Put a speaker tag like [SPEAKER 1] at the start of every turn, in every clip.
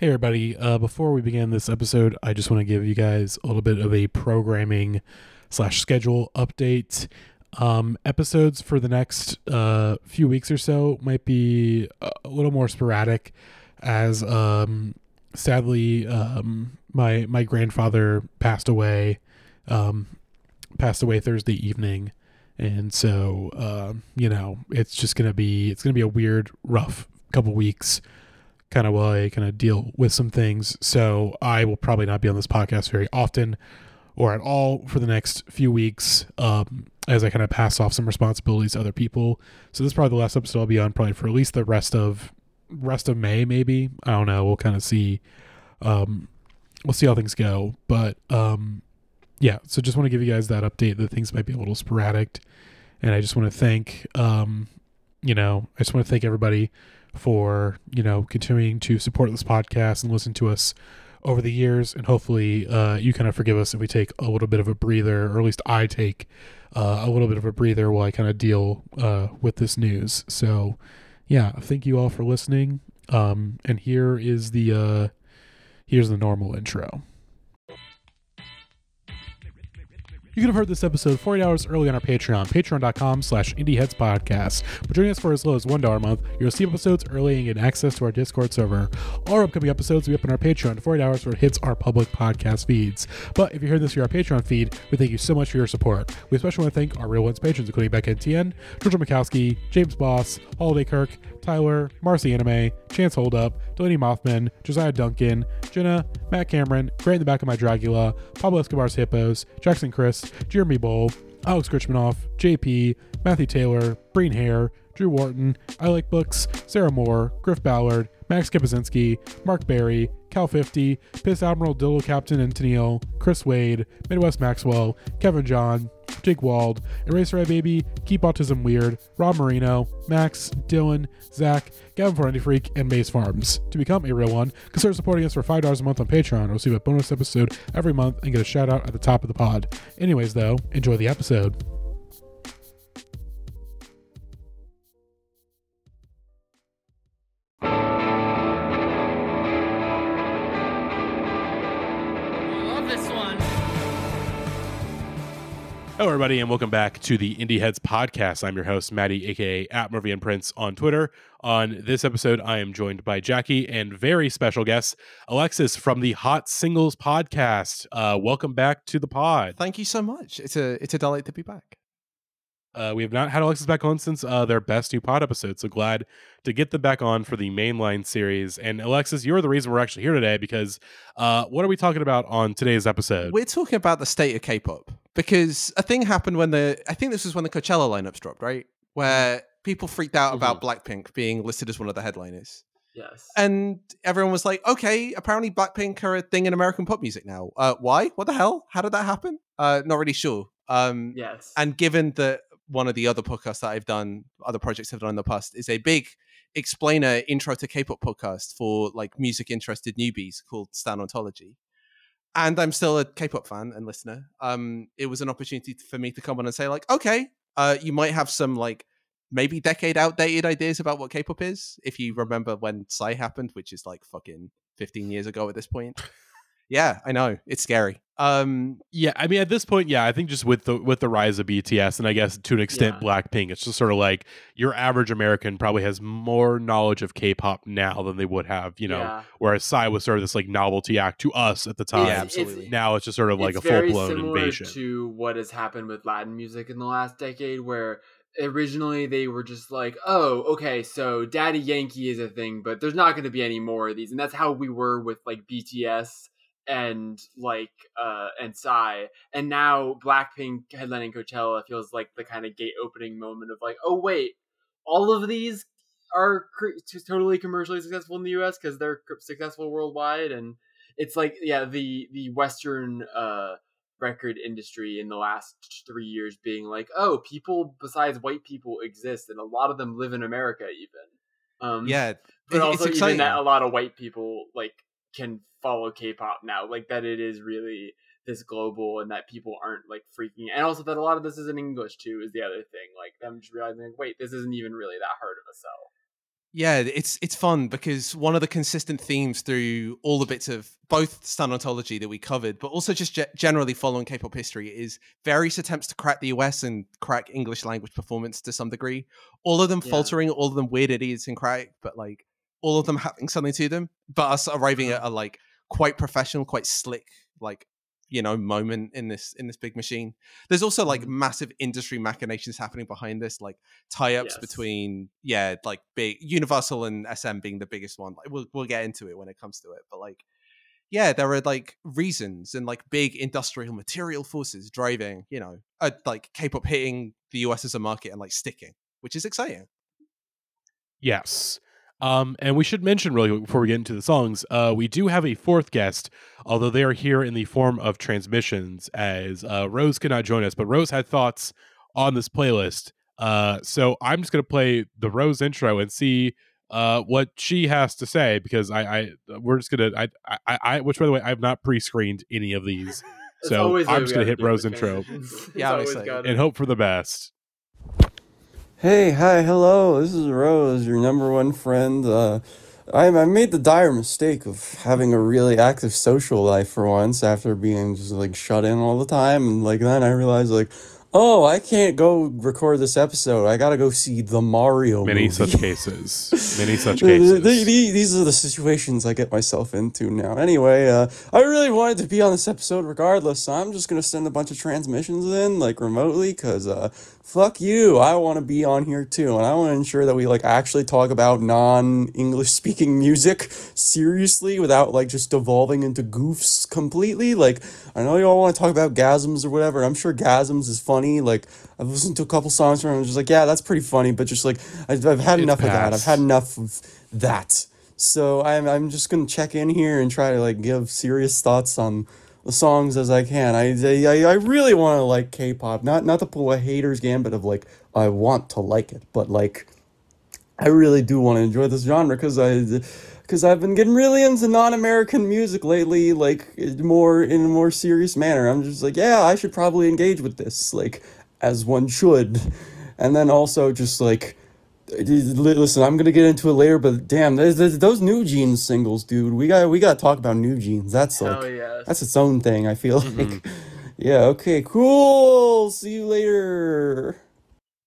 [SPEAKER 1] Hey, everybody. Uh, before we begin this episode, I just want to give you guys a little bit of a programming slash schedule update. Um, episodes for the next uh, few weeks or so might be a little more sporadic, as um, sadly, um, my my grandfather passed away, um, passed away Thursday evening, and so uh, you know it's just gonna be it's gonna be a weird, rough couple weeks kind of while I kind of deal with some things. So I will probably not be on this podcast very often or at all for the next few weeks um, as I kind of pass off some responsibilities to other people. So this is probably the last episode I'll be on probably for at least the rest of rest of May maybe. I don't know. We'll kind of see um, we'll see how things go. But um, yeah, so just want to give you guys that update that things might be a little sporadic. And I just want to thank um, you know, I just want to thank everybody for you know continuing to support this podcast and listen to us over the years. And hopefully uh, you kind of forgive us if we take a little bit of a breather or at least i take uh, a little bit of a breather while i kind of deal uh, with this news. So yeah thank you all for listening. Um, and here is the uh, here's the normal intro You could have heard this episode 40 hours early on our Patreon, patreon.com slash indieheadspodcast. But joining us for as low as $1 a month, you'll receive episodes early and get access to our Discord server. All our upcoming episodes will be up on our Patreon 40 hours where it hits our public podcast feeds. But if you hear this via our Patreon feed, we thank you so much for your support. We especially want to thank our Real Ones patrons, including Bekah Etienne, Georgia Makowski, James Boss, Holiday Kirk, Tyler, Marcy Anime, Chance Holdup, Delaney Mothman, Josiah Duncan, Jenna, Matt Cameron, Grant in the Back of My Dragula, Pablo Escobar's Hippos, Jackson Crist, Jeremy Bohl, Alex Grichmanoff, JP, Matthew Taylor, Breen Haire, Drew Wharton, I Like Books, Sarah Moore, Griff Ballard, Max Kapczynski, Mark Barry, Cal 50, Piss Admiral Dillo Captain Tennille, Chris Wade, Midwest Maxwell, Kevin Jahn, Jake Wald, Eraser Baby, Keep Autism Weird, Rob Maiorino, Max, Dylan, Zach, Gavin Fornity Freak, and Maze Farms. To become a real one, consider supporting us for $5 a month on Patreon or receive a bonus episode every month and get a shout out at the top of the pod. Anyways, though, enjoy the episode. Hello, everybody, and welcome back to the Indie Heads podcast. I'm your host, Matty, aka at Murphy and Prince on Twitter. On this episode, I am joined by Jackie and very special guest, Alexis from the Hot Singles podcast. Uh, welcome back to the pod.
[SPEAKER 2] Thank you so much. It's a it's a delight to be back.
[SPEAKER 1] Uh, we have not had Alexis back on since uh, their best new pod episode, so glad to get them back on for the mainline series. And Alexis, you're the reason we're actually here today because uh, what are we talking about on today's episode?
[SPEAKER 2] We're talking about the state of K-pop because a thing happened when the I think this was when the Coachella lineups dropped, right? Where people freaked out about Blackpink being listed as one of the headliners.
[SPEAKER 3] Yes.
[SPEAKER 2] And everyone was like, okay, apparently Blackpink are a thing in American pop music now. Uh, why? What the hell? How did that happen? Uh, not really sure. Um,
[SPEAKER 3] yes.
[SPEAKER 2] And given that one of the other podcasts that I've done, other projects I've done in the past, is a big explainer intro to K-pop podcast for like music interested newbies called Stan Ontology. And I'm still a K-pop fan and listener. Um, it was an opportunity for me to come on and say like, okay, uh, you might have some like maybe decade outdated ideas about what K-pop is if you remember when Psy happened, which is like fucking 15 years ago at this point. Yeah, I know it's scary. Um,
[SPEAKER 1] Yeah, I mean, at this point, yeah, I think just with the with the rise of BTS, and I guess to an extent
[SPEAKER 3] Yeah.
[SPEAKER 1] Blackpink, it's just sort of like your average American probably has more knowledge of K-pop now than they would have, you know.
[SPEAKER 3] yeah.
[SPEAKER 1] Whereas Psy was sort of this like novelty act to us at the time.
[SPEAKER 2] Yeah, absolutely.
[SPEAKER 3] It's,
[SPEAKER 1] Now it's just sort of like a full blown
[SPEAKER 3] similar
[SPEAKER 1] invasion.
[SPEAKER 3] to what has happened with Latin music in the last decade, where originally they were just like, oh, okay, so Daddy Yankee is a thing, but there's not going to be any more of these, and that's how we were with like BTS and like uh and Psy, and now Blackpink headlining Coachella feels like the kind of gate opening moment of like, oh wait, all of these are cr- t- totally commercially successful in the U.S. because they're successful worldwide, and it's like yeah, the the Western uh record industry in the last three years being like, oh, people besides white people exist, and a lot of them live in America even. Um,
[SPEAKER 2] yeah,
[SPEAKER 3] but
[SPEAKER 2] it-
[SPEAKER 3] also
[SPEAKER 2] it's
[SPEAKER 3] even that a lot of white people like can follow K-pop now, like that it is really this global and that people aren't like freaking and also that a lot of this is in English too is the other thing. Like them just realizing like, wait, this isn't even really that hard of a sell.
[SPEAKER 2] Yeah, it's it's fun because one of the consistent themes through all the bits of both Stan Ontology that we covered, but also just ge- generally following K-pop history, is various attempts to crack the US and crack English language performance to some degree. All of them
[SPEAKER 3] Yeah.
[SPEAKER 2] faltering, all of them weird idiosyncratic, but like all of them having something to them. But us arriving at a like quite professional, quite slick, like you know, moment in this in this big machine. There's also like
[SPEAKER 3] Mhm.
[SPEAKER 2] massive industry machinations happening behind this, like tie-ups
[SPEAKER 3] Yes.
[SPEAKER 2] between yeah, like big Universal and SM being the biggest one. Like we'll we'll get into it when it comes to it, but like yeah, there are like reasons and like big industrial material forces driving, you know, uh, like K-pop hitting the US as a market and like sticking, which is exciting.
[SPEAKER 1] Yes. Um, and we should mention really quick before we get into the songs, uh, we do have a fourth guest, although they are here in the form of transmissions, as uh, Rose cannot join us. But Rose had thoughts on this playlist, uh, so I'm just gonna play the Rose intro and see uh, what she has to say because I, I we're just gonna I, I, I which by the way I've not pre-screened any of these, so
[SPEAKER 3] always the way
[SPEAKER 1] I'm just gonna hit Rose
[SPEAKER 3] the
[SPEAKER 1] intro
[SPEAKER 2] Yeah, I'm
[SPEAKER 3] always
[SPEAKER 2] excited.
[SPEAKER 3] gotta-
[SPEAKER 1] and hope for the best.
[SPEAKER 4] Hey, hi, hello. This is Rose, your number one friend. Uh, I, I made the dire mistake of having a really active social life for once after being just like shut in all the time. And like then I realized like, oh, I can't go record this episode. I gotta go see the Mario
[SPEAKER 1] Many
[SPEAKER 4] movie.
[SPEAKER 1] such cases, many such cases.
[SPEAKER 4] th- These are the situations I get myself into now. Anyway, uh, I really wanted to be on this episode regardless, so I'm just gonna send a bunch of transmissions in, like remotely, cause uh, fuck you. I want to be on here too, and I want to ensure that we like actually talk about non-English speaking music seriously without like just devolving into goofs completely. Like I know y'all want to talk about gasms or whatever. I'm sure gasms is funny. Like I've listened to a couple songs from him, and just like yeah, that's pretty funny. But just like I've, I've had
[SPEAKER 1] It's
[SPEAKER 4] enough of that. I've had enough of that. So I'm I'm just gonna check in here and try to like give serious thoughts on the songs as I can. I I, I really want to like K-pop, not not to pull a haters gambit of like I want to like it, but like I really do want to enjoy this genre because I because I've been getting really into non-American music lately, like more in a more serious manner. I'm just like, yeah, I should probably engage with this, like as one should, and then also just like. Li- Listen, I'm gonna get into it later, but damn, there's, there's those New Jeans singles, dude. We got we got to talk about New Jeans. That's like
[SPEAKER 3] yes.
[SPEAKER 4] that's its own thing. I feel
[SPEAKER 1] Mhm.
[SPEAKER 4] like. Yeah. Okay. Cool. See you later.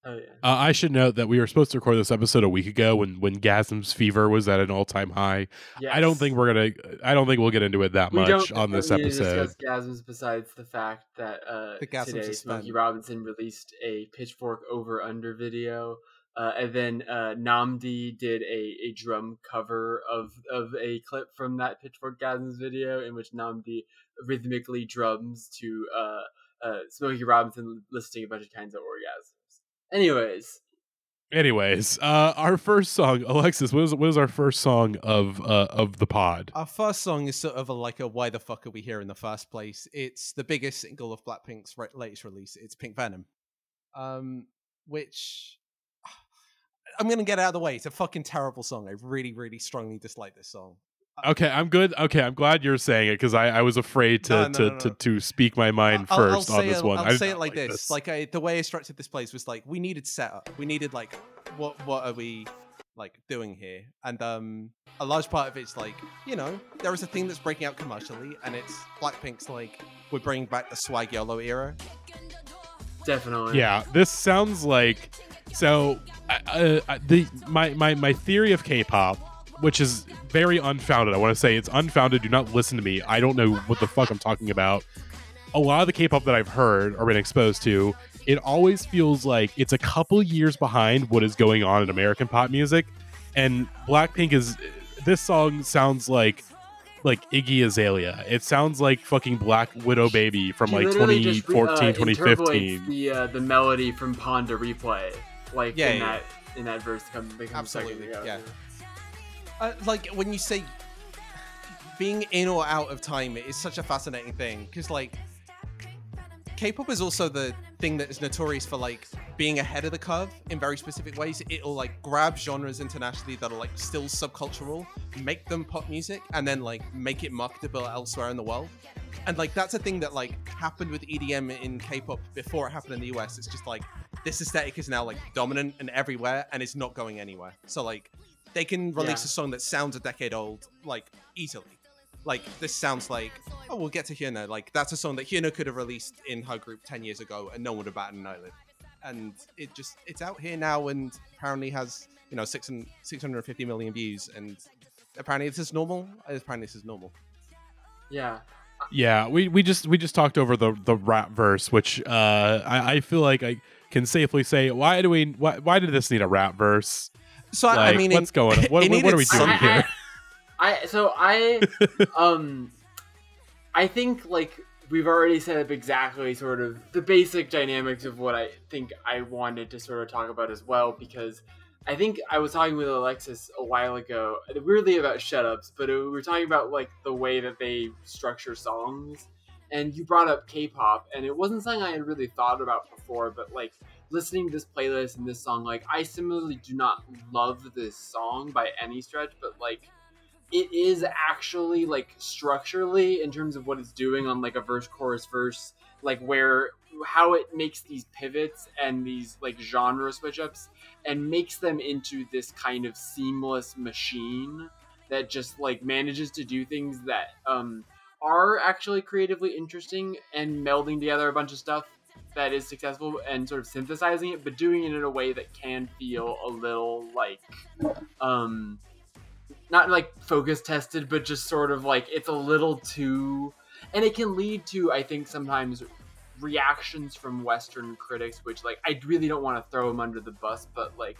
[SPEAKER 3] Oh yeah.
[SPEAKER 1] Uh, I should note that we were supposed to record this episode a week ago when when Gasm's fever was at an all time high. I don't think we're gonna. I don't think we'll get into it that
[SPEAKER 3] We
[SPEAKER 1] much
[SPEAKER 3] don't
[SPEAKER 1] on this
[SPEAKER 3] need
[SPEAKER 1] episode.
[SPEAKER 3] discuss gasms besides the fact that uh,
[SPEAKER 2] The
[SPEAKER 3] today Smokey. Robinson released a Pitchfork over under video, uh, and then uh, Nnamdi did a, a drum cover of of a clip from that Pitchfork gasms video in which Nnamdi rhythmically drums to uh, uh, Smokey Robinson listing a bunch of kinds of orgasms. Anyways,
[SPEAKER 1] Anyways, uh, our first song, Alexis. What is what is our first song of uh, of the pod?
[SPEAKER 2] Our first song is sort of a, like a why the fuck are we here in the first place? It's the biggest single of Blackpink's re- latest release. It's Pink Venom, um, which I'm gonna get out of the way. It's a fucking terrible song. I really, really strongly dislike this song.
[SPEAKER 1] Okay, I'm good. Okay, I'm glad you're saying it because I, I was afraid to
[SPEAKER 2] No, no,
[SPEAKER 1] to,
[SPEAKER 2] no,
[SPEAKER 1] to
[SPEAKER 2] no.
[SPEAKER 1] to speak my mind
[SPEAKER 2] I'll- I'll
[SPEAKER 1] 1st on this
[SPEAKER 2] it-
[SPEAKER 1] one.
[SPEAKER 2] I'll
[SPEAKER 1] I
[SPEAKER 2] say it like this. Like I, the way I structured this place was like we needed setup. We needed like what what are we like doing here? And um a large part of it's like you know there is a thing that's breaking out commercially, and it's Blackpink's like we're bringing back the swag yellow era.
[SPEAKER 3] definitely.
[SPEAKER 1] yeah, this sounds like so. Uh, uh, the my my my theory of K-pop, which is very unfounded. I want to say it's unfounded. Do not listen to me. I don't know what the fuck I'm talking about. A lot of the K-pop that I've heard or been exposed to, it always feels like it's a couple years behind what is going on in American pop music. And Blackpink is this song sounds like like Iggy Azalea. It sounds like fucking Black Widow Baby from
[SPEAKER 3] He
[SPEAKER 1] like
[SPEAKER 3] literally just
[SPEAKER 1] 2014,
[SPEAKER 3] uh,
[SPEAKER 1] 2015.
[SPEAKER 3] interpolates The uh, the melody from Pon de Replay, like
[SPEAKER 2] Yeah,
[SPEAKER 3] in
[SPEAKER 2] yeah.
[SPEAKER 3] that in that verse come,
[SPEAKER 2] Absolutely,
[SPEAKER 3] second
[SPEAKER 2] yeah. Uh, like when you say being in or out of time it is such a fascinating thing because like k-pop is also the thing that is notorious for like being ahead of the curve in very specific ways it'll like grab genres internationally that are like still subcultural make them pop music and then like make it marketable elsewhere in the world and like that's a thing that like happened with edm in k-pop before it happened in the us it's just like this aesthetic is now like dominant and everywhere and it's not going anywhere so like they can release
[SPEAKER 3] Yeah.
[SPEAKER 2] a song that sounds a decade old like easily. Like this sounds like oh we'll get to Hyuna. Like that's a song that Hyuna could have released in her group ten years ago and no one would have batted an eyelid. And it just it's out here now and apparently has you know six and 650 million views and apparently this is normal. Apparently this is normal.
[SPEAKER 3] Yeah.
[SPEAKER 1] Yeah, we, we just we just talked over the the rap verse, which uh, I, I feel like I can safely say why do we why, why did this need a rap verse?
[SPEAKER 2] So I-
[SPEAKER 1] Like,
[SPEAKER 2] I mean,
[SPEAKER 1] what's
[SPEAKER 2] it-
[SPEAKER 1] going on? What, what, what are we doing
[SPEAKER 3] I-
[SPEAKER 1] here?
[SPEAKER 3] I so I um I think like we've already set up exactly sort of the basic dynamics of what I think I wanted to sort of talk about as well because I think I was talking with Alexis a while ago, weirdly about shut-ups, but we were talking about like the way that they structure songs, and you brought up K-pop, and it wasn't something I had really thought about before, but like listening to this playlist and this song, like I similarly do not love this song by any stretch, but like it is actually like structurally in terms of what it's doing on like a verse chorus verse like where how it makes these pivots and these like genre switch ups and makes them into this kind of seamless machine that just like manages to do things that um are actually creatively interesting and melding together a bunch of stuff that is successful and sort of synthesizing it but doing it in a way that can feel a little like um not like focus tested, but just sort of like it's a little too, and it can lead to I think sometimes reactions from Western critics, which like I really don't want to throw him under the bus, but like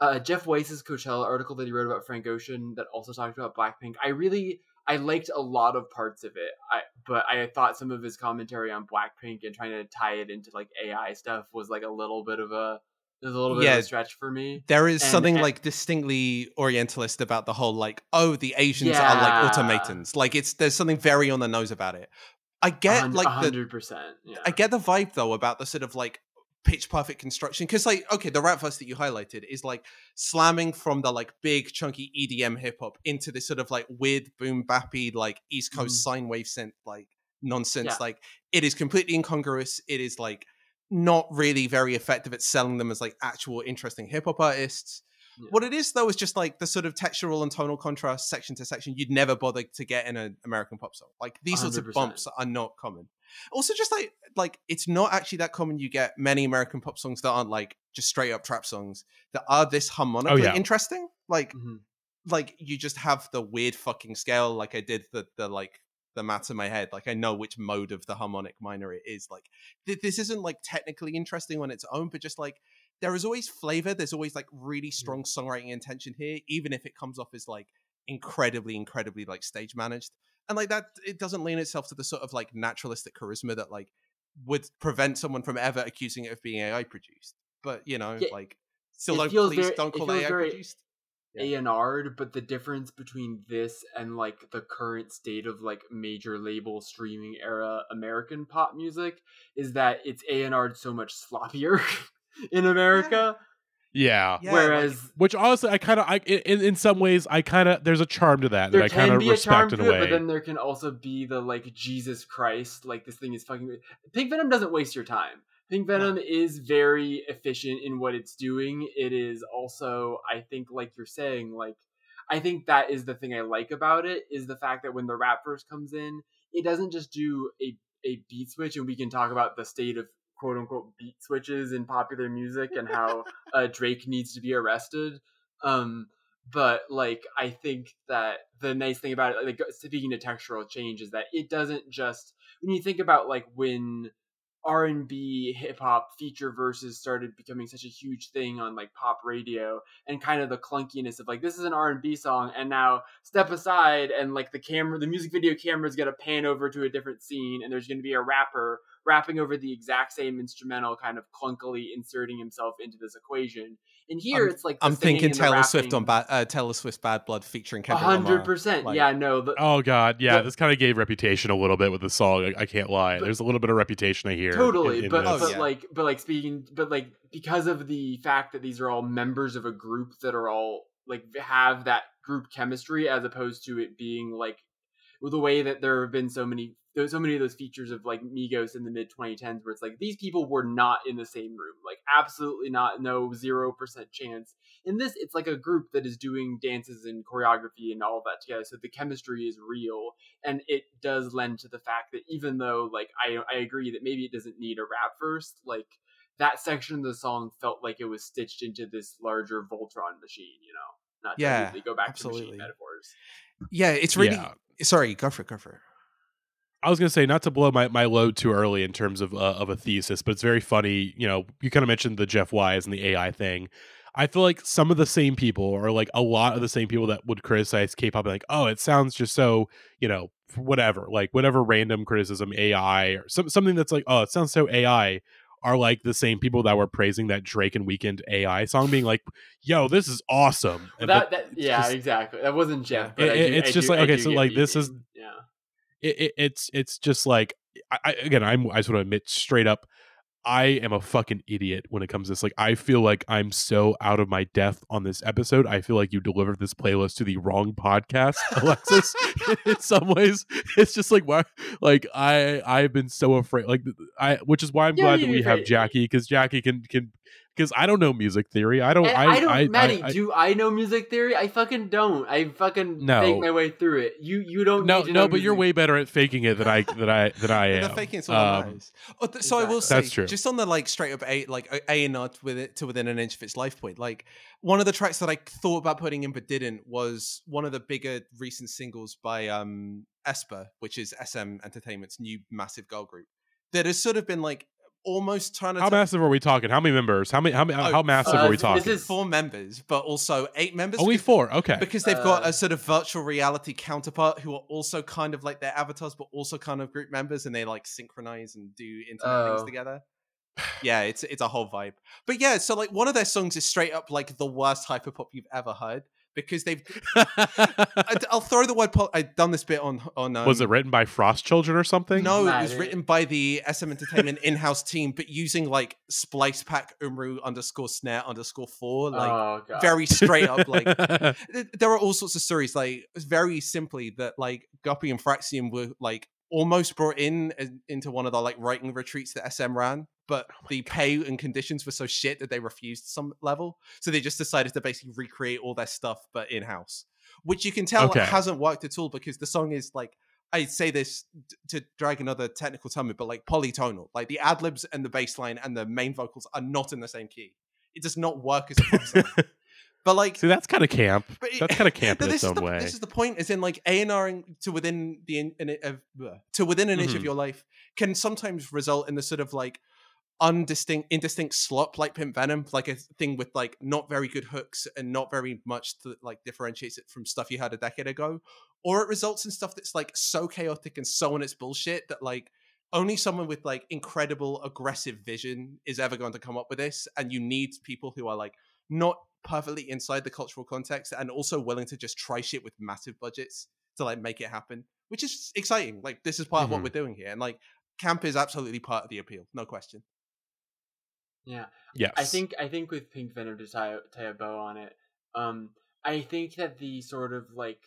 [SPEAKER 3] uh, Jeff Weiss's Coachella article that he wrote about Frank Ocean that also talked about Blackpink, I really I liked a lot of parts of it. I but I thought some of his commentary on Blackpink and trying to tie it into like AI stuff was like a little bit of a a little bit of a stretch for me.
[SPEAKER 2] There is
[SPEAKER 3] And-
[SPEAKER 2] something
[SPEAKER 3] and-
[SPEAKER 2] like distinctly Orientalist about the whole like, oh, the Asians are like automatons. Like it's there's something very on the nose about it. I get like the
[SPEAKER 3] hundred percent. Yeah.
[SPEAKER 2] I get the vibe though about the sort of like pitch perfect construction because like okay the rap verse that you highlighted is like slamming from the like big chunky EDM hip hop into this sort of like weird boom bappy like East Coast mm-hmm. sine wave synth like nonsense
[SPEAKER 3] Yeah.
[SPEAKER 2] like it is completely incongruous it is like not really very effective at selling them as like actual interesting hip hop artists
[SPEAKER 3] Yeah.
[SPEAKER 2] what it is though is just like the sort of textural and tonal contrast section to section you'd never bother to get in an American pop song like these sorts of bumps are not common also just like like it's not actually that common you get many american pop songs that aren't like just straight up trap songs that are this harmonically
[SPEAKER 1] yeah.
[SPEAKER 2] interesting like
[SPEAKER 3] Mhm.
[SPEAKER 2] like you just have the weird fucking scale like i did the the like the maths in my head like i know which mode of the harmonic minor it is like th- this isn't like technically interesting on its own but just like there is always flavor there's always like really mm. strong songwriting intention here even if it comes off as like incredibly incredibly like stage managed. And like that it doesn't lean itself to the sort of like naturalistic charisma that like would prevent someone from ever accusing it of being ai produced. But you know
[SPEAKER 3] Yeah,
[SPEAKER 2] like still
[SPEAKER 3] it
[SPEAKER 2] don't please
[SPEAKER 3] very-
[SPEAKER 2] don't call
[SPEAKER 3] feels
[SPEAKER 2] ai
[SPEAKER 3] very
[SPEAKER 2] produced. Yeah.
[SPEAKER 3] A and R, but the difference between this and like the current state of like major label streaming era American pop music is that it's A and R so much sloppier in America.
[SPEAKER 1] Yeah.
[SPEAKER 2] Yeah,
[SPEAKER 3] Whereas
[SPEAKER 1] Which honestly, I kind of, I in, in some ways, I kind of there's a charm to that
[SPEAKER 3] there
[SPEAKER 1] that I kind of
[SPEAKER 3] be a charm
[SPEAKER 1] respect in a
[SPEAKER 3] it,
[SPEAKER 1] way.
[SPEAKER 3] but then there can also be the like Jesus Christ, like this thing is fucking. Pink Venom doesn't waste your time. Pink Venom is very efficient in what it's doing. It is also, I think, like you're saying, like I think that is the thing I like about it is the fact that when the rap verse comes in, it doesn't just do a a beat switch, and we can talk about the state of quote unquote beat switches in popular music and how uh, Drake needs to be arrested. Um, but like I think that the nice thing about it, like speaking to textural change, is that it doesn't just when you think about like when R and B, hip hop feature verses started becoming such a huge thing on like pop radio, and kind of the clunkiness of like this is an R and B song, and now step aside and like the camera, the music video camera is gonna pan over to a different scene, and there's gonna be a rapper rapping over the exact same instrumental, kind of clunkily inserting himself into this equation. And here
[SPEAKER 2] I'm-
[SPEAKER 3] it's like the
[SPEAKER 2] i'm thinking
[SPEAKER 3] and the
[SPEAKER 2] taylor swift on bad uh, taylor Swift bad blood featuring
[SPEAKER 3] A
[SPEAKER 2] kendrick
[SPEAKER 3] hundred
[SPEAKER 2] Lamar.
[SPEAKER 3] percent.
[SPEAKER 2] Like-
[SPEAKER 3] Yeah, no. The,
[SPEAKER 1] oh god, yeah,
[SPEAKER 3] But-
[SPEAKER 1] this kind of gave reputation a little bit with the song. I, I can't lie.
[SPEAKER 3] But-
[SPEAKER 1] There's a little bit of reputation I hear.
[SPEAKER 3] totally.
[SPEAKER 1] in- in
[SPEAKER 3] but
[SPEAKER 1] this.
[SPEAKER 2] Oh,
[SPEAKER 3] but
[SPEAKER 2] yeah.
[SPEAKER 3] like but like speaking, but like because of the fact that these are all members of a group that are all like have that group chemistry, as opposed to it being like the way that there have been so many there's so many of those features of like Migos in the mid 2010s where it's like these people were not in the same room, like absolutely not, no zero percent chance. In this, it's like a group that is doing dances and choreography and all of that together, so the chemistry is real, and it does lend to the fact that even though like I I agree that maybe it doesn't need a rap first, like that section of the song felt like it was stitched into this larger Voltron machine, you know. Not
[SPEAKER 2] Yeah,
[SPEAKER 3] immediately go back to
[SPEAKER 2] absolutely.
[SPEAKER 3] machine metaphors.
[SPEAKER 2] Yeah, it's really.
[SPEAKER 1] Yeah.
[SPEAKER 2] Sorry, go for it. Go for it.
[SPEAKER 1] I was gonna say not to blow my, my load too early in terms of uh, of a thesis, but it's very funny. You know, you kind of mentioned the Jeff Weiss and the AI thing. I feel like some of the same people, or like a lot of the same people that would criticize K-pop, like, oh, it sounds just so, you know, whatever, like whatever random criticism AI or some, something that's like, oh, it sounds so AI, are like the same people that were praising that Drake and Weeknd AI song, being like, yo, this is awesome.
[SPEAKER 3] Well, that, that yeah,
[SPEAKER 1] just-
[SPEAKER 3] exactly. That wasn't Jeff.
[SPEAKER 2] Yeah.
[SPEAKER 3] But I
[SPEAKER 1] It-
[SPEAKER 3] do-
[SPEAKER 1] it's
[SPEAKER 3] I
[SPEAKER 1] just
[SPEAKER 3] do-
[SPEAKER 1] like, okay, so, like, this is-
[SPEAKER 3] yeah.
[SPEAKER 1] It, it, it's it's just like I, I again I'm I just want to admit straight up I am a fucking idiot when it comes to this. Like I feel like I'm so out of my depth on this episode. I feel like you delivered this playlist to the wrong podcast, Alexis. in some ways, it's just like why like I I've been so afraid like I which is why I'm
[SPEAKER 3] Yeah,
[SPEAKER 1] glad that we have. Jackie because Jackie can can because I don't know music theory. I don't I
[SPEAKER 3] I, don't,
[SPEAKER 1] I,
[SPEAKER 3] Matty.
[SPEAKER 1] I- I-
[SPEAKER 3] do I know music theory? I fucking don't. I fucking
[SPEAKER 1] No.
[SPEAKER 3] fake my way through it. You you don't.
[SPEAKER 1] no
[SPEAKER 3] need to
[SPEAKER 1] no
[SPEAKER 3] know
[SPEAKER 1] but you're way better at faking it than I than I than I am.
[SPEAKER 2] The faking it's all
[SPEAKER 1] Um,
[SPEAKER 2] lies. Oh, th- so I will say,
[SPEAKER 1] That's true.
[SPEAKER 2] just on the like straight up a like a, a and not with it to within an inch of its life point. Like one of the tracks that I thought about putting in but didn't was one of the bigger recent singles by um aespa, which is SM Entertainment's new massive girl group that has sort of been like almost trying to
[SPEAKER 1] How
[SPEAKER 2] ta-
[SPEAKER 1] massive are we talking? How many members? How many? How many?
[SPEAKER 2] Oh,
[SPEAKER 1] how massive
[SPEAKER 3] uh,
[SPEAKER 1] are we talking?
[SPEAKER 3] this
[SPEAKER 1] talking?
[SPEAKER 3] is-
[SPEAKER 2] four members, but also eight members.
[SPEAKER 1] Only
[SPEAKER 2] because-
[SPEAKER 1] four. Okay.
[SPEAKER 2] because they've got
[SPEAKER 3] Uh,
[SPEAKER 2] a sort of virtual reality counterpart who are also kind of like their avatars, but also kind of group members, and they like synchronize and do internet things
[SPEAKER 3] Oh.
[SPEAKER 2] together. Yeah, it's it's a whole vibe. But yeah, so like one of their songs is straight up like the worst hyperpop you've ever heard because they've. I, will throw the word. Pop, I've done this bit on on. Um,
[SPEAKER 1] was it written by Frost Children or something?
[SPEAKER 2] No, it was written by the SM Entertainment in-house team, but using like splice pack umru underscore snare underscore four, like
[SPEAKER 3] oh
[SPEAKER 2] very straight up like there are all sorts of stories like very simply that like Gupi and Fraxiom were like almost brought in as- into one of the like writing retreats that sm ran but oh the pay and conditions were so shit that they refused some level so they just decided to basically recreate all their stuff but in-house which you can tell
[SPEAKER 1] Okay.
[SPEAKER 2] hasn't worked at all because the song is like I say this to drag another technical term, but like polytonal. Like the ad libs and the bass line and the main vocals are not in the same key. It does not work as a pop song. But like
[SPEAKER 1] See, that's kind of camp.
[SPEAKER 2] it-
[SPEAKER 1] That's kind of camp in its own
[SPEAKER 2] the,
[SPEAKER 1] way.
[SPEAKER 2] This is the point, is in like A and R to within the in, in bleh, to within an inch of
[SPEAKER 1] Mhm.
[SPEAKER 2] your life can sometimes result in the sort of like undistinct, indistinct slop like Pimp Venom, like a thing with like not very good hooks and not very much to like differentiates it from stuff you had a decade ago, or it results in stuff that's like so chaotic and so on its bullshit that like only someone with like incredible aggressive vision is ever going to come up with this, and you need people who are like not perfectly inside the cultural context and also willing to just try shit with massive budgets to like make it happen, which is exciting. Like this is part of what
[SPEAKER 1] Mhm.
[SPEAKER 2] we're doing here, and like camp is absolutely part of the appeal, no question.
[SPEAKER 3] Yeah.
[SPEAKER 1] yes.
[SPEAKER 3] I think I think with Pink Venom to tie tie a bow on it, um, I think that the sort of like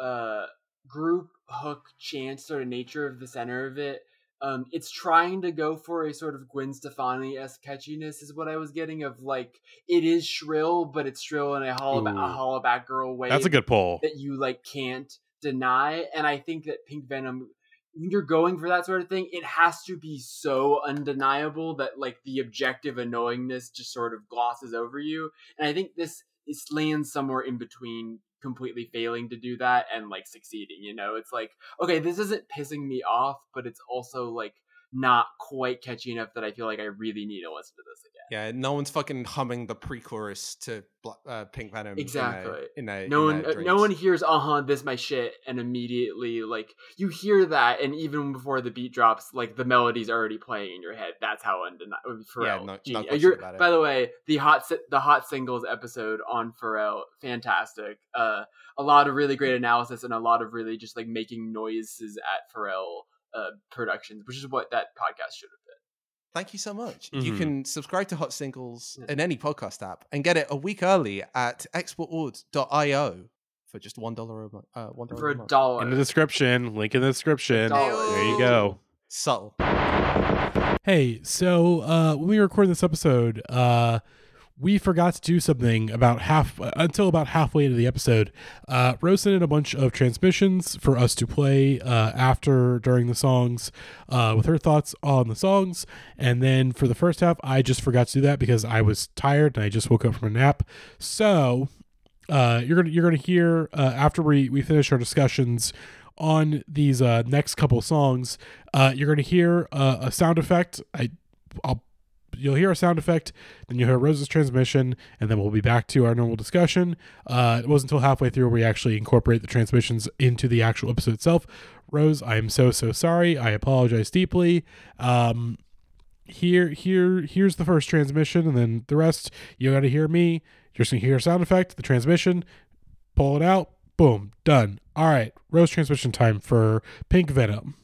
[SPEAKER 3] uh group hook chance sort of nature of the center of it, um, it's trying to go for a sort of Gwen Stefani esque catchiness is what I was getting of like it is shrill, but it's shrill in a hollow ba- a
[SPEAKER 1] Ooh.
[SPEAKER 3] Hollaback Girl way
[SPEAKER 1] that's a good pull
[SPEAKER 3] that you like can't deny. And I think that Pink Venom, when you're going for that sort of thing, it has to be so undeniable that like the objective annoyingness just sort of glosses over you. And I think this is lands somewhere in between completely failing to do that and like succeeding. You know, it's like okay, this isn't pissing me off, but it's also like not quite catchy enough that I feel like I really need to listen to this again.
[SPEAKER 2] Yeah, no one's fucking humming the pre-chorus to uh, Pink Venom. in a-
[SPEAKER 3] Exactly.
[SPEAKER 2] In a,
[SPEAKER 3] no
[SPEAKER 2] in
[SPEAKER 3] one
[SPEAKER 2] a
[SPEAKER 3] uh, no one hears uh-huh this my shit and immediately like you hear that and even before the beat drops like the melody's already playing in your head that's how undeniable
[SPEAKER 2] Yeah,
[SPEAKER 3] Pharrell
[SPEAKER 2] no- no
[SPEAKER 3] genius.
[SPEAKER 2] question about it.
[SPEAKER 3] by the way the hot the hot singles episode on Pharrell fantastic uh a lot of really great analysis and a lot of really just like making noises at Pharrell uh productions which is what that podcast should have been
[SPEAKER 2] Thank you so much. You
[SPEAKER 1] Mhm.
[SPEAKER 2] can subscribe to Hot Singles
[SPEAKER 3] Yeah.
[SPEAKER 2] in any podcast app and get it a week early at exportord.io. for just one dollar a month. Uh, one dollar
[SPEAKER 3] for
[SPEAKER 2] a
[SPEAKER 3] a
[SPEAKER 2] month.
[SPEAKER 3] dollar.
[SPEAKER 1] In the description, link in the description. There you go.
[SPEAKER 2] Subtle.
[SPEAKER 1] Hey, so uh, when we record this episode, uh, we forgot to do something about half until about halfway into the episode. Uh, Rose sent in a bunch of transmissions for us to play uh, after during the songs uh, with her thoughts on the songs, and then for the first half, I just forgot to do that because I was tired and I just woke up from a nap. So uh, you're gonna you're gonna hear uh, after we we finish our discussions on these uh, next couple songs. Uh, you're gonna hear uh, a sound effect. I I'll you'll hear a sound effect, then you'll hear Rose's transmission, and then we'll be back to our normal discussion. Uh, it wasn't until halfway through where we actually incorporate the transmissions into the actual episode itself. Rose, I am so so sorry. I apologize deeply. Um, here here here's the first transmission, and then the rest you got to hear me. You're just gonna hear a sound effect, the transmission, pull it out, boom, done. All right, Rose transmission time for Pink Venom.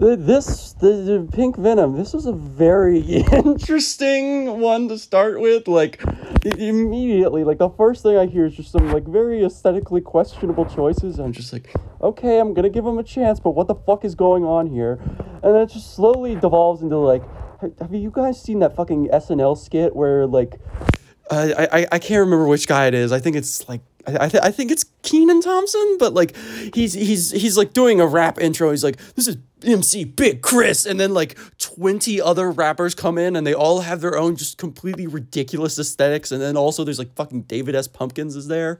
[SPEAKER 4] This the, the pink venom. This was a very interesting one to start with. Like immediately, like the first thing I hear is just some like very aesthetically questionable choices. I'm just like, okay, I'm gonna give him a chance, but what the fuck is going on here? And then it just slowly devolves into like, have you guys seen that fucking SNL skit where like I, I I can't remember which guy it is. I think it's like I I, th- I think it's Kenan Thompson, but like he's he's he's like doing a rap intro. He's like, "This is MC Big Chris," and then like twenty other rappers come in, and they all have their own just completely ridiculous aesthetics. And then also there's like fucking David S. Pumpkins is there.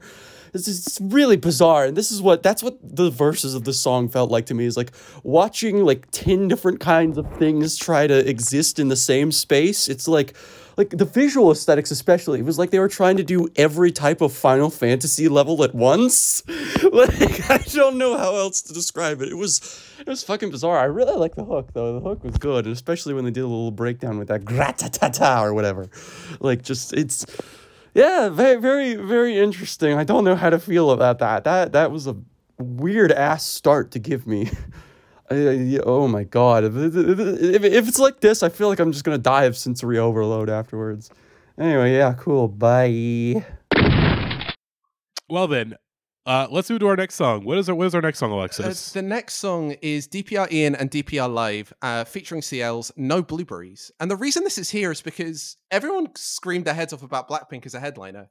[SPEAKER 4] It's just really bizarre, and this is what that's what the verses of the song felt like to me. Is like watching like ten different kinds of things try to exist in the same space. It's like like the visual aesthetics especially it was like they were trying to do every type of final fantasy level at once. Like i don't know how else to describe it. It was it was fucking bizarre. I really like the hook though. The hook was good and especially when they did a little breakdown with that gratatata or whatever. Like just it's yeah very very very interesting. I don't know how to feel about that. That that was a weird ass start to give me I- I- oh my god! If, if, if, if it's like this, I feel like I'm just gonna die of sensory overload afterwards. Anyway, yeah, cool. Bye.
[SPEAKER 1] Well then, uh, let's move to our next song. What is our what is our next song,
[SPEAKER 2] Uh,
[SPEAKER 1] Alexis?
[SPEAKER 2] the next song is DPR Ian and DPR Live, uh, featuring CL's No Blueberries. And the reason this is here is because everyone screamed their heads off about Blackpink as a headliner.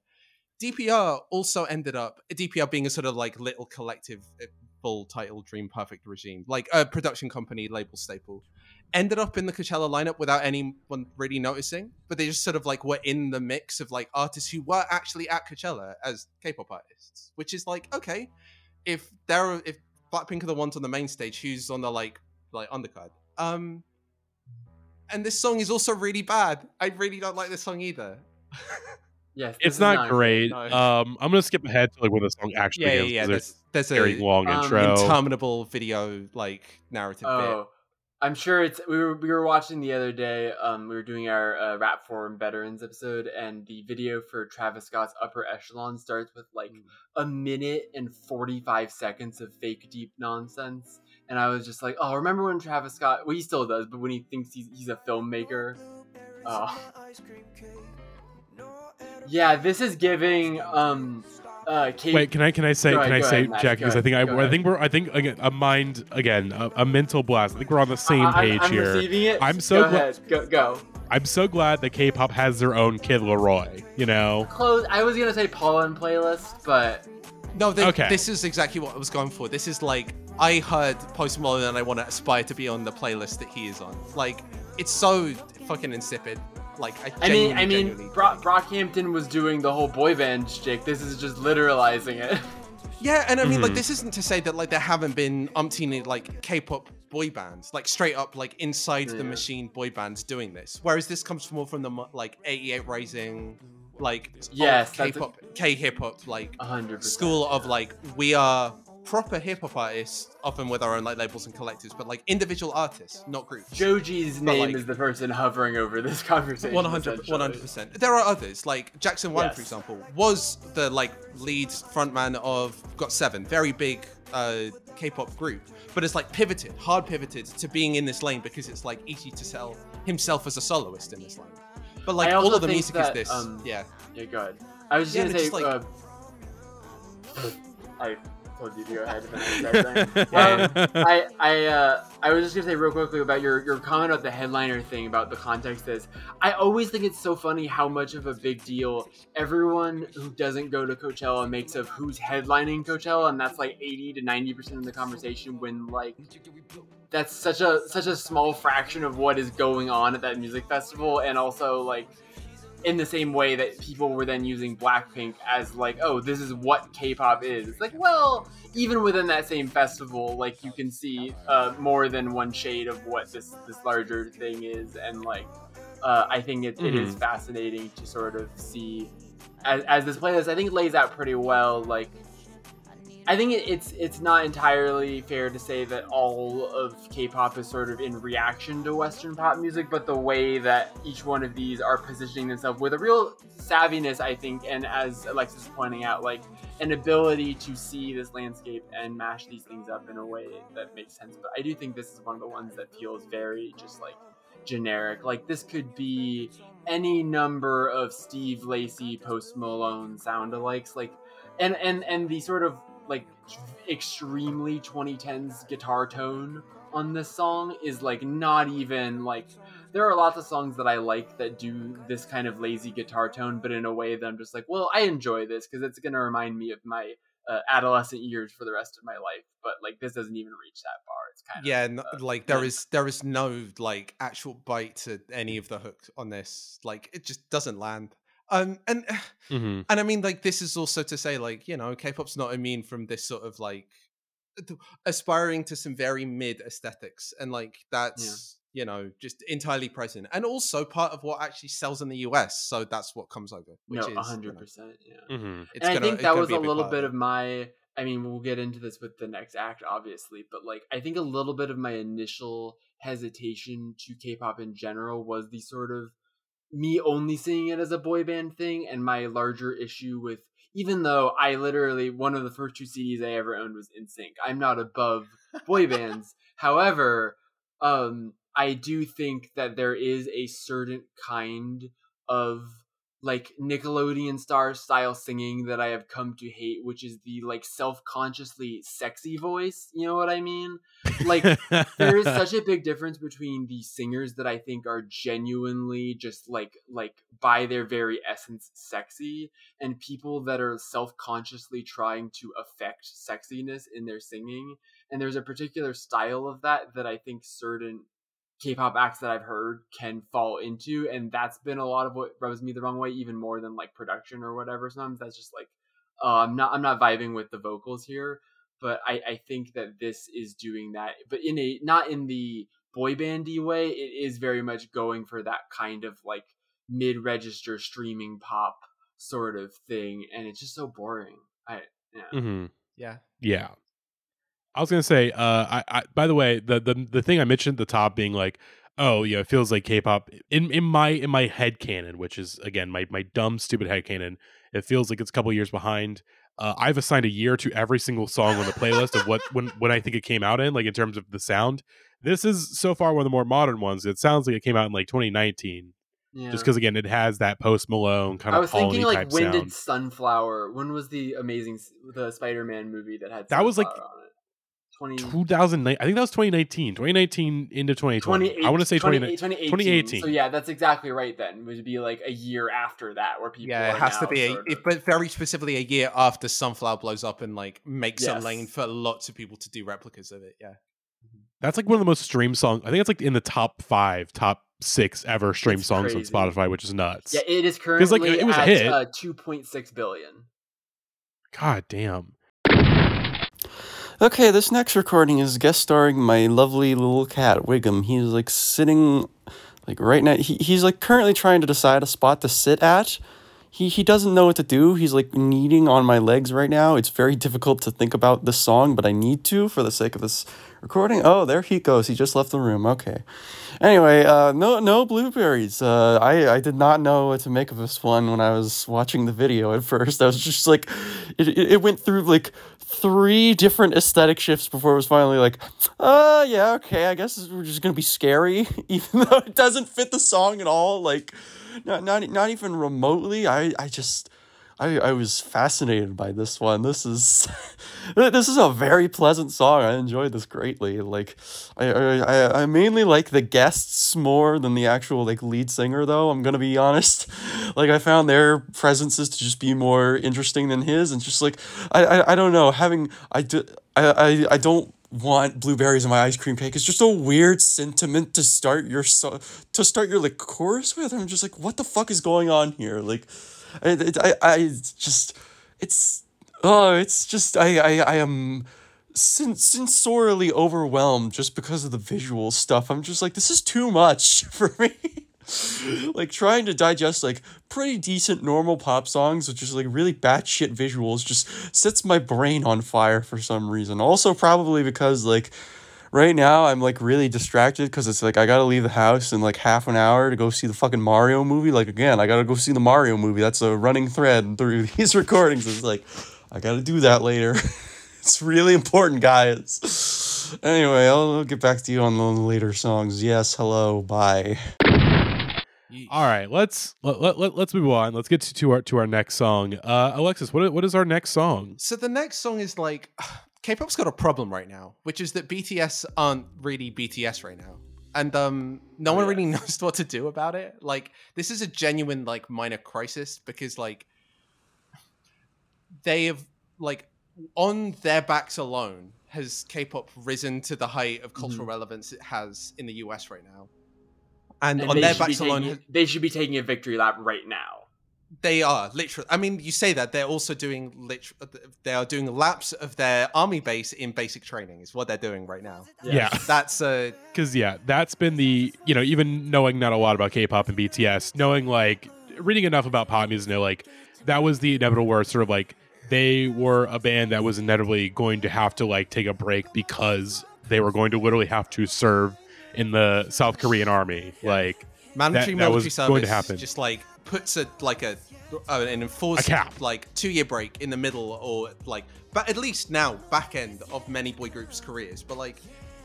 [SPEAKER 2] DPR also ended up, DPR being a sort of like little collective, uh, full title Dream Perfect regime, like a production company label staple, ended up in the Coachella lineup without anyone really noticing. But they just sort of like were in the mix of like artists who were actually at Coachella as K-pop artists, which is like okay, if there are if Blackpink are the ones on the main stage, who's on the like like undercard? Um, and this song is also really bad. I really don't like this song either.
[SPEAKER 3] yes,
[SPEAKER 1] it's
[SPEAKER 3] is
[SPEAKER 1] not, great.
[SPEAKER 2] No.
[SPEAKER 1] Um, I'm gonna skip ahead to like when the song actually
[SPEAKER 2] yeah, yeah,
[SPEAKER 1] begins.
[SPEAKER 2] yeah.
[SPEAKER 1] 'Cause
[SPEAKER 2] There's, there's
[SPEAKER 1] There's a very long
[SPEAKER 3] um,
[SPEAKER 1] intro.
[SPEAKER 2] interminable video like narrative
[SPEAKER 3] Oh, I'm sure it's. We were we were watching the other day. Um, we were doing our uh, rap forum veterans episode, and the video for Travis Scott's Upper Echelon starts with like a minute and 45 seconds of fake deep nonsense. And I was just like, oh, remember when Travis Scott? Well, he still does, but when he thinks he's he's a filmmaker. Oh, yeah. This is giving um uh Kate.
[SPEAKER 1] Wait, can I can I say
[SPEAKER 3] Go
[SPEAKER 1] can
[SPEAKER 3] ahead,
[SPEAKER 1] I say
[SPEAKER 3] ahead, Matt,
[SPEAKER 1] Jack? Because I think I, I think we're I think again a mind again a, a mental blast. I think we're on the same
[SPEAKER 3] I- I'm-
[SPEAKER 1] page
[SPEAKER 3] I'm,
[SPEAKER 1] here.
[SPEAKER 3] receiving it.
[SPEAKER 1] I'm so
[SPEAKER 3] go
[SPEAKER 1] gla-
[SPEAKER 3] ahead. Go go.
[SPEAKER 1] I'm so glad that K-pop has their own Kid LAROI. You know,
[SPEAKER 3] Close. I was gonna say Pollen playlist, but
[SPEAKER 2] No, th-
[SPEAKER 1] Okay.
[SPEAKER 2] this is exactly what I was going for. This is like I heard Post Malone and I want to aspire to be on the playlist that he is on. Like it's so fucking insipid. Like I,
[SPEAKER 3] I mean, I mean,
[SPEAKER 2] genuinely-
[SPEAKER 3] Brock, Brockhampton was doing the whole boy band shtick. This is just literalizing it.
[SPEAKER 2] Yeah, and I mean, like,
[SPEAKER 1] Mhm.
[SPEAKER 2] this isn't to say that like there haven't been umpteen like K-pop boy bands, like straight up like inside the machine boy bands doing this. Whereas this comes more from the like 88 Rising, like
[SPEAKER 3] Yes,
[SPEAKER 2] old
[SPEAKER 3] that's a-
[SPEAKER 2] K-pop, K-hip hop, like
[SPEAKER 3] A hundred percent.
[SPEAKER 2] school of like we are proper hip hop artists, often with our own like labels and collectives, but like individual artists, not groups.
[SPEAKER 3] Joji's
[SPEAKER 2] But,
[SPEAKER 3] name
[SPEAKER 2] like-
[SPEAKER 3] is the person hovering over this conversation.
[SPEAKER 2] 100 percent. There are others, like Jackson Wang, for example, was the like lead frontman of GOT7, very big uh, K-pop group, but it's like pivoted, hard pivoted to being in this lane because it's like easy to sell himself as a soloist in this lane. But like all of the music
[SPEAKER 3] that,
[SPEAKER 2] is this,
[SPEAKER 3] um,
[SPEAKER 2] yeah.
[SPEAKER 3] Yeah, go ahead. I was just
[SPEAKER 2] Yeah,
[SPEAKER 3] gonna say.
[SPEAKER 2] just, like-
[SPEAKER 3] uh, I told you to go ahead. and then I. Um, I I uh, I was just gonna say real quickly about your your comment about the headliner thing about the context is I always think it's so funny how much of a big deal everyone who doesn't go to Coachella makes of who's headlining Coachella, and that's like eighty to ninety percent of the conversation. When like that's such a such a small fraction of what is going on at that music festival, and also like in the same way that people were then using Blackpink as like, oh, this is what K-pop is. It's like, well, even within that same festival, like you can see uh, more than one shade of what this this larger thing is, and like uh, I think it, it is fascinating to sort of see as, as this playlist. I think lays out pretty well, like. I think it, it's it's not entirely fair to say that all of K-pop is sort of in reaction to Western pop music, but the way that each one of these are positioning themselves with a real savviness, I think, and as Alexis is pointing out, like an ability to see this landscape and mash these things up in a way that makes sense. But I do think this is one of the ones that feels very just like generic. Like this could be any number of Steve Lacy, Post Malone sound alikes, like and and and the sort of extremely 2010s guitar tone on this song is like not even like there are lots of songs that I like that do this kind of lazy guitar tone, but in a way that I'm just like, well, I enjoy this because it's going to remind me of my uh, adolescent years for the rest of my life. But like, this doesn't even reach that far. It's kind
[SPEAKER 2] yeah,
[SPEAKER 3] of
[SPEAKER 2] yeah,
[SPEAKER 3] uh,
[SPEAKER 2] like there is there is no like actual bite to any of the hooks on this. Like it just doesn't land. Um, and
[SPEAKER 1] Mhm.
[SPEAKER 2] and I mean, like this is also to say, like you know, K-pop's not immune from this sort of like aspiring to some very mid aesthetics, and like that's you know just entirely present, and also part of what actually sells in the US. So that's what comes over. Which
[SPEAKER 3] no, hundred percent. yeah.
[SPEAKER 1] Mhm.
[SPEAKER 2] it's
[SPEAKER 3] and
[SPEAKER 2] gonna-
[SPEAKER 3] I think that was a little bit
[SPEAKER 2] it.
[SPEAKER 3] of my. I mean, we'll get into this with the next act, obviously, but like, I think a little bit of my initial hesitation to K-pop in general was the sort of me only seeing it as a boy band thing, and my larger issue with. Even though I literally one of the first two CDs I ever owned was NSYNC. I'm not above boy bands. However, um, I do think that there is a certain kind of like Nickelodeon star style singing that I have come to hate, which is the like self consciously sexy voice. You know what I mean? Like there is such a big difference between the singers that I think are genuinely just like like by their very essence sexy and people that are self-consciously trying to affect sexiness in their singing and there's a particular style of that that I think certain K-pop acts that I've heard can fall into, and that's been a lot of what rubs me the wrong way, even more than like production or whatever. Sometimes that's just like, uh, I'm not I'm not vibing with the vocals here, but I I think that this is doing that, but in a not in the boy bandy way. It is very much going for that kind of like mid-register streaming pop sort of thing, and it's just so boring. I yeah.
[SPEAKER 1] Mhm.
[SPEAKER 2] yeah.
[SPEAKER 1] Yeah. I was gonna say, uh, I, I by the way, the, the the thing I mentioned at the top being like, oh yeah, it feels like K-pop in in my in my head canon, which is again my my dumb stupid head canon. It feels like it's a couple years behind. Uh, I've assigned a year to every single song on the playlist of what when when I think it came out in, like in terms of the sound. This is so far one of the more modern ones. It sounds like it came out in like 2019,
[SPEAKER 3] yeah.
[SPEAKER 1] just because again it has that Post Malone kind of.
[SPEAKER 3] I was thinking like when
[SPEAKER 1] sound.
[SPEAKER 3] did Sunflower? When was the amazing the Spider-Man movie that had
[SPEAKER 1] That was, like?
[SPEAKER 3] 20,
[SPEAKER 1] 2009, I think that was 2019, 2019 into 2020.
[SPEAKER 3] 28
[SPEAKER 1] I want to say
[SPEAKER 3] 20
[SPEAKER 1] 2019.
[SPEAKER 3] 2018.
[SPEAKER 1] 2018.
[SPEAKER 3] So yeah, that's exactly right. Then it would be like a year after that, where people.
[SPEAKER 2] Yeah,
[SPEAKER 3] are
[SPEAKER 2] it has to be, a,
[SPEAKER 3] sort
[SPEAKER 2] it, but very specifically a year after Sunflower blows up and like makes a lane for lots of people to do replicas of it. Yeah,
[SPEAKER 1] That's like one of the most streamed songs. I think it's like in the top five, top six ever streamed
[SPEAKER 3] It's
[SPEAKER 1] songs
[SPEAKER 3] crazy.
[SPEAKER 1] on Spotify, which is nuts.
[SPEAKER 3] yeah, it is currently
[SPEAKER 1] like, it was a
[SPEAKER 3] at
[SPEAKER 1] hit.
[SPEAKER 3] Uh, 2.6 billion.
[SPEAKER 1] God damn.
[SPEAKER 4] Okay, this next recording is guest starring my lovely little cat, Wiggum. He's like sitting like right now he, he's like currently trying to decide a spot to sit at. He he doesn't know what to do. He's like kneading on my legs right now. It's very difficult to think about this song, but I need to for the sake of this recording. Oh, there he goes. He just left the room. Okay. Anyway, uh, no no blueberries. Uh, I I did not know what to make of this one when I was watching the video at first. I was just like, it it, went through like three different aesthetic shifts before it was finally like, uh, yeah, okay, I guess we're just gonna be scary, even though it doesn't fit the song at all. Like, not not not even remotely. I I just. I, I was fascinated by this one. This is this is a very pleasant song. I enjoyed this greatly. Like I, I I mainly like the guests more than the actual like lead singer though. I'm gonna be honest. Like I found their presences to just be more interesting than his, and just like I I, I don't know having I do I, I I don't want blueberries in my ice cream cake. It's just a weird sentiment to start your so to start your like chorus with. I'm just like, what the fuck is going on here? Like, I I, I just it's oh it's just I I, I am sen- sensorily overwhelmed just because of the visual stuff. I'm just like, this is too much for me. like trying to digest like pretty decent normal pop songs with just like really batshit visuals just sets my brain on fire for some reason. Also, probably because like right now I'm like really distracted because it's like I gotta leave the house in like half an hour to go see the fucking Mario movie. Like again, I gotta go see the Mario movie. That's a running thread through these recordings. It's like I gotta do that later. it's really important, guys. Anyway, I'll, I'll get back to you on the later songs. Yes, hello, bye.
[SPEAKER 1] All right, let's let, let, let, us move on. Let's get to, to our to our next song. Uh, Alexis, what what is our next song?
[SPEAKER 2] So the next song is like K-pop's got a problem right now, which is that BTS aren't really BTS right now. And um no
[SPEAKER 3] Oh,
[SPEAKER 2] one
[SPEAKER 3] yeah.
[SPEAKER 2] really knows what to do about it. Like this is a genuine like minor crisis because like they have like on their backs alone has K-pop risen to the height of cultural relevance it has in the US right now. And,
[SPEAKER 3] And
[SPEAKER 2] on their backs alone
[SPEAKER 3] taking, they should be taking a victory lap right now.
[SPEAKER 2] They are literally. I mean, you say that they're also doing lit. They are doing laps of their army base in basic training. Is what they're doing right now.
[SPEAKER 1] Yeah.
[SPEAKER 2] That's uh,
[SPEAKER 1] Because yeah, that's been the you know even knowing not a lot about K-pop and BTS, knowing like reading enough about pop music, to know like that was the inevitable where sort of like they were a band that was inevitably going to have to like take a break because they were going to literally have to serve in the South Korean army. Like
[SPEAKER 2] mandatory
[SPEAKER 1] that was
[SPEAKER 2] military service.
[SPEAKER 1] going to happen.
[SPEAKER 2] Just like puts a like a uh, an enforced
[SPEAKER 1] A cap.
[SPEAKER 2] like two year break in the middle or like, but at least now back end of many boy groups' careers. But like,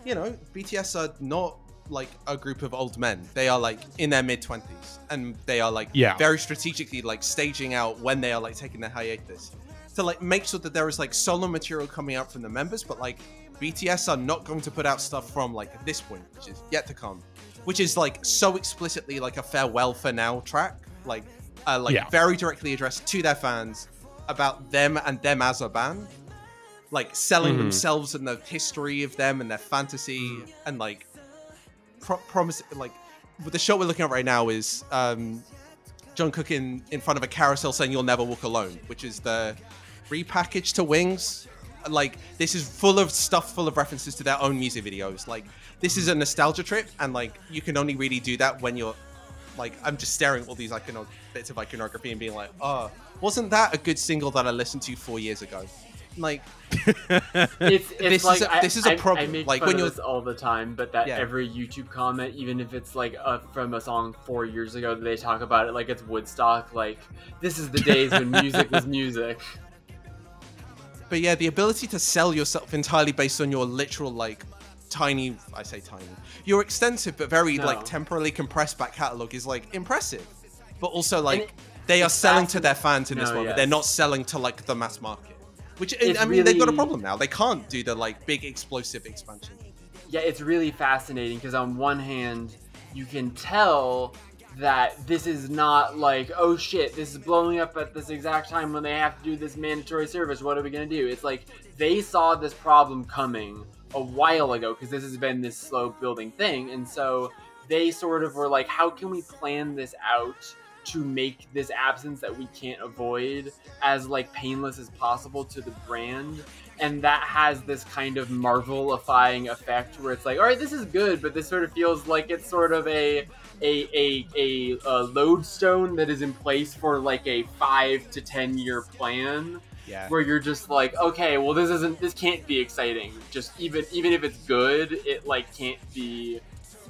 [SPEAKER 2] you know, BTS are not like a group of old men. They are like in their mid twenties, and they are like
[SPEAKER 1] Yeah.
[SPEAKER 2] very strategically like staging out when they are like taking their hiatus to like make sure that there is like solo material coming out from the members, but like BTS are not going to put out stuff from like this point, which is yet to come, which is like so explicitly like a farewell for now track, like uh, like
[SPEAKER 1] Yeah.
[SPEAKER 2] very directly addressed to their fans about them and them as a band, like selling
[SPEAKER 1] Mhm.
[SPEAKER 2] themselves and the history of them and their fantasy and like pro- promise like the shot we're looking at right now is um Jungkook in, in front of a carousel saying "You'll never walk alone," which is the repackage to Wings. Like this is full of stuff, full of references to their own music videos. Like this is a nostalgia trip, and like you can only really do that when you're like I'm just staring at all these icono- bits of iconography and being like, "Oh, wasn't that a good single that I listened to four years ago?" Like
[SPEAKER 3] It's, it's
[SPEAKER 2] This is
[SPEAKER 3] like
[SPEAKER 2] a-
[SPEAKER 3] I-
[SPEAKER 2] this is a
[SPEAKER 3] I- I
[SPEAKER 2] problem.
[SPEAKER 3] make
[SPEAKER 2] Like,
[SPEAKER 3] fun
[SPEAKER 2] when you're-
[SPEAKER 3] this all the time, but that
[SPEAKER 2] Yeah.
[SPEAKER 3] every YouTube comment, even if it's like uh, from a song four years ago, they talk about it like it's Woodstock. Like this is the days when music was music.
[SPEAKER 2] But yeah, the ability to sell yourself entirely based on your literal like tiny I say tiny. Your extensive but very
[SPEAKER 3] No.
[SPEAKER 2] like temporarily compressed back catalog is like impressive. But also like
[SPEAKER 3] it-
[SPEAKER 2] they are selling to their fans in this
[SPEAKER 3] No,
[SPEAKER 2] one, but they're not selling to like the mass market. Which
[SPEAKER 3] It's
[SPEAKER 2] I mean they've got a problem now. They can't do the like big explosive expansion.
[SPEAKER 3] yeah, it's really fascinating because on one hand, you can tell that this is not like, oh shit, this is blowing up at this exact time when they have to do this mandatory service. What are we gonna do? It's like they saw this problem coming a while ago because this has been this slow building thing, and so they sort of were like, how can we plan this out? to make this absence that we can't avoid as like painless as possible to the brand and that has this kind of marvelifying effect where it's like all right this is good but this sort of feels like it's sort of a a, a, a, a lodestone that is in place for like a five to ten year plan
[SPEAKER 2] Yeah.
[SPEAKER 3] where you're just like okay well this isn't this can't be exciting just even even if it's good it like can't be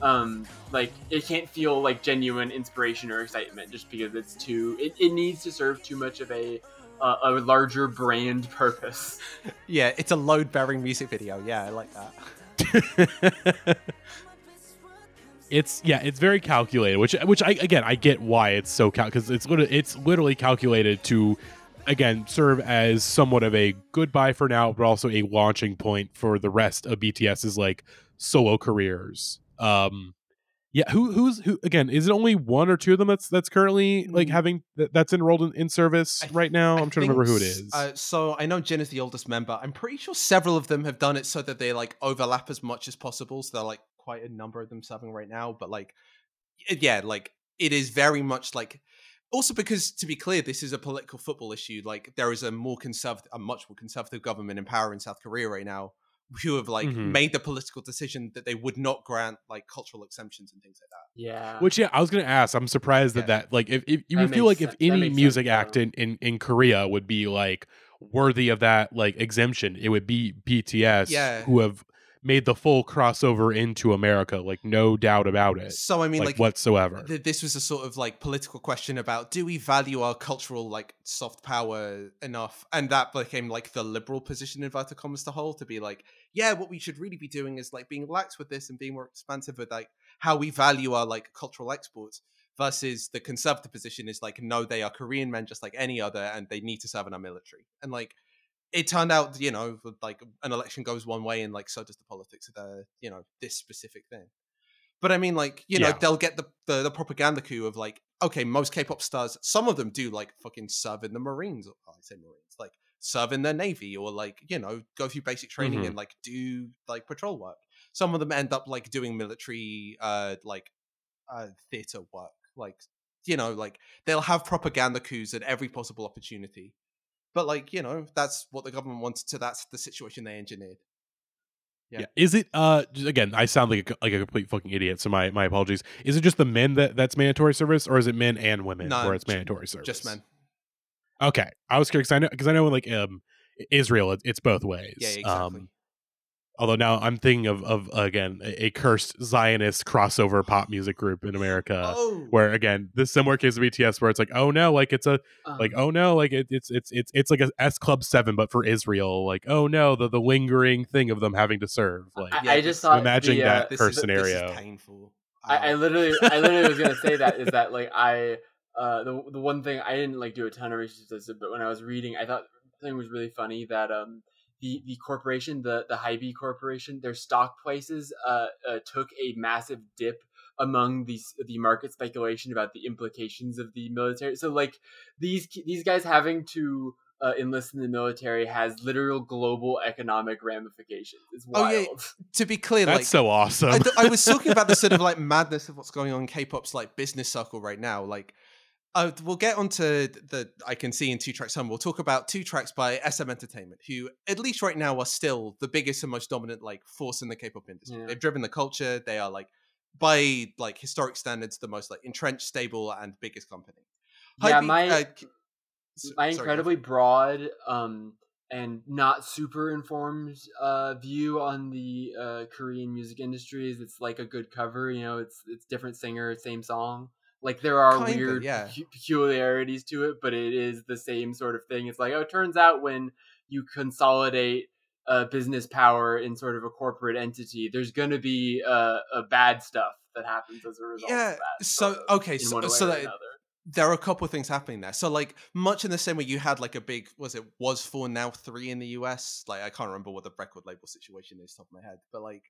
[SPEAKER 3] um like it can't feel like genuine inspiration or excitement just because it's too it, it needs to serve too much of a uh, a larger brand purpose
[SPEAKER 2] Yeah, it's a load bearing music video. Yeah, I like that.
[SPEAKER 1] it's yeah, it's very calculated, which which I again I get why it's so cal because it's literally it's literally calculated to again serve as somewhat of a goodbye for now, but also a launching point for the rest of BTS's like solo careers. Um, yeah, who who's who again? Is it only one or two of them that's that's currently like
[SPEAKER 2] Mm.
[SPEAKER 1] having that's enrolled in, in service
[SPEAKER 2] I
[SPEAKER 1] right now?
[SPEAKER 2] I
[SPEAKER 1] I'm trying to remember who it is.
[SPEAKER 2] Uh, so I know Jin is the oldest member. I'm pretty sure several of them have done it so that they like overlap as much as possible. So they're like quite a number of them serving right now. But like, yeah, like it is very much like. Also, because to be clear, this is a political football issue. Like there is a more conservative, a much more conservative government in power in South Korea right now, who have like
[SPEAKER 1] Mhm.
[SPEAKER 2] made the political decision that they would not grant like cultural exemptions and things like that.
[SPEAKER 3] Yeah.
[SPEAKER 1] Which yeah, I was gonna ask. I'm surprised that
[SPEAKER 2] Yeah.
[SPEAKER 1] that like if, if you
[SPEAKER 3] That
[SPEAKER 1] feel
[SPEAKER 3] makes
[SPEAKER 1] like if any music
[SPEAKER 3] sense,
[SPEAKER 1] act in, in in Korea would be like worthy of that like exemption, it would be BTS
[SPEAKER 2] Yeah.
[SPEAKER 1] who have made the full crossover into America, like no doubt about it,
[SPEAKER 2] So I mean,
[SPEAKER 1] like,
[SPEAKER 2] like,
[SPEAKER 1] whatsoever.
[SPEAKER 2] th- this was a sort of like political question about do we value our cultural like soft power enough and that became like the liberal position in inverted commas to hold to be like yeah what we should really be doing is like being lax with this and being more expansive with like how we value our like cultural exports versus the conservative position is like no they are korean men just like any other and they need to serve in our military and like it turned out you know like an election goes one way and like so does the politics of the you know this specific thing but I mean, like, you know,
[SPEAKER 1] Yeah.
[SPEAKER 2] they'll get the, the the propaganda coup of like, okay, most K-pop stars, some of them do like fucking serve in the Marines, or oh, I say Marines, like serve in the Navy, or like, you know, go through basic training
[SPEAKER 1] Mhm.
[SPEAKER 2] and like do like patrol work. Some of them end up like doing military, uh, like, uh, theater work. Like, you know, like they'll have propaganda coups at every possible opportunity. But like, you know, that's what the government wanted. So that's the situation they engineered.
[SPEAKER 1] Yeah.
[SPEAKER 2] Yeah.
[SPEAKER 1] Is it uh again, I sound like a, like a complete fucking idiot, so my my apologies. Is it just the men that that's mandatory service or is it men and women
[SPEAKER 2] No,
[SPEAKER 1] where it's mandatory service?
[SPEAKER 2] Just men.
[SPEAKER 1] Okay. I was curious 'cause I know because I know in like um Israel it, it's both ways.
[SPEAKER 2] Yeah, exactly.
[SPEAKER 1] Um although now I'm thinking of of again a, a cursed Zionist crossover pop music group in America
[SPEAKER 2] oh,
[SPEAKER 1] where again this similar case of BTS where it's like oh no like it's a
[SPEAKER 3] Um,
[SPEAKER 1] like oh no like it, it's it's it's it's like a S Club 7 but for Israel like oh no the the lingering thing of them having to serve like
[SPEAKER 3] I,
[SPEAKER 2] Yeah,
[SPEAKER 3] I just thought
[SPEAKER 1] imagining
[SPEAKER 3] the, uh,
[SPEAKER 1] that
[SPEAKER 2] this
[SPEAKER 1] her
[SPEAKER 2] is,
[SPEAKER 1] scenario.
[SPEAKER 2] This is painful.
[SPEAKER 3] I, I
[SPEAKER 2] Uh,
[SPEAKER 3] literally, I literally was gonna say that is that like I, uh, the the one thing I didn't like do a ton of research on but when I was reading, I thought something was really funny that um the the corporation, the the HYBE corporation, their stock prices uh, uh took a massive dip among these the market speculation about the implications of the military. So like these these guys having to. Uh, enlist in the military has literal global economic ramifications. It's
[SPEAKER 2] Oh, yeah. to be clear,
[SPEAKER 1] that's
[SPEAKER 2] like
[SPEAKER 1] so awesome
[SPEAKER 2] I, th- I was talking about the sort of like madness of what's going on in K-pop's like business circle right now. Like, uh, we'll get onto the I can see in two tracks home. We'll talk about two tracks by SM Entertainment, who at least right now are still the biggest and most dominant like force in the K-pop industry.
[SPEAKER 3] Yeah.
[SPEAKER 2] They've driven the culture. They are like by like historic standards the most like entrenched, stable, and biggest company.
[SPEAKER 3] Yeah, my-
[SPEAKER 2] uh, k- s-
[SPEAKER 3] my
[SPEAKER 2] sorry,
[SPEAKER 3] incredibly broad um and not super informed uh view on the uh Korean music industry is it's like a good cover, you know, it's it's different singer, same song. Like there are
[SPEAKER 2] Kinda,
[SPEAKER 3] weird
[SPEAKER 2] yeah.
[SPEAKER 3] pecu- peculiarities to it, but it is the same sort of thing. It's like, oh, it turns out when you consolidate uh, business power in sort of a corporate entity, there's going to be uh, a bad stuff that happens as a result
[SPEAKER 2] Yeah,
[SPEAKER 3] of that.
[SPEAKER 2] so- okay, so- so that- there are a couple of things happening there. So like much in the same way you had like a big was it was four now three in the US. Like I can't remember what the record label situation is top of my head, but like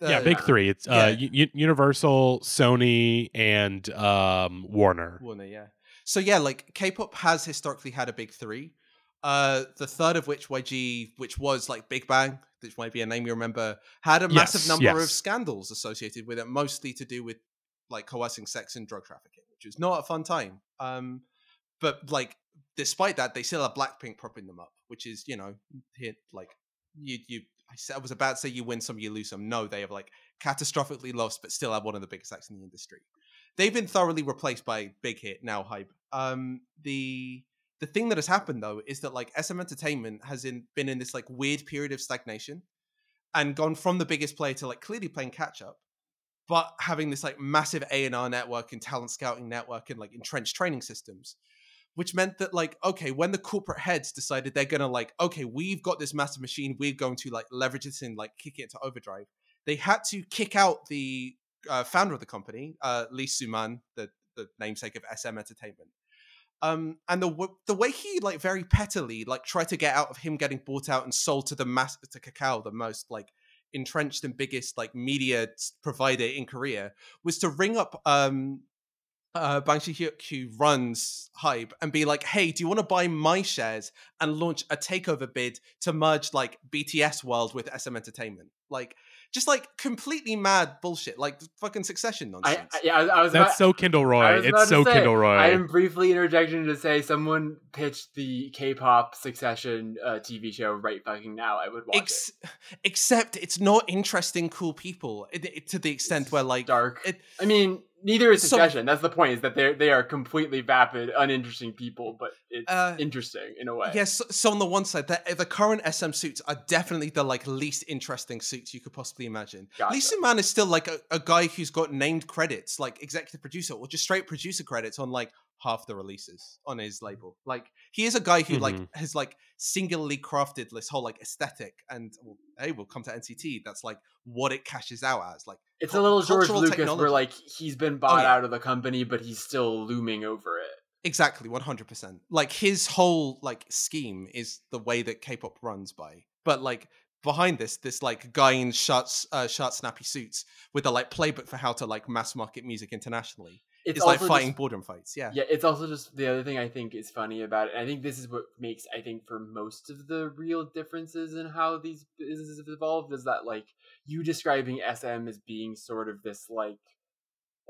[SPEAKER 1] yeah, big three. It's uh. U- Universal, Sony, and um, Warner.
[SPEAKER 2] Warner, yeah. So yeah, like K-pop has historically had a big three. Uh, the third of which YG, which was like Big Bang, which might be a name you remember, had a massive
[SPEAKER 1] Yes,
[SPEAKER 2] number of scandals associated with it, mostly to do with like coercing sex and drug trafficking, which was not a fun time. Um, but like despite that, they still have Blackpink propping them up, which is you know hit like you you. I was about to say you win some, you lose some. No, they have like catastrophically lost, but still have one of the biggest acts in the industry. They've been thoroughly replaced by Big Hit now HYBE. Um, the the thing that has happened though is that like SM Entertainment has in, been in this like weird period of stagnation and gone from the biggest player to like clearly playing catch up, but having this like massive A and R network and talent scouting network and like entrenched training systems, which meant that like okay, when the corporate heads decided they're gonna like okay, we've got this massive machine, we're going to like leverage this and like kick it into overdrive. They had to kick out the uh, founder of the company, uh, Lee Soo-man, the the namesake of SM Entertainment. Um, and the w- the way he like very pettily like tried to get out of him getting bought out and sold to the mass to Kakao, the most like entrenched and biggest like media provider in Korea, was to ring up um uh Bang Shi-hyuk who runs HYBE and be like, "Hey, do you want to buy my shares and launch a takeover bid to merge like BTS World with SM Entertainment?" Like just like completely mad bullshit, like fucking Succession nonsense.
[SPEAKER 3] I, yeah, I, was- I was
[SPEAKER 1] That's
[SPEAKER 3] about,
[SPEAKER 1] so
[SPEAKER 3] Kendall
[SPEAKER 1] Roy. It's so
[SPEAKER 3] say,
[SPEAKER 1] Kendall Roy.
[SPEAKER 3] I am briefly interjecting to say someone pitched the K-pop Succession uh, TV show right fucking now. I would watch
[SPEAKER 2] Ex- except it's not interesting, cool people it, it- to the extent
[SPEAKER 3] It's
[SPEAKER 2] where like
[SPEAKER 3] dark.
[SPEAKER 2] it.
[SPEAKER 3] I mean, neither is
[SPEAKER 2] So-
[SPEAKER 3] Succession. That's the point. Is that they they are completely vapid, uninteresting people, but it's
[SPEAKER 2] Uh,
[SPEAKER 3] interesting in a way.
[SPEAKER 2] Yes, so on the one side, the, the current SM suits are definitely the like least interesting suits you could possibly imagine.
[SPEAKER 3] Gotcha.
[SPEAKER 2] Soo Man is still like a, a guy who's got named credits, like executive producer or just straight producer credits on like half the releases on his label. Like he is a guy who like
[SPEAKER 1] Mhm.
[SPEAKER 2] has like singularly crafted this whole like aesthetic, and well, hey, we'll come to NCT. That's like what it cashes out as. Like
[SPEAKER 3] It's a little George Lucas where
[SPEAKER 2] technology.
[SPEAKER 3] like he's been bought
[SPEAKER 2] yeah.
[SPEAKER 3] out of the company, but he's still looming over it.
[SPEAKER 2] Exactly, one hundred percent. Like his whole like scheme is the way that K-pop runs by. But like behind this, this like guy in short, uh, short, snappy suits with a like playbook for how to like mass market music internationally.
[SPEAKER 3] It's
[SPEAKER 2] It's, like fighting
[SPEAKER 3] just-
[SPEAKER 2] boredom fights. Yeah.
[SPEAKER 3] Yeah, it's also just the other thing I think is funny about it. And I think this is what makes I think for most of the real differences in how these businesses have evolved is that like you describing SM as being sort of this like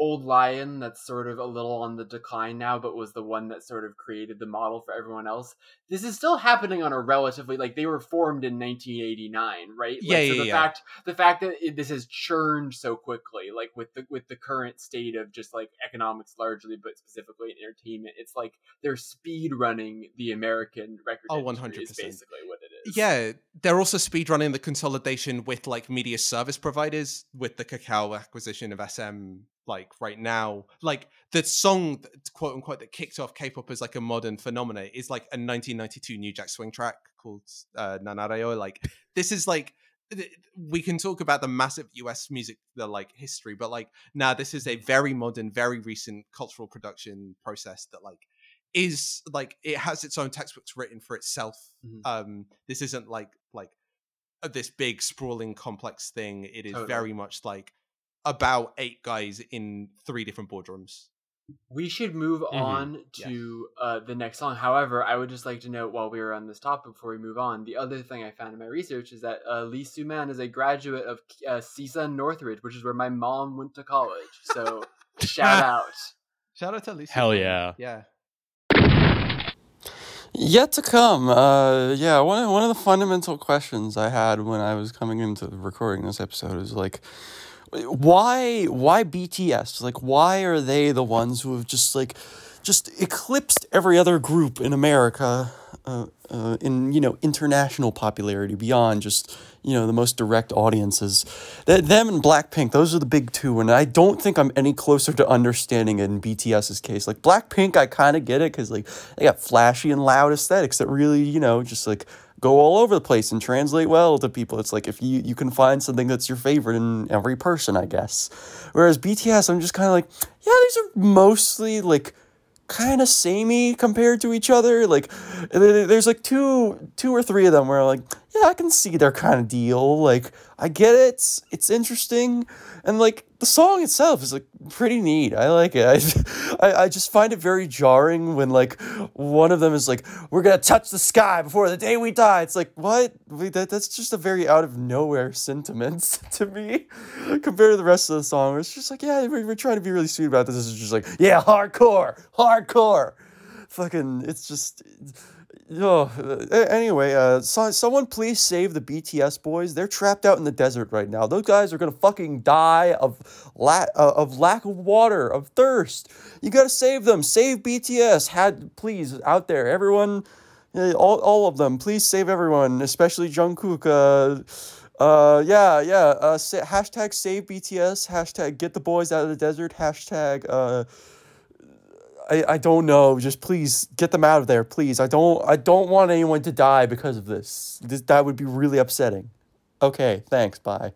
[SPEAKER 3] old lion that's sort of a little on the decline now, but was the one that sort of created the model for everyone else. This is still happening on a relatively like they were formed in 1989, right? Like,
[SPEAKER 2] Yeah,
[SPEAKER 3] so
[SPEAKER 2] yeah,
[SPEAKER 3] the
[SPEAKER 2] yeah.
[SPEAKER 3] fact the fact that it, this has churned so quickly, like with the with the current state of just like economics largely, but specifically in entertainment, it's like they're speed running the American record
[SPEAKER 2] Oh,
[SPEAKER 3] industry.
[SPEAKER 2] 100%.
[SPEAKER 3] basically what it is.
[SPEAKER 2] Yeah, they're also speed running the consolidation with like media service providers with the Kakao acquisition of SM. Like right now, like the song, that- quote unquote, that kicked off K-pop as like a modern phenomenon is like a 1992 New Jack Swing track called uh, Nan Arayo. Like this is like we can talk about the massive US music, the like history, but like now this is a very modern, very recent cultural production process that like is like it has its own textbooks written for itself.
[SPEAKER 3] Mhm.
[SPEAKER 2] Um, this isn't like like uh, this big sprawling complex thing. It is
[SPEAKER 3] Totally.
[SPEAKER 2] very much like about eight guys in three different boardrooms.
[SPEAKER 3] We should move on
[SPEAKER 2] Yeah.
[SPEAKER 3] to uh, the next song. However, I would just like to note while we were on this topic before we move on, the other thing I found in my research is that uh, Lee Soo Man is a graduate of uh, CSUN Northridge, which is where my mom went to college. So shout out.
[SPEAKER 2] Shout out to Lucy.
[SPEAKER 1] Hell
[SPEAKER 2] man.
[SPEAKER 1] yeah.
[SPEAKER 2] Yeah.
[SPEAKER 4] Yet to come. Uh, yeah, one of, one of the fundamental questions I had when I was coming into recording this episode is like, why why BTS? Like, why are they the ones who have just like just eclipsed every other group in America uh, uh, in you know international popularity beyond just you know the most direct audiences? That them and Blackpink, those are the big two, and I don't think I'm any closer to understanding it in BTS's case. Like Blackpink, I kind of get it because like they got flashy and loud aesthetics that really you know just like go all over the place and translate well to people. It's like if you you can find something that's your favorite in every person, I guess. Whereas BTS, I'm just kind of like, yeah, these are mostly like kind of samey compared to each other. Like there's like two two or three of them where like, yeah, I can see their kind of deal. Like I get it. It's, it's interesting. And like the song itself is like pretty neat. I like it. I, I, I just find it very jarring when like one of them is like, we're gonna touch the sky before the day we die. It's like, what? That, that's just a very out of nowhere sentiment to me compared to the rest of the song. It's just like, yeah, we're, we're trying to be really sweet about this. It's just like, yeah, hardcore, hardcore. Fucking, it's just. Oh, anyway, uh, so, someone please save the BTS boys. They're trapped out in the desert right now. Those guys are gonna fucking die of la- uh, of lack of water, of thirst. You gotta save them. Save BTS. Had please out there, everyone, uh, all all of them. Please save everyone, especially Jungkook. Uh, uh, yeah, yeah. Uh, sa- hashtag save BTS. Hashtag get the boys out of the desert. Hashtag uh. I, I don't know. Just please get them out of there, please. I don't I don't want anyone to die because of this. this that would be really upsetting. Okay, thanks. Bye.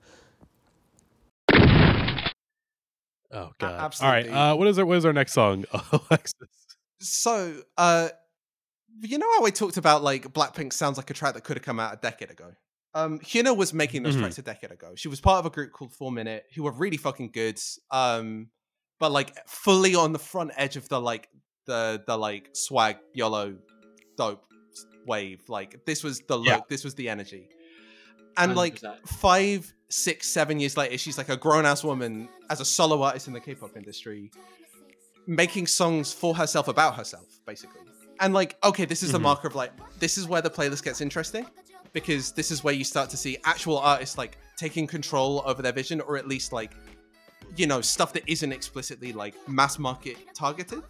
[SPEAKER 1] Oh god. All
[SPEAKER 2] absolutely.
[SPEAKER 1] right. Uh, what is our what is our next song, Alexis?
[SPEAKER 2] So, uh, you know how I talked about like Blackpink sounds like a track that could have come out a decade ago. Um, Hyuna was making those
[SPEAKER 1] Mhm.
[SPEAKER 2] tracks a decade ago. She was part of a group called Four Minute, who were really fucking good. Um, but like fully on the front edge of the like the the like swag yellow dope wave. Like this was the look,
[SPEAKER 1] Yeah.
[SPEAKER 2] this was the energy. And like
[SPEAKER 3] 100%.
[SPEAKER 2] five, six, seven years later, she's like a grown ass woman as a solo artist in the K-pop industry, making songs for herself about herself, basically. And like, okay, this is the
[SPEAKER 1] Mhm.
[SPEAKER 2] marker of like, this is where the playlist gets interesting because this is where you start to see actual artists like taking control over their vision, or at least like, you know, stuff that isn't explicitly like mass market targeted,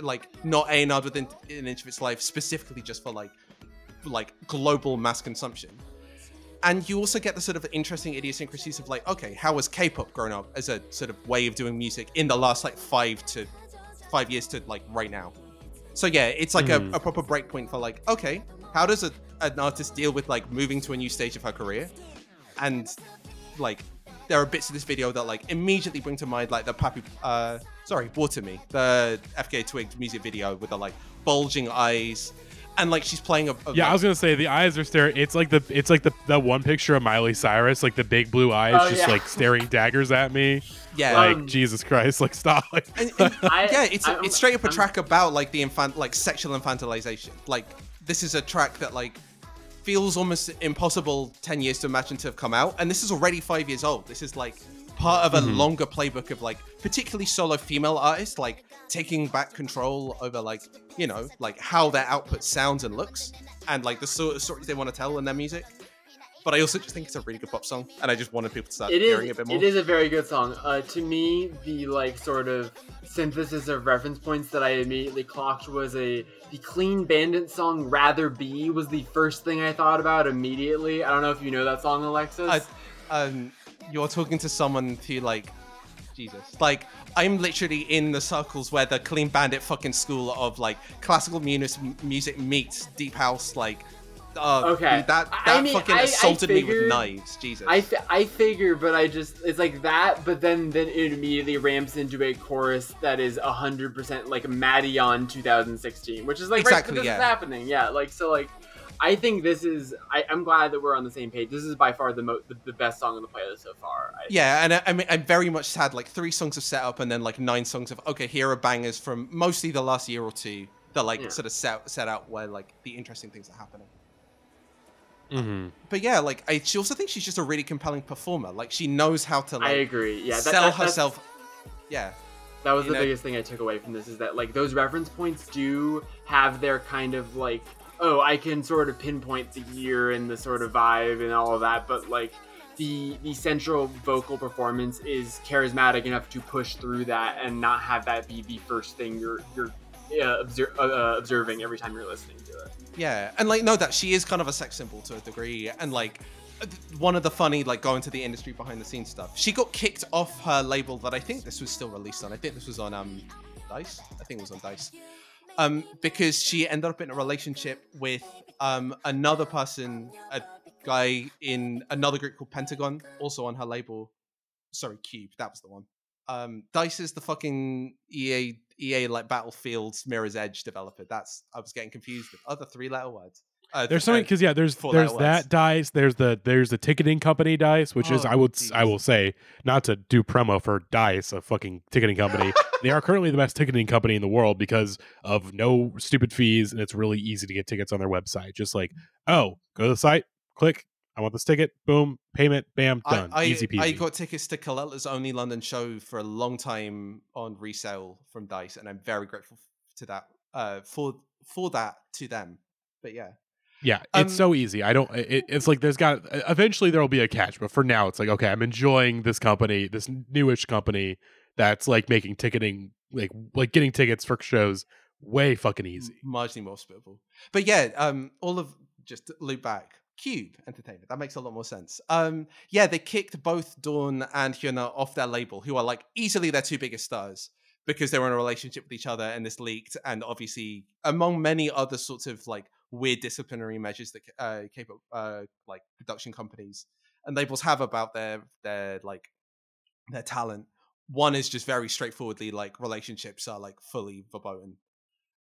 [SPEAKER 2] like not A and within an inch of its life, specifically just for like, like global mass consumption. And you also get the sort of interesting idiosyncrasies of like okay how has k-pop grown up as a sort of way of doing music in the last like five to five years to like right now? So yeah it's like
[SPEAKER 1] Mhm.
[SPEAKER 2] a, a proper breakpoint for like okay how does a, an artist deal with like moving to a new stage of her career? And like there are bits of this video that like immediately bring to mind like the pappy uh sorry water me the FKA twigs music video with the like bulging eyes and like she's playing a, a
[SPEAKER 1] Yeah,
[SPEAKER 2] like,
[SPEAKER 1] I was gonna say the eyes are staring. It's like the it's like the that one picture of Miley Cyrus, like the big blue eyes,
[SPEAKER 3] Oh,
[SPEAKER 1] just
[SPEAKER 3] yeah.
[SPEAKER 1] like staring daggers at me.
[SPEAKER 2] yeah
[SPEAKER 1] Like
[SPEAKER 3] Um,
[SPEAKER 1] Jesus Christ, like stop.
[SPEAKER 2] And, and-
[SPEAKER 3] I-
[SPEAKER 2] yeah, it's
[SPEAKER 3] I'm-
[SPEAKER 2] it's straight up a
[SPEAKER 3] I'm-
[SPEAKER 2] track about like the infant, like sexual infantilization. Like this is a track that like feels almost impossible ten years to imagine to have come out, and this is already five years old. This is like part of a
[SPEAKER 1] Mhm.
[SPEAKER 2] longer playbook of like particularly solo female artists like taking back control over like you know like how their output sounds and looks, and like the sort of stories they want to tell in their music. But I also just think it's a really good pop song, and I just wanted people to start
[SPEAKER 3] It
[SPEAKER 2] hearing
[SPEAKER 3] is.
[SPEAKER 2] it a bit more.
[SPEAKER 3] It is a very good song. Uh, to me, the like sort of synthesis of reference points that I immediately clocked was a the Clean Bandit song "Rather Be" was the first thing I thought about immediately. I don't know if you know that song, Alexis.
[SPEAKER 2] I- um, you're talking to someone who like Jesus. Like I'm literally in the circles where the Clean Bandit fucking school of like classical munis- music meets deep house. Like, uh,
[SPEAKER 3] Okay.
[SPEAKER 2] dude, that
[SPEAKER 3] I
[SPEAKER 2] that
[SPEAKER 3] mean,
[SPEAKER 2] fucking
[SPEAKER 3] I- I
[SPEAKER 2] assaulted me with knives. Jesus.
[SPEAKER 3] I, fi- I figure, but I just it's like that, but then then it immediately ramps into a chorus that is hundred percent like Maddie on 2016, which is like
[SPEAKER 2] Exactly,
[SPEAKER 3] right, this
[SPEAKER 2] yeah.
[SPEAKER 3] is happening, yeah. Like so, like I think this is I, I'm glad that we're on the same page. This is by far the mo- the, the best song on the playlist so far. I,
[SPEAKER 2] yeah, and I, I mean, I'm very much had like three songs of setup and then like nine songs of okay, here are bangers from mostly the last year or two that like
[SPEAKER 3] Yeah.
[SPEAKER 2] sort of set set out where like the interesting things are happening.
[SPEAKER 1] Mhm.
[SPEAKER 2] But yeah, like I she also thinks she's just a really compelling performer. Like she knows how to like
[SPEAKER 3] I agree. Yeah, that,
[SPEAKER 2] sell
[SPEAKER 3] that-
[SPEAKER 2] herself. Yeah,
[SPEAKER 3] That was
[SPEAKER 2] you
[SPEAKER 3] the
[SPEAKER 2] know-
[SPEAKER 3] biggest thing I took away from this is that like those reference points do have their kind of like oh I can sort of pinpoint the year and the sort of vibe and all of that, but like the the central vocal performance is charismatic enough to push through that and not have that be the first thing you're you're uh, obser- uh, observing every time you're listening to it.
[SPEAKER 2] Yeah, and like know that she is kind of a sex symbol to a degree, and like one of the funny like going to the industry behind the scenes stuff. She got kicked off her label that I think this was still released on. I think this was on um Dice. I think it was on Dice. Um, because she ended up in a relationship with um another person, a guy in another group called Pentagon, also on her label. Sorry, Cube. That was the one. Um, Dice is the fucking EA EA like Battlefield's Mirror's Edge developer. That's I was getting confused with other three letter words. Uh,
[SPEAKER 1] There's
[SPEAKER 2] uh,
[SPEAKER 1] something because yeah, there's there's that
[SPEAKER 2] words.
[SPEAKER 1] dice. There's the there's the ticketing company dice, which is
[SPEAKER 2] Oh,
[SPEAKER 1] I would s- I will say not to do promo for Dice, a fucking ticketing company. they are currently the best ticketing company in the world because of no stupid fees, and it's really easy to get tickets on their website. Just like oh, go to the site, click, I want this ticket, boom, payment, bam, done,
[SPEAKER 2] I,
[SPEAKER 1] easy peasy.
[SPEAKER 2] I got tickets to Kalella's only London show for a long time on resale from Dice, and I'm very grateful to that uh, for for that to them. But yeah,
[SPEAKER 1] Yeah,
[SPEAKER 2] Um,
[SPEAKER 1] it's so easy. I don't. It, it's like there's got. Eventually there will be a catch, but for now it's like okay, I'm enjoying this company, this newish company that's like making ticketing, like like getting tickets for shows way fucking easy.
[SPEAKER 2] marginally more spittable. But yeah, um, all of just loop back. Cube Entertainment. That makes a lot more sense. Um, yeah, they kicked both Dawn and Hyuna off their label, who are like easily their two biggest stars because they were in a relationship with each other and this leaked. And obviously, among many other sorts of like weird disciplinary measures that uh, K-pop uh, like production companies and labels have about their their like their talent. One is just very straightforwardly like relationships are like fully verboten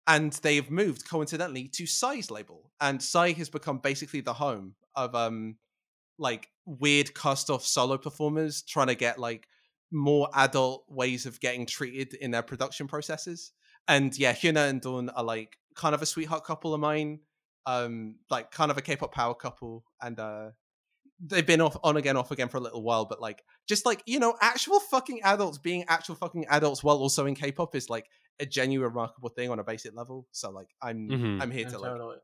[SPEAKER 2] and they've moved coincidentally to Psy's label, and Psy has become basically the home of um like weird cast off solo performers trying to get like more adult ways of getting treated in their production processes. And yeah, Hyuna and Dawn are like kind of a sweetheart couple of mine, um, like kind of a K-pop power couple, and uh, they've been off on again, off again for a little while. But like, just like you know, actual fucking adults being actual fucking adults while also in K-pop is like a genuine remarkable thing on a basic level. So like, I'm
[SPEAKER 1] Mhm.
[SPEAKER 2] I'm here
[SPEAKER 3] Yeah,
[SPEAKER 2] to like
[SPEAKER 3] totally.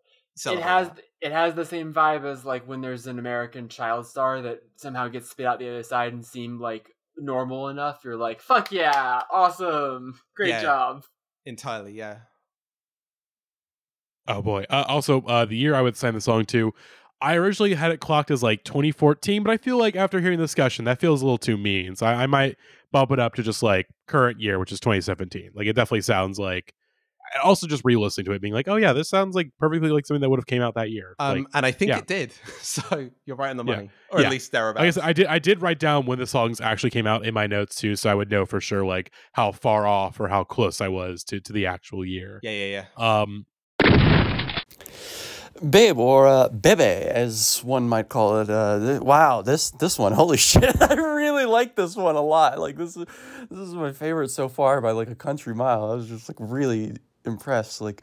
[SPEAKER 3] It has it has the same vibe as like when there's an American child star that somehow gets spit out the other side and seem like normal enough. You're like, fuck yeah, awesome, great
[SPEAKER 2] Yeah.
[SPEAKER 3] job.
[SPEAKER 2] entirely. Yeah.
[SPEAKER 1] Oh boy. Uh, also, uh, the year I would sign the song to, I originally had it clocked as like 2014, but I feel like after hearing the discussion, that feels a little too mean. So I, I might bump it up to just like current year, which is 2017. Like it definitely sounds like. Also, just re-listening to it, being like, "Oh yeah, this sounds like perfectly like something that would have came out that year."
[SPEAKER 2] Um,
[SPEAKER 1] like,
[SPEAKER 2] and I think
[SPEAKER 1] yeah.
[SPEAKER 2] it did. So you're right on the
[SPEAKER 1] Yeah.
[SPEAKER 2] money, or
[SPEAKER 1] Yeah.
[SPEAKER 2] at least thereabouts.
[SPEAKER 1] I guess I did. I did write down when the songs actually came out in my notes too, so I would know for sure like how far off or how close I was to to the actual year.
[SPEAKER 2] yeah, yeah, yeah.
[SPEAKER 1] Um,
[SPEAKER 4] Babe or uh, Bebe, as one might call it. Uh, th- wow, this this one, holy shit! I really like this one a lot. Like this is this is my favorite so far by like a country mile. I was just like really impressed. Like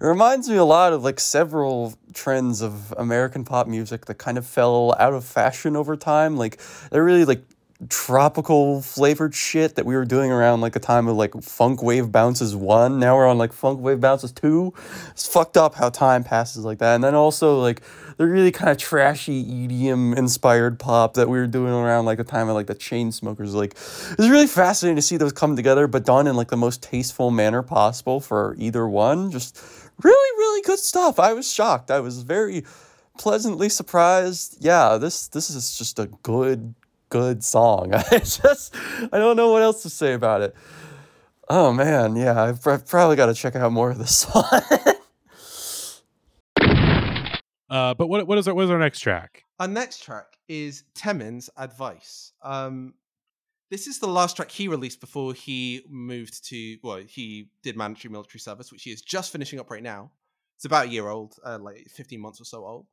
[SPEAKER 4] it reminds me a lot of like several trends of American pop music that kind of fell out of fashion over time. Like they're really like tropical flavored shit that we were doing around like a time of like Funk Wav Bounces one. Now we're on like Funk Wav Bounces two. It's fucked up how time passes like that. And then also like the really kind of trashy EDM inspired pop that we were doing around like a time of like the Chainsmokers. Like it's really fascinating to see those come together but done in like the most tasteful manner possible for either one. Just really really good stuff. I was shocked. I was very pleasantly surprised. Yeah this this is just a good good song i just i don't know what else to say about it oh man yeah i've, I've probably got to check out more of this song
[SPEAKER 1] uh, but what what is our what is our next track?
[SPEAKER 2] Our next track is Taemin's Advice. Um, this is the last track he released before he moved to, well, he did mandatory military service, which he is just finishing up right now. It's about a year old, uh, like 15 months or so old.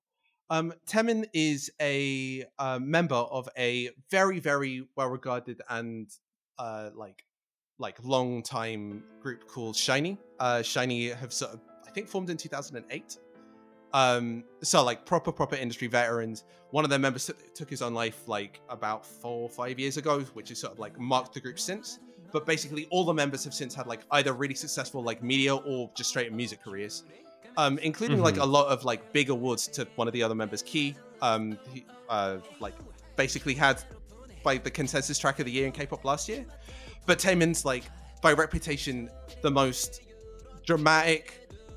[SPEAKER 2] Um, Taemin is a uh, member of a very, very well regarded and uh, like like long time group called SHINee. Uh, SHINee have sort of, I think, formed in 2008 um so like proper proper industry veterans. One of their members t- took his own life like about four or five years ago which is sort of like marked the group since. But basically all the members have since had like either really successful like media or just straight music careers um including like
[SPEAKER 1] Mhm.
[SPEAKER 2] a lot of like big awards to one of the other members key um he, uh like basically had by the consensus track of the year in k-pop last year but Taemin's like by reputation the most dramatic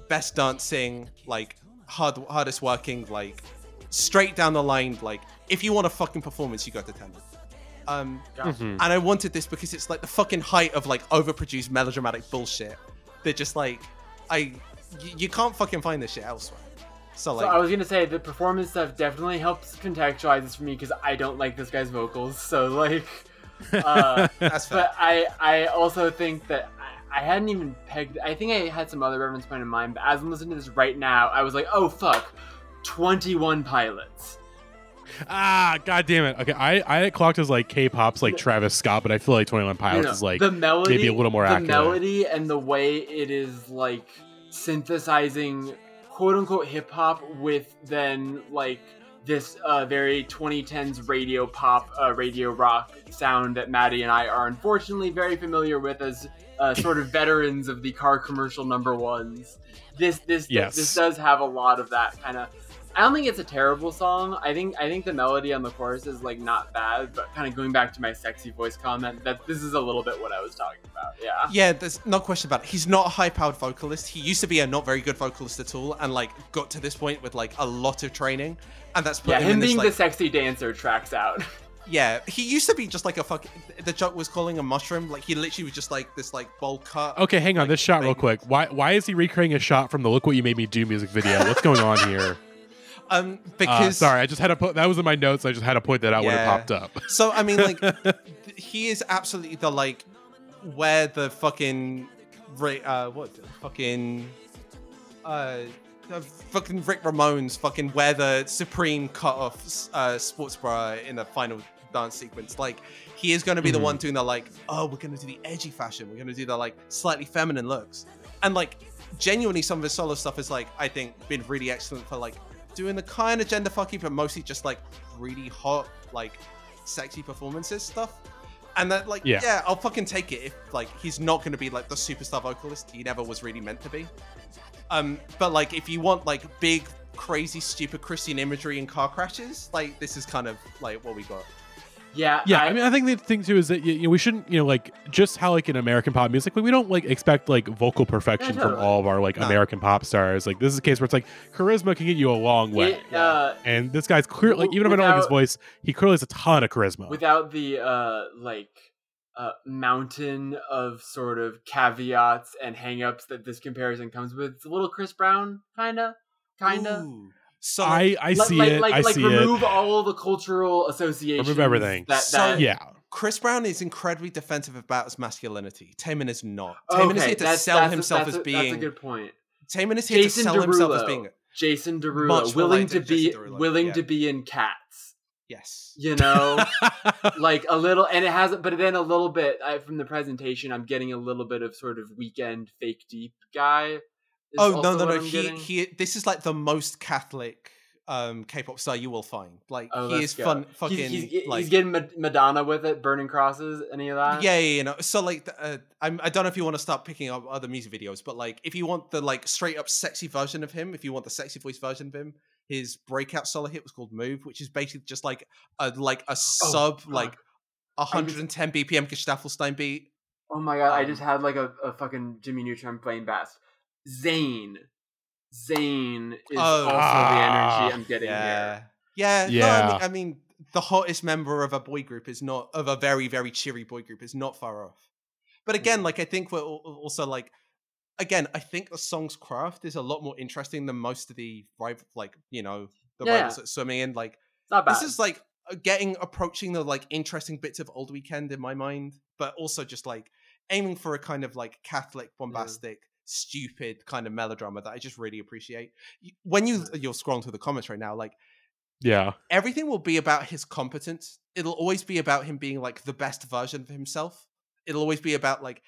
[SPEAKER 2] best dancing like hard hardest working like straight down the line like if you want a fucking performance you go to Taemin um
[SPEAKER 3] Gosh.
[SPEAKER 1] Mhm.
[SPEAKER 2] and I wanted this because it's like the fucking height of like overproduced melodramatic bullshit. They're just like, I, y- you can't fucking find this shit elsewhere. So
[SPEAKER 3] So
[SPEAKER 2] like,
[SPEAKER 3] I was gonna say the performance stuff definitely helps contextualize this for me because I don't like this guy's vocals. So like, uh,
[SPEAKER 2] that's fair.
[SPEAKER 3] but I I also think that I, I hadn't even pegged. I think I had some other reference point in mind, but as I'm listening to this right now, I was like, oh fuck, 21 pilots.
[SPEAKER 1] Ah, god damn it. Okay, I I clocked as like K-pop's like Travis Scott, but I feel like Twenty One
[SPEAKER 3] No,
[SPEAKER 1] Pilots
[SPEAKER 3] no,
[SPEAKER 1] is like
[SPEAKER 3] the melody,
[SPEAKER 1] maybe a little more
[SPEAKER 3] the
[SPEAKER 1] accurate.
[SPEAKER 3] melody and the way it is like synthesizing quote unquote hip hop with then like this uh, very 2010s radio pop, uh, radio rock sound that Matty and I are unfortunately very familiar with as uh, sort of veterans of the car commercial number ones. This this
[SPEAKER 1] Yes.
[SPEAKER 3] this does have a lot of that kind of. I don't think it's a terrible song. I think I think the melody on the chorus is like not bad, but kind of going back to my sexy voice comment, that this is a little bit what I was talking about. Yeah.
[SPEAKER 2] yeah, there's no question about it. He's not a high-powered vocalist. He used to be a not very good vocalist at all, and like got to this point with like a lot of training, and that's put
[SPEAKER 3] Yeah,
[SPEAKER 2] him,
[SPEAKER 3] him
[SPEAKER 2] in this
[SPEAKER 3] being
[SPEAKER 2] like,
[SPEAKER 3] the sexy dancer tracks out.
[SPEAKER 2] yeah. He used to be just like a fuck. The joke was calling a mushroom. Like he literally was just like this like bowl cut.
[SPEAKER 1] Okay, hang on.
[SPEAKER 2] like,
[SPEAKER 1] This shot, real quick. Why why is he recreating a shot from the "Look What You Made Me Do" music video? What's going on here?
[SPEAKER 2] Um,
[SPEAKER 1] Uh,
[SPEAKER 2] because
[SPEAKER 1] sorry, I just had to put that was in my notes. I just had to point that out when it popped up.
[SPEAKER 2] So I mean, like, he is absolutely the like where the fucking uh what the fucking uh, uh, fucking Rick Ramones fucking wear the Supreme cut off uh, sports bra in the final dance sequence. Like he is going to be the
[SPEAKER 1] Mhm.
[SPEAKER 2] one doing the like, oh, we're going to do the edgy fashion. We're going to do the like slightly feminine looks, and like genuinely some of his solo stuff is like I think been really excellent for like doing the kind of gender fucky, but mostly just like really hot like sexy performances stuff. And that like
[SPEAKER 1] Yeah.
[SPEAKER 2] yeah. I'll fucking take it if like he's not going to be like the superstar vocalist he never was really meant to be. Um, but like if you want like big, crazy, stupid Christian imagery and car crashes, like this is kind of like what we got.
[SPEAKER 3] Yeah,
[SPEAKER 1] Yeah, I, mean, I think the thing too is that you know, we shouldn't, you know, like just how like in American pop music, like we don't like expect like vocal perfection
[SPEAKER 3] Yeah,
[SPEAKER 1] from all of our like
[SPEAKER 2] No.
[SPEAKER 1] American pop stars. Like this is a case where it's like charisma can get you a long way.
[SPEAKER 3] it, uh,
[SPEAKER 1] And this guy's clear, like
[SPEAKER 3] W-
[SPEAKER 1] even if I don't like his voice, he clearly has a ton of charisma.
[SPEAKER 3] without the uh like uh mountain of sort of caveats and hangups that this comparison comes with it's a little chris brown kinda kinda
[SPEAKER 2] Ooh. So
[SPEAKER 1] I I
[SPEAKER 3] Like-
[SPEAKER 1] see
[SPEAKER 3] like,
[SPEAKER 1] it.
[SPEAKER 3] like,
[SPEAKER 1] I
[SPEAKER 3] like
[SPEAKER 1] see
[SPEAKER 3] remove
[SPEAKER 1] it.
[SPEAKER 3] all the cultural associations
[SPEAKER 1] everything.
[SPEAKER 3] that,
[SPEAKER 2] So-
[SPEAKER 3] that
[SPEAKER 1] Yeah,
[SPEAKER 2] Chris Brown is incredibly defensive about his masculinity. Taemin is not.
[SPEAKER 3] Okay,
[SPEAKER 2] Taemin is here to
[SPEAKER 3] that's-
[SPEAKER 2] sell
[SPEAKER 3] that's a-
[SPEAKER 2] himself
[SPEAKER 3] that's
[SPEAKER 2] as
[SPEAKER 3] a-
[SPEAKER 2] being.
[SPEAKER 3] that's a good point
[SPEAKER 2] Taemin is here
[SPEAKER 3] Jason
[SPEAKER 2] to sell himself as being.
[SPEAKER 3] jason Derulo,
[SPEAKER 2] Much
[SPEAKER 3] willing
[SPEAKER 2] like
[SPEAKER 3] to be
[SPEAKER 2] Derulo,
[SPEAKER 3] willing
[SPEAKER 2] yeah.
[SPEAKER 3] to be in cats
[SPEAKER 2] Yes.
[SPEAKER 3] you know like a little and it hasn't. but then a little bit I, from the presentation i'm getting a little bit of sort of Weeknd fake deep guy is
[SPEAKER 2] Oh no no no!
[SPEAKER 3] I'm
[SPEAKER 2] He
[SPEAKER 3] getting.
[SPEAKER 2] he. This is like the most Catholic um K-pop star you will find. Like
[SPEAKER 3] Oh,
[SPEAKER 2] he is
[SPEAKER 3] go.
[SPEAKER 2] fun, fucking
[SPEAKER 3] he's, he's,
[SPEAKER 2] like
[SPEAKER 3] getting Mad- Madonna with it, burning crosses, any of that?
[SPEAKER 2] Yeah, yeah, you know. So like, uh, I'm, I don't know if you want to start picking up other music videos, but like, if you want the like straight up sexy version of him, if you want the sexy voice version of him, his breakout solo hit was called "Move," which is basically just like a like a sub
[SPEAKER 3] Oh,
[SPEAKER 2] like 110 BPM Gesaffelstein beat.
[SPEAKER 3] Oh my god, I
[SPEAKER 2] Um,
[SPEAKER 3] just had like a, a fucking Jimmy Neutron playing bass. Zayn. Zayn is
[SPEAKER 2] Oh.
[SPEAKER 3] also
[SPEAKER 1] Ah,
[SPEAKER 3] the energy I'm getting
[SPEAKER 2] Yeah,
[SPEAKER 3] here.
[SPEAKER 2] yeah, yeah. no, I,
[SPEAKER 1] Yeah.
[SPEAKER 2] mean, I mean, the hottest member of a boy group is not of a very very cheery boy group is not far off. But again,
[SPEAKER 3] Mm.
[SPEAKER 2] like I think we're also like again, I think the song's craft is a lot more interesting than most of the rival, like you know, the
[SPEAKER 3] Yeah.
[SPEAKER 2] rivals that swimming in. Like
[SPEAKER 3] not bad.
[SPEAKER 2] this is like uh, getting approaching the like interesting bits of old Weeknd in my mind, but also just like aiming for a kind of like Catholic, bombastic, stupid kind of melodrama that I just really appreciate. When you you're scrolling through the comments right now, like
[SPEAKER 1] yeah,
[SPEAKER 2] everything will be about his competence. It'll always be about him being like the best version of himself. It'll always be about like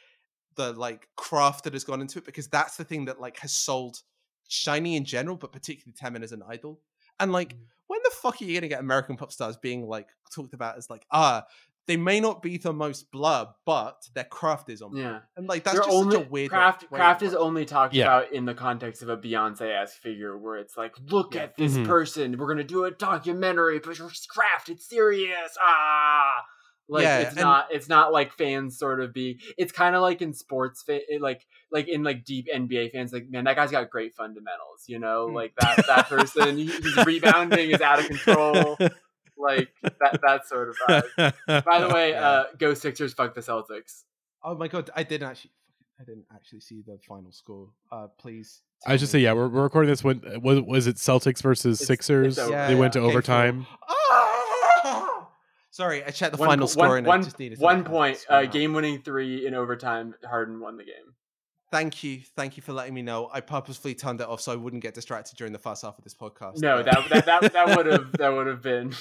[SPEAKER 2] the like craft that has gone into it because that's the thing that like has sold SHINee in general, but particularly Taemin as an idol. And like,
[SPEAKER 3] Mm.
[SPEAKER 2] when the fuck are you gonna get American pop stars being like talked about as like, ah, they may not be the most blur, but their craft is on.
[SPEAKER 3] yeah.
[SPEAKER 2] And like that's
[SPEAKER 3] They're
[SPEAKER 2] just
[SPEAKER 3] only,
[SPEAKER 2] such a weird
[SPEAKER 3] craft.
[SPEAKER 2] way
[SPEAKER 3] Craft is only talked
[SPEAKER 1] Yeah.
[SPEAKER 3] about in the context of a Beyonce-esque figure, where it's like, look
[SPEAKER 2] Yeah.
[SPEAKER 3] at this
[SPEAKER 1] Mhm.
[SPEAKER 3] person. We're gonna do a documentary, but it's craft. It's serious. Ah, like
[SPEAKER 2] Yeah,
[SPEAKER 3] it's
[SPEAKER 2] and-
[SPEAKER 3] not. It's not like fans sort of be. It's kind of like in sports, fa- it- like like in like deep NBA fans. Like, man, that guy's got great fundamentals. You know,
[SPEAKER 2] Mm.
[SPEAKER 3] like that that person. he- His rebounding is out of control. Like that that sort of vibe. By the way,
[SPEAKER 2] Yeah.
[SPEAKER 3] uh, go Sixers, fuck the Celtics.
[SPEAKER 2] Oh my god, I didn't actually I didn't actually see the final score. Uh please.
[SPEAKER 1] I was just say, yeah, we're, we're recording this when was was it Celtics versus
[SPEAKER 3] It's-
[SPEAKER 1] Sixers?
[SPEAKER 3] it's over.
[SPEAKER 1] they
[SPEAKER 2] Yeah,
[SPEAKER 1] went to.
[SPEAKER 2] Okay,
[SPEAKER 1] overtime.
[SPEAKER 2] Ah! Sorry, I checked the
[SPEAKER 3] One
[SPEAKER 2] final score
[SPEAKER 3] one-
[SPEAKER 2] and
[SPEAKER 3] one-
[SPEAKER 2] I just needed
[SPEAKER 3] one point, uh, game winning three in overtime. Harden won the game.
[SPEAKER 2] Thank you, thank you for letting me know. I purposefully turned it off so I wouldn't get distracted during the first half of this podcast.
[SPEAKER 3] No, that that that, that would have that would have been.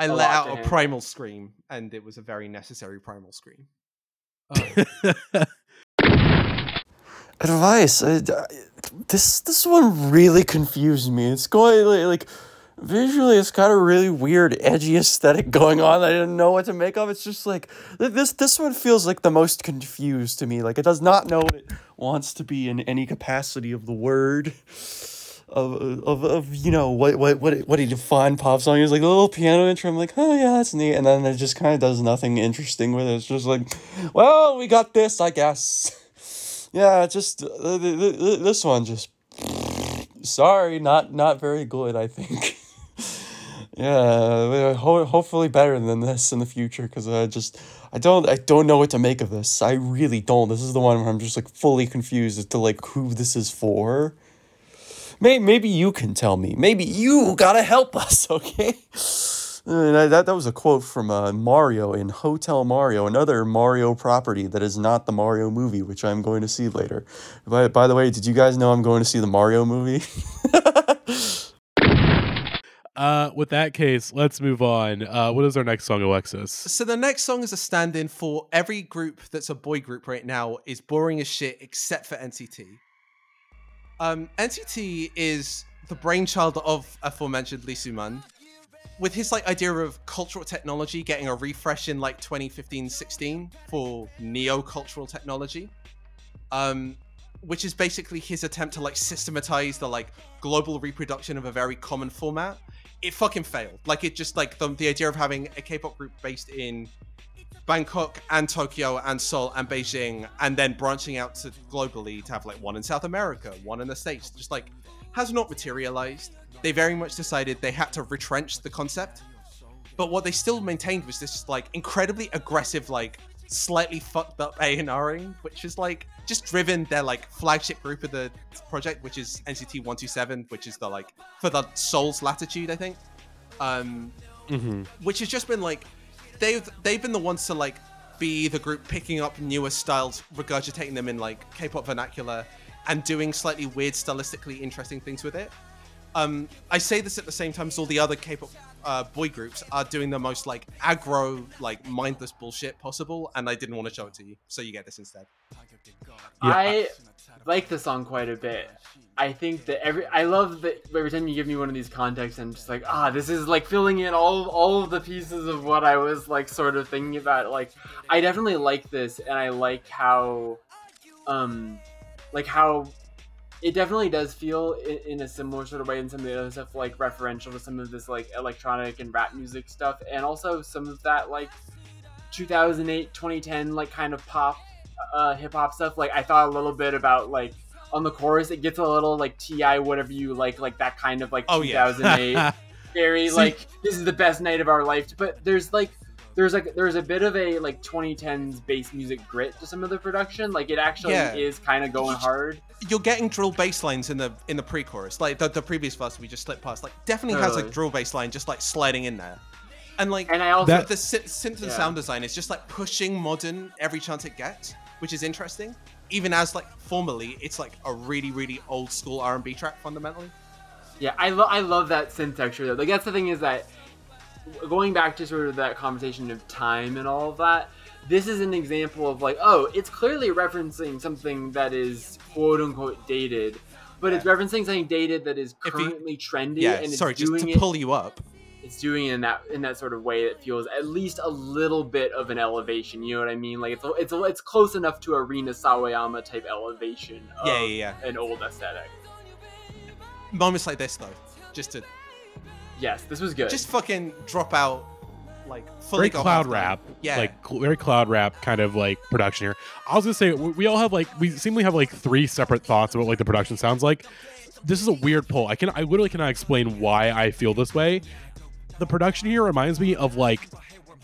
[SPEAKER 2] I
[SPEAKER 3] a
[SPEAKER 2] let out a primal scream, and it was a very necessary primal scream.
[SPEAKER 4] advice. I, I- this this one really confused me. It's going like, like visually, it's got a really weird, edgy aesthetic going on. I didn't know what to make of. It's just like this. This one feels like the most confused to me. Like it does not know what it wants to be in any capacity of the word. Of, of, of you know what what what what he defined pop song is like a little piano intro. I'm like, oh yeah, that's neat, and then it just kind of does nothing interesting with it. It's just like, well, we got this, I guess. Yeah, just uh, th- th- th- this one just sorry, not not very good. I think. yeah, ho- hopefully better than this in the future because I just I don't I don't know what to make of this. I really don't. This is the one where I'm just like fully confused as to like who this is for. Maybe maybe you can tell me. Maybe you gotta help us, okay? That, that that was a quote from uh, Mario in Hotel Mario, another Mario property that is not the Mario movie, which I'm going to see later. By, by the way, did you guys know I'm going to see the Mario movie?
[SPEAKER 1] Uh, with that case, let's move on. Uh, what is our next song, Alexis?
[SPEAKER 2] So the next song is a stand-in for every group that's a boy group right now is boring as shit except for NCT. Um, NCT is the brainchild of aforementioned Lee Soo-man, with his like idea of cultural technology getting a refresh in like 2015-16 for neo-cultural technology. Um, which is basically his attempt to like systematize the like global reproduction of a very common format. It fucking failed. Like it just like the, the idea of having a K-pop group based in Bangkok and Tokyo and Seoul and Beijing and then branching out to globally to have like one in South America, one in the States, just like has not materialized. They very much decided they had to retrench the concept. But what they still maintained was this like incredibly aggressive, like slightly fucked up A&Ring, which is like just driven their like flagship group of the project, which is NCT 127, which is the like for the Seoul's latitude, I think. Um,
[SPEAKER 1] Mm-hmm.
[SPEAKER 2] which has just been like they've they've been the ones to like be the group picking up newer styles, regurgitating them in like K-pop vernacular, and doing slightly weird, stylistically interesting things with it. Um, I say this at the same time as all the other K-pop uh, boy groups are doing the most like aggro, like mindless bullshit possible, and I didn't want to show it to you, so you get this instead.
[SPEAKER 1] Yeah.
[SPEAKER 3] I like the song quite a bit. I think that every I love that every time you give me one of these contexts, I'm just like, ah, this is like filling in all all of the pieces of what I was like sort of thinking about. Like, I definitely like this, and I like how, um, like how it definitely does feel in, in a similar sort of way in some of the other stuff, like referential to some of this like electronic and rap music stuff, and also some of that like 2008 2010 like kind of pop uh, hip hop stuff. Like I thought a little bit about like on the chorus, it gets a little like T.I. whatever you like, like that kind of like
[SPEAKER 2] Oh, yeah.
[SPEAKER 3] 2008 very
[SPEAKER 1] See-
[SPEAKER 3] like this is the best night of our life. But there's like there's like there's a bit of a like 2010s bass music grit to some of the production. Like it actually
[SPEAKER 2] Yeah.
[SPEAKER 3] is kind of going hard.
[SPEAKER 2] You're getting drill bass lines in the in the pre-chorus, like the, the previous verse we just slipped past. Like definitely has a drill bass line just like sliding in there, and like
[SPEAKER 3] And I also
[SPEAKER 1] That-
[SPEAKER 2] the synth, synth and
[SPEAKER 3] Yeah.
[SPEAKER 2] sound design is just like pushing modern every chance it gets, which is interesting. Even as like formally, it's like a really really old school R and B track fundamentally.
[SPEAKER 3] Yeah, I, lo- I love that synth texture though. Like that's the thing is that going back to sort of that conversation of time and all of that, this is an example of like, oh, it's clearly referencing something that is quote unquote dated, but it's referencing something dated that is
[SPEAKER 2] If you-
[SPEAKER 3] currently trendy
[SPEAKER 2] Yeah,
[SPEAKER 3] and it's
[SPEAKER 2] sorry, just to
[SPEAKER 3] it.
[SPEAKER 2] pull you up.
[SPEAKER 3] It's doing it in that in that sort of way that feels at least a little bit of an elevation. You know what I mean? Like it's it's it's close enough to a Rina Sawayama type elevation. Of
[SPEAKER 2] Yeah, yeah,
[SPEAKER 3] An old aesthetic.
[SPEAKER 2] Moments like this though, just to
[SPEAKER 3] Yes, this was good.
[SPEAKER 2] just fucking drop out, like fully
[SPEAKER 1] very cloud
[SPEAKER 2] halftime.
[SPEAKER 1] rap,
[SPEAKER 2] Yeah,
[SPEAKER 1] like cl- very cloud rap kind of like production here. I was gonna say we, we all have like we seem to have like three separate thoughts about like the production sounds like. This is a weird poll. I can I literally cannot explain why I feel this way. The production here reminds me of like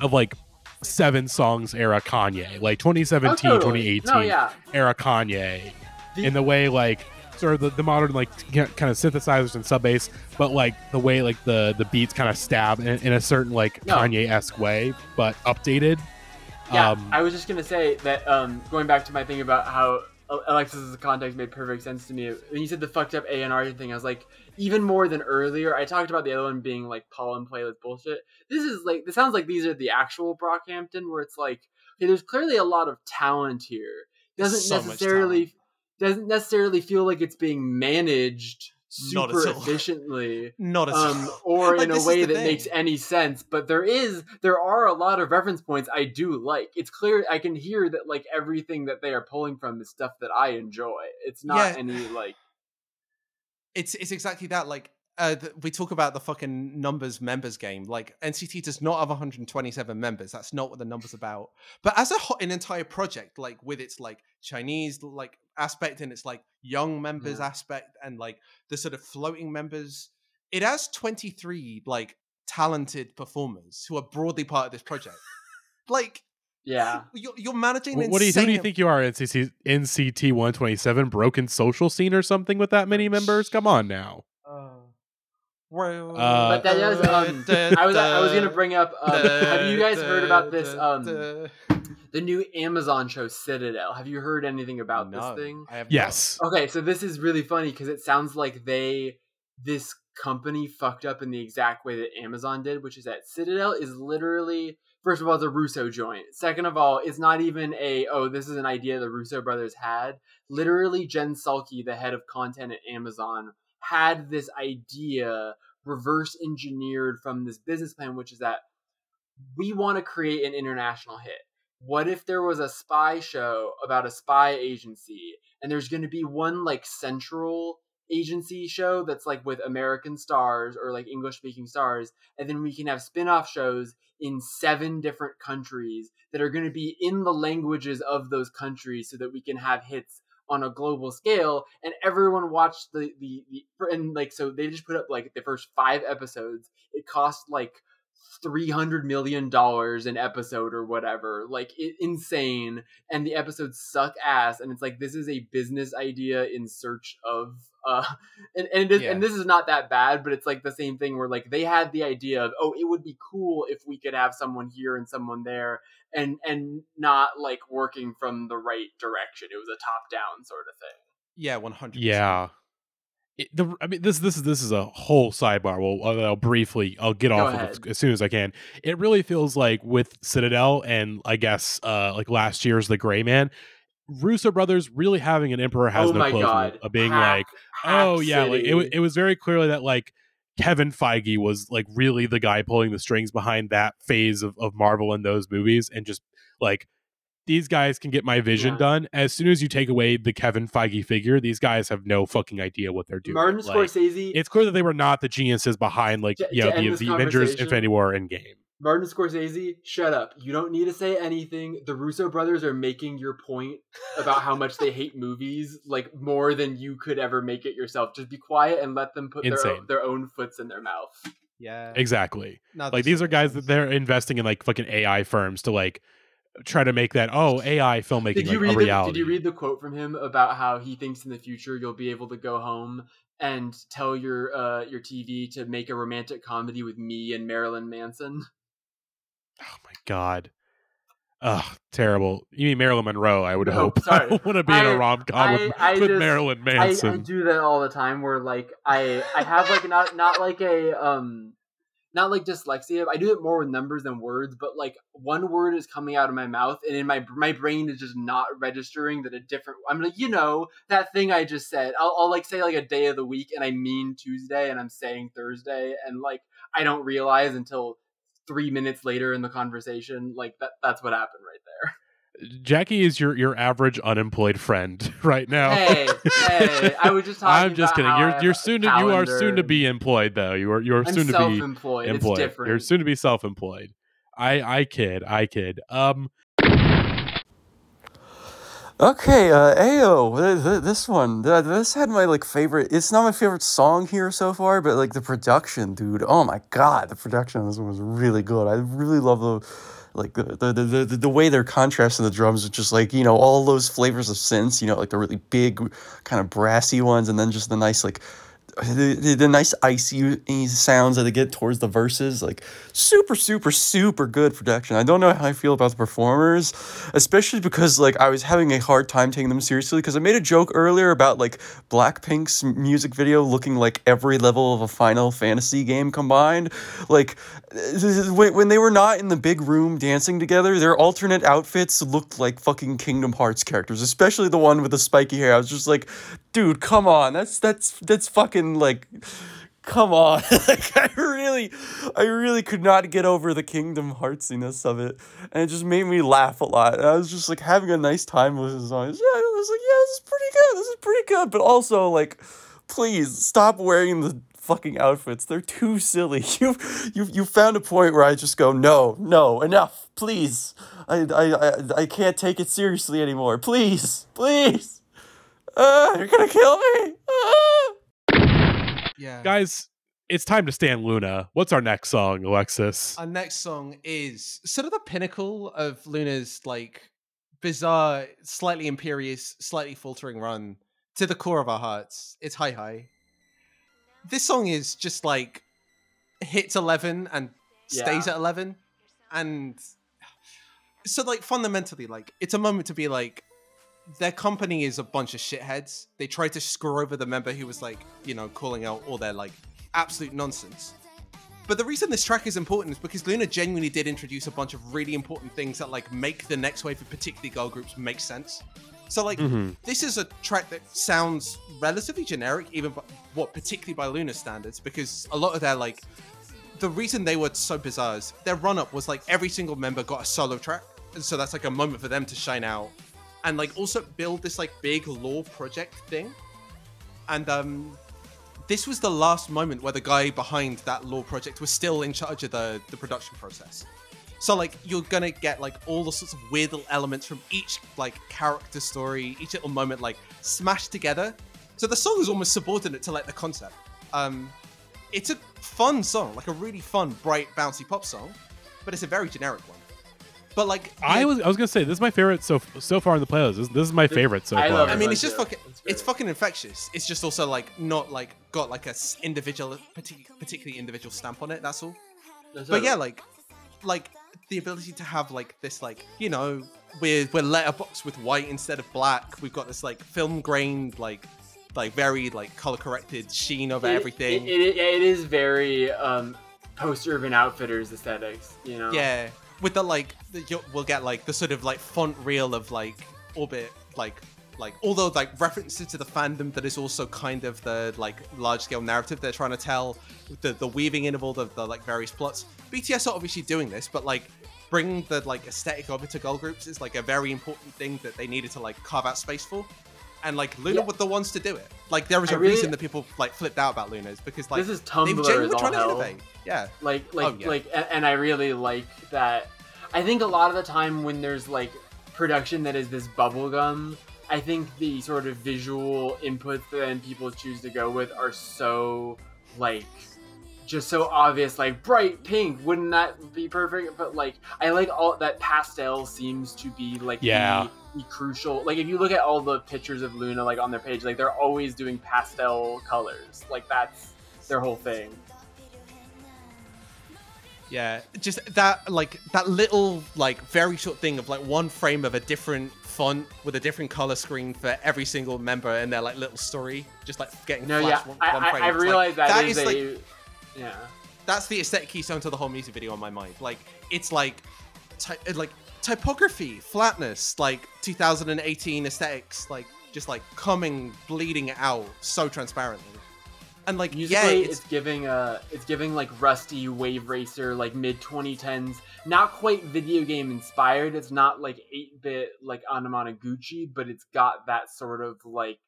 [SPEAKER 1] of like seven songs era Kanye, like 2017,
[SPEAKER 3] Oh, totally.
[SPEAKER 1] 2018
[SPEAKER 3] No, yeah.
[SPEAKER 1] era Kanye,
[SPEAKER 3] The-
[SPEAKER 1] in the way like sort of the, the modern like kind of synthesizers and sub bass, but like the way like the the beats kind of stab in, in a certain like
[SPEAKER 3] No.
[SPEAKER 1] Kanye esque way, but updated.
[SPEAKER 3] Yeah,
[SPEAKER 1] Um,
[SPEAKER 3] I was just gonna say that. Um, going back to my thing about how Alexis's context made perfect sense to me. When you said the fucked up A and R thing, I was like, even more than earlier. I talked about the other one being like Paul and playlist bullshit. This is like, this sounds like these are the actual Brockhampton, where it's like, okay, there's clearly a lot of talent here. Doesn't
[SPEAKER 2] So
[SPEAKER 3] necessarily doesn't necessarily feel like it's being managed super
[SPEAKER 2] all.
[SPEAKER 3] efficiently
[SPEAKER 2] not at
[SPEAKER 3] um,
[SPEAKER 2] all.
[SPEAKER 3] or
[SPEAKER 2] Like,
[SPEAKER 3] in a way that
[SPEAKER 2] thing.
[SPEAKER 3] makes any sense. But there is, there are a lot of reference points I do like. It's clear I can hear that like everything that they are pulling from is stuff that I enjoy. It's not
[SPEAKER 2] Yeah.
[SPEAKER 3] any like
[SPEAKER 2] it's it's exactly that. Like uh, th- we talk about the fucking numbers members game. Like NCT does not have 127 members. That's not what the numbers about. But as a ho- an entire project, like with its like Chinese like aspect and its like young members
[SPEAKER 3] Yeah.
[SPEAKER 2] aspect and like the sort of floating members, it has 23 like talented performers who are broadly part of this project. like
[SPEAKER 3] yeah.
[SPEAKER 2] you're, you're managing. an
[SPEAKER 1] What, what do you who do you think you are? NCT NCT 127 broken social scene or something with that many members? Come on now.
[SPEAKER 3] Uh,
[SPEAKER 2] World.
[SPEAKER 1] Uh,
[SPEAKER 3] But that does, um, I was I was gonna bring up. Um, have you guys heard about this? Um, the new Amazon show Citadel. Have you heard anything about
[SPEAKER 2] No,
[SPEAKER 3] this thing?
[SPEAKER 2] I have
[SPEAKER 1] Yes.
[SPEAKER 3] Okay, so this is really funny because it sounds like they this company fucked up in the exact way that Amazon did, which is that Citadel is literally first of all it's a Russo joint. Second of all, it's not even a oh this is an idea the Russo brothers had. Literally, Jen Salke, the head of content at Amazon, had this idea reverse engineered from this business plan, which is that we want to create an international hit. What if there was a spy show about a spy agency and there's going to be one like central agency show that's like with American stars or like English speaking stars and then we can have spin-off shows in seven different countries that are going to be in the languages of those countries so that we can have hits on a global scale and everyone watched the the, the and like so they just put up like the first 5 episodes. It cost like three hundred million dollars an episode or whatever, like it, insane. And the episodes suck ass. And it's like this is a business idea in search of, uh, and and, it is,
[SPEAKER 2] Yeah.
[SPEAKER 3] and this is not that bad, but it's like the same thing where like they had the idea of oh, it would be cool if we could have someone here and someone there, and and not like working from the right direction. It was a top down sort of thing.
[SPEAKER 2] Yeah, one hundred.
[SPEAKER 1] Yeah. It, the, I mean, this this is this is a whole sidebar. Well, I'll, I'll briefly I'll get
[SPEAKER 3] Go
[SPEAKER 1] off of
[SPEAKER 3] ahead.
[SPEAKER 1] it as soon as I can. It really feels like with Citadel and I guess uh like last year's The Gray Man, Russo brothers really having an emperor has
[SPEAKER 3] oh
[SPEAKER 1] no clothes
[SPEAKER 3] god!
[SPEAKER 1] of being
[SPEAKER 3] Hack-
[SPEAKER 1] like, oh yeah, like it, it was very clearly that like Kevin Feige was like really the guy pulling the strings behind that phase of, of Marvel in those movies and just like these guys can get my vision
[SPEAKER 3] Yeah.
[SPEAKER 1] done. As soon as you take away the Kevin Feige figure, these guys have no fucking idea what they're doing.
[SPEAKER 3] Martin
[SPEAKER 1] Like,
[SPEAKER 3] Scorsese.
[SPEAKER 1] it's clear that they were not the geniuses behind like
[SPEAKER 3] To-
[SPEAKER 1] you know the, the Avengers
[SPEAKER 3] conversation-
[SPEAKER 1] Infinity War and game.
[SPEAKER 3] Martin Scorsese, shut up. You don't need to say anything. The Russo brothers are making your point about how much they hate movies like more than you could ever make it yourself. Just be quiet and let them put their own, their own foots in their mouth.
[SPEAKER 2] Yeah.
[SPEAKER 1] Exactly.
[SPEAKER 2] No,
[SPEAKER 1] Like
[SPEAKER 2] this
[SPEAKER 1] these are guys that they're investing in like fucking AI firms to like try to make that oh AI filmmaking
[SPEAKER 3] Did you
[SPEAKER 1] like
[SPEAKER 3] read
[SPEAKER 1] a
[SPEAKER 3] the,
[SPEAKER 1] reality.
[SPEAKER 3] Did you read the quote from him about how he thinks in the future you'll be able to go home and tell your uh, your TV to make a romantic comedy with me and Marilyn Manson?
[SPEAKER 1] Oh my god. Ugh, terrible. You mean Marilyn Monroe? I would
[SPEAKER 3] No,
[SPEAKER 1] hope.
[SPEAKER 3] sorry.
[SPEAKER 1] I don't want to be in a rom com with,
[SPEAKER 3] I- I
[SPEAKER 1] with
[SPEAKER 3] just-
[SPEAKER 1] Marilyn
[SPEAKER 3] I,
[SPEAKER 1] Manson.
[SPEAKER 3] I do that all the time where like I I have like not not like a um not like dyslexia. I do it more with numbers than words, but like one word is coming out of my mouth and in my my brain is just not registering that a different I'm like, you know, that thing I just said. I'll, I'll like say like a day of the week and I mean Tuesday and I'm saying Thursday and like I don't realize until 3 minutes later in the conversation like that that's what happened right there.
[SPEAKER 1] Jackie is your your average unemployed friend right now.
[SPEAKER 3] Hey, hey, I was just talking
[SPEAKER 1] I'm just
[SPEAKER 3] about
[SPEAKER 1] kidding. You're you're soon to, you are soon to be employed though. You are you're
[SPEAKER 3] I'm
[SPEAKER 1] soon to be
[SPEAKER 3] self-employed. It's different.
[SPEAKER 1] You're soon to be self-employed. I I kid. I kid. Um
[SPEAKER 4] Okay, uh, Ayo, th- th- this one, th- this had my like favorite. It's not my favorite song here so far, but like the production, dude. Oh my god, the production on this one was really good. I really love the, like the the the, the, the way they're contrasting the drums with just like you know all those flavors of synths. You know, like the really big, kind of brassy ones, and then just the nice like. The, the, nice icy sounds that they get towards the verses like super super super good production i don't know how i feel about the performers especially because like I was having a hard time taking them seriously because I made a joke earlier about like Blackpink's music video looking like every level of a Final Fantasy game combined. Like when they were not in the big room dancing together, their alternate outfits looked like fucking Kingdom Hearts characters, especially the one with the spiky hair. I was just like, dude, come on, that's that's that's fucking like come on. Like i really i really could not get over the kingdom heartsiness of it. And it just made me laugh a lot. And i was just like having a nice time with the song. Yeah i was like yeah this is pretty good. This is pretty good. But also like please stop wearing the fucking outfits. They're too silly. You you you found a point where i just go no no enough. Please. I i i, I can't take it seriously anymore. Please. Please uh, you're gonna kill me Ah!
[SPEAKER 2] Yeah.
[SPEAKER 1] guys, it's time to stand LOONA. What's our next song, Alexis?
[SPEAKER 2] Our next song is sort of the pinnacle of LOONA's like bizarre, slightly imperious, slightly faltering run to the core of our hearts. It's Hi High. This song is just like hits 11 and stays
[SPEAKER 3] Yeah.
[SPEAKER 2] at 11 and so like fundamentally like it's a moment to be like their company is a bunch of shitheads they tried to screw over the member who was like you know calling out all their like absolute nonsense but the reason this track is important is because LOONA genuinely did introduce a bunch of really important things that like make the next wave of particularly girl groups make sense. So like
[SPEAKER 1] Mhm.
[SPEAKER 2] this is a track that sounds relatively generic, even by, what particularly by LOONA standards, because a lot of their like the reason they were so bizarre is their run up was like every single member got a solo track, and so that's like a moment for them to shine out, and like also build this like big law project thing, and um this was the last moment where the guy behind that law project was still in charge of the the production process. So like you're gonna get like all the sorts of weird little elements from each like character story, each little moment like smashed together. So the song is almost subordinate to like the concept. Um, it's a fun song, like a really fun, bright, bouncy pop song, but it's a very generic one. But like
[SPEAKER 1] I
[SPEAKER 2] the-
[SPEAKER 1] was I was gonna say this is my favorite so so far in the playlist. This, this is my favorite so
[SPEAKER 3] I
[SPEAKER 1] far.
[SPEAKER 3] love
[SPEAKER 2] I mean, it's just
[SPEAKER 3] yeah,
[SPEAKER 2] fucking.
[SPEAKER 3] it's.
[SPEAKER 2] It's fucking infectious. It's just also like not like got like a s- individual, partic- particularly individual stamp on it. That's all.
[SPEAKER 3] That's
[SPEAKER 2] But yeah, like, like the ability to have like this, like you know, we're we're letterbox with white instead of black. We've got this like film grained, like, like very like color corrected sheen over
[SPEAKER 3] It-
[SPEAKER 2] everything.
[SPEAKER 3] It, it, it is very um, post Urban Outfitters aesthetics, you know.
[SPEAKER 2] Yeah, with the like, the, we'll get like the sort of like font reel of like orbit, like like although like references to the fandom that is also kind of the like large scale narrative they're trying to tell, the the weaving in of all the, the like various plots. BTS are obviously doing this, but like bringing the like aesthetic of it to girl groups is like a very important thing that they needed to like carve out space for. And like LOONA
[SPEAKER 3] Yeah.
[SPEAKER 2] were the ones to do it. Like there was
[SPEAKER 3] I
[SPEAKER 2] a
[SPEAKER 3] really-
[SPEAKER 2] reason that people like flipped out about LOONA's because like
[SPEAKER 3] this is
[SPEAKER 2] they
[SPEAKER 3] Tumblr
[SPEAKER 2] genuinely
[SPEAKER 3] is
[SPEAKER 2] were trying to
[SPEAKER 3] hell.
[SPEAKER 2] innovate. Yeah.
[SPEAKER 3] like oh, like
[SPEAKER 2] Oh, yeah.
[SPEAKER 3] like and i really like that i think a lot of the time when there's like production that is this bubblegum i think the sort of visual inputs that then people choose to go with are so like just so obvious like bright pink wouldn't that be perfect but like i like all that pastel seems to be like the-
[SPEAKER 1] Yeah.
[SPEAKER 3] the crucial like if you look at all the pictures of LOONA like on their page like they're always doing pastel colors like that's their whole thing
[SPEAKER 2] Yeah, just that like that little like very short thing of like one frame of a different font with a different color screen for every single member and their like little story, just like getting
[SPEAKER 3] No, yeah,
[SPEAKER 2] flashed one,
[SPEAKER 3] I,
[SPEAKER 2] one
[SPEAKER 3] I,
[SPEAKER 2] frame.
[SPEAKER 3] I
[SPEAKER 2] like,
[SPEAKER 3] realize that
[SPEAKER 2] that
[SPEAKER 3] is,
[SPEAKER 2] is, like
[SPEAKER 3] a, yeah.
[SPEAKER 2] that's the aesthetic keystone to the whole music video on my mind. Like it's like ty- like typography, flatness, like 2018 aesthetics, like just like coming bleeding out so transparently. And like yeah, it's
[SPEAKER 3] it's, giving uh it's giving like Rustie wave racer, like mid 2010s, not quite video game inspired. It's not like 8 bit like Anamanaguchi, but it's got that sort of like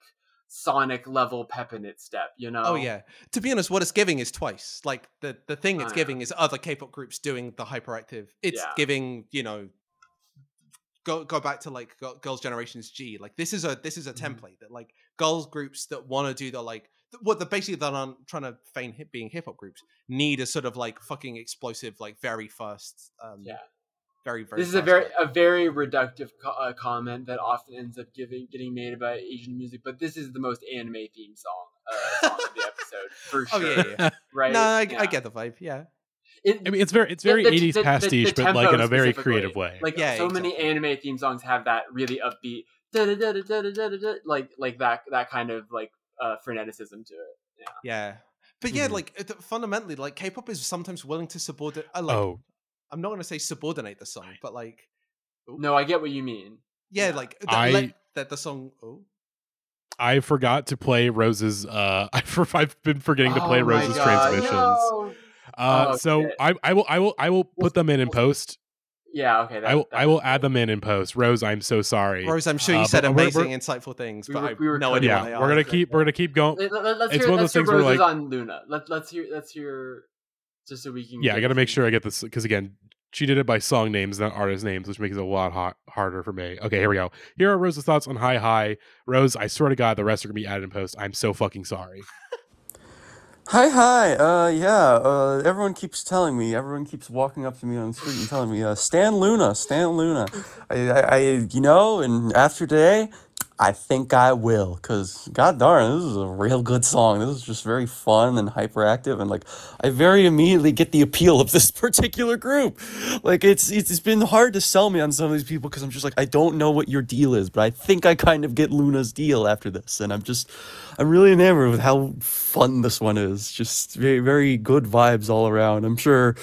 [SPEAKER 3] Sonic level pep in its step. You know?
[SPEAKER 2] Oh yeah. To be honest, what it's giving is twice. Like the the thing it's
[SPEAKER 3] Oh,
[SPEAKER 2] giving is other K-pop groups doing the hyperactive. It's
[SPEAKER 3] Yeah.
[SPEAKER 2] giving you know. Go go back to like Girls' Generations Gee. Like this is a this is a
[SPEAKER 3] Mhm.
[SPEAKER 2] template that like girls groups that want to do the like th- what the basically that aren't trying to feign hip being hip hop groups need a sort of like fucking explosive like very first, Um,
[SPEAKER 3] Yeah.
[SPEAKER 2] Very very.
[SPEAKER 3] This is a very
[SPEAKER 2] way.
[SPEAKER 3] a very reductive co- uh, comment that often ends up giving getting made about Asian music, but this is the most anime theme song, uh, song of the episode for
[SPEAKER 2] Oh
[SPEAKER 3] sure.
[SPEAKER 2] yeah, yeah, yeah.
[SPEAKER 3] Right?
[SPEAKER 2] no, I,
[SPEAKER 3] Yeah.
[SPEAKER 2] I get the vibe. Yeah.
[SPEAKER 3] It,
[SPEAKER 1] I mean, it's very it's very
[SPEAKER 3] the-
[SPEAKER 1] 80s
[SPEAKER 3] the- the-
[SPEAKER 1] pastiche,
[SPEAKER 3] the
[SPEAKER 1] but like in a very creative way.
[SPEAKER 3] Like
[SPEAKER 2] Yeah,
[SPEAKER 3] so many anime theme songs have that really upbeat, da-da-da-da-da-da-da, like like that that kind of like uh, freneticism to it.
[SPEAKER 2] Yeah. But yeah,
[SPEAKER 1] Mhm.
[SPEAKER 2] like it- fundamentally, like K-pop is sometimes willing to subordinate. Uh, like,
[SPEAKER 1] oh,
[SPEAKER 2] I'm not going to say subordinate the song, but like,
[SPEAKER 3] No, I get what you mean.
[SPEAKER 2] yeah,
[SPEAKER 3] Yeah.
[SPEAKER 2] like th-
[SPEAKER 1] I-
[SPEAKER 2] that the song. Oh,
[SPEAKER 1] I forgot to play Rose's. Uh, I for, I've been forgetting to play
[SPEAKER 3] Oh
[SPEAKER 1] Rose's
[SPEAKER 3] God,
[SPEAKER 1] transmissions.
[SPEAKER 3] no.
[SPEAKER 1] Uh,
[SPEAKER 3] Oh,
[SPEAKER 1] so
[SPEAKER 3] shit.
[SPEAKER 1] I, I will I will I will put them in in post.
[SPEAKER 3] Yeah, okay. That,
[SPEAKER 1] I will
[SPEAKER 3] that-
[SPEAKER 1] I will add them in in post. Rose, I'm so sorry.
[SPEAKER 2] Rose, I'm sure you
[SPEAKER 1] Uh,
[SPEAKER 2] said
[SPEAKER 1] but we're-
[SPEAKER 2] amazing,
[SPEAKER 1] we're-
[SPEAKER 2] insightful things,
[SPEAKER 3] We
[SPEAKER 2] but
[SPEAKER 3] were-
[SPEAKER 2] I have
[SPEAKER 3] we were
[SPEAKER 2] no idea
[SPEAKER 1] yeah,
[SPEAKER 2] what they
[SPEAKER 1] we're gonna keep we're gonna keep going.
[SPEAKER 3] Let, let, us
[SPEAKER 1] It's
[SPEAKER 3] hear,
[SPEAKER 1] one of
[SPEAKER 3] let's
[SPEAKER 1] those
[SPEAKER 3] hear
[SPEAKER 1] things where,
[SPEAKER 3] roses
[SPEAKER 1] like-
[SPEAKER 3] on LOONA. Let, let's hear let's hear just so we can.
[SPEAKER 1] Yeah, I got to make sure I get this because again, she did it by song names, not artist names, which makes it a lot hot, harder for me. Okay, here we go. Here are Rose's thoughts on Hi High. Rose, I swear to God, the rest are gonna be added in post. I'm so fucking sorry.
[SPEAKER 4] Hi, hi. Uh, yeah. Uh, everyone keeps telling me. Everyone keeps walking up to me on the street and telling me, uh, "Stan LOONA, Stan LOONA." I, I, I, you know, and after today, I think I will, because god darn, this is a real good song. This is just very fun and hyperactive, and like I very immediately get the appeal of this particular group. Like it's it's, been hard to sell me on some of these people because I'm just like I don't know what your deal is, but I think I kind of get LOONA's deal after this, and I'm just I'm really enamored with how fun this one is. Just very very good vibes all around. I'm sure.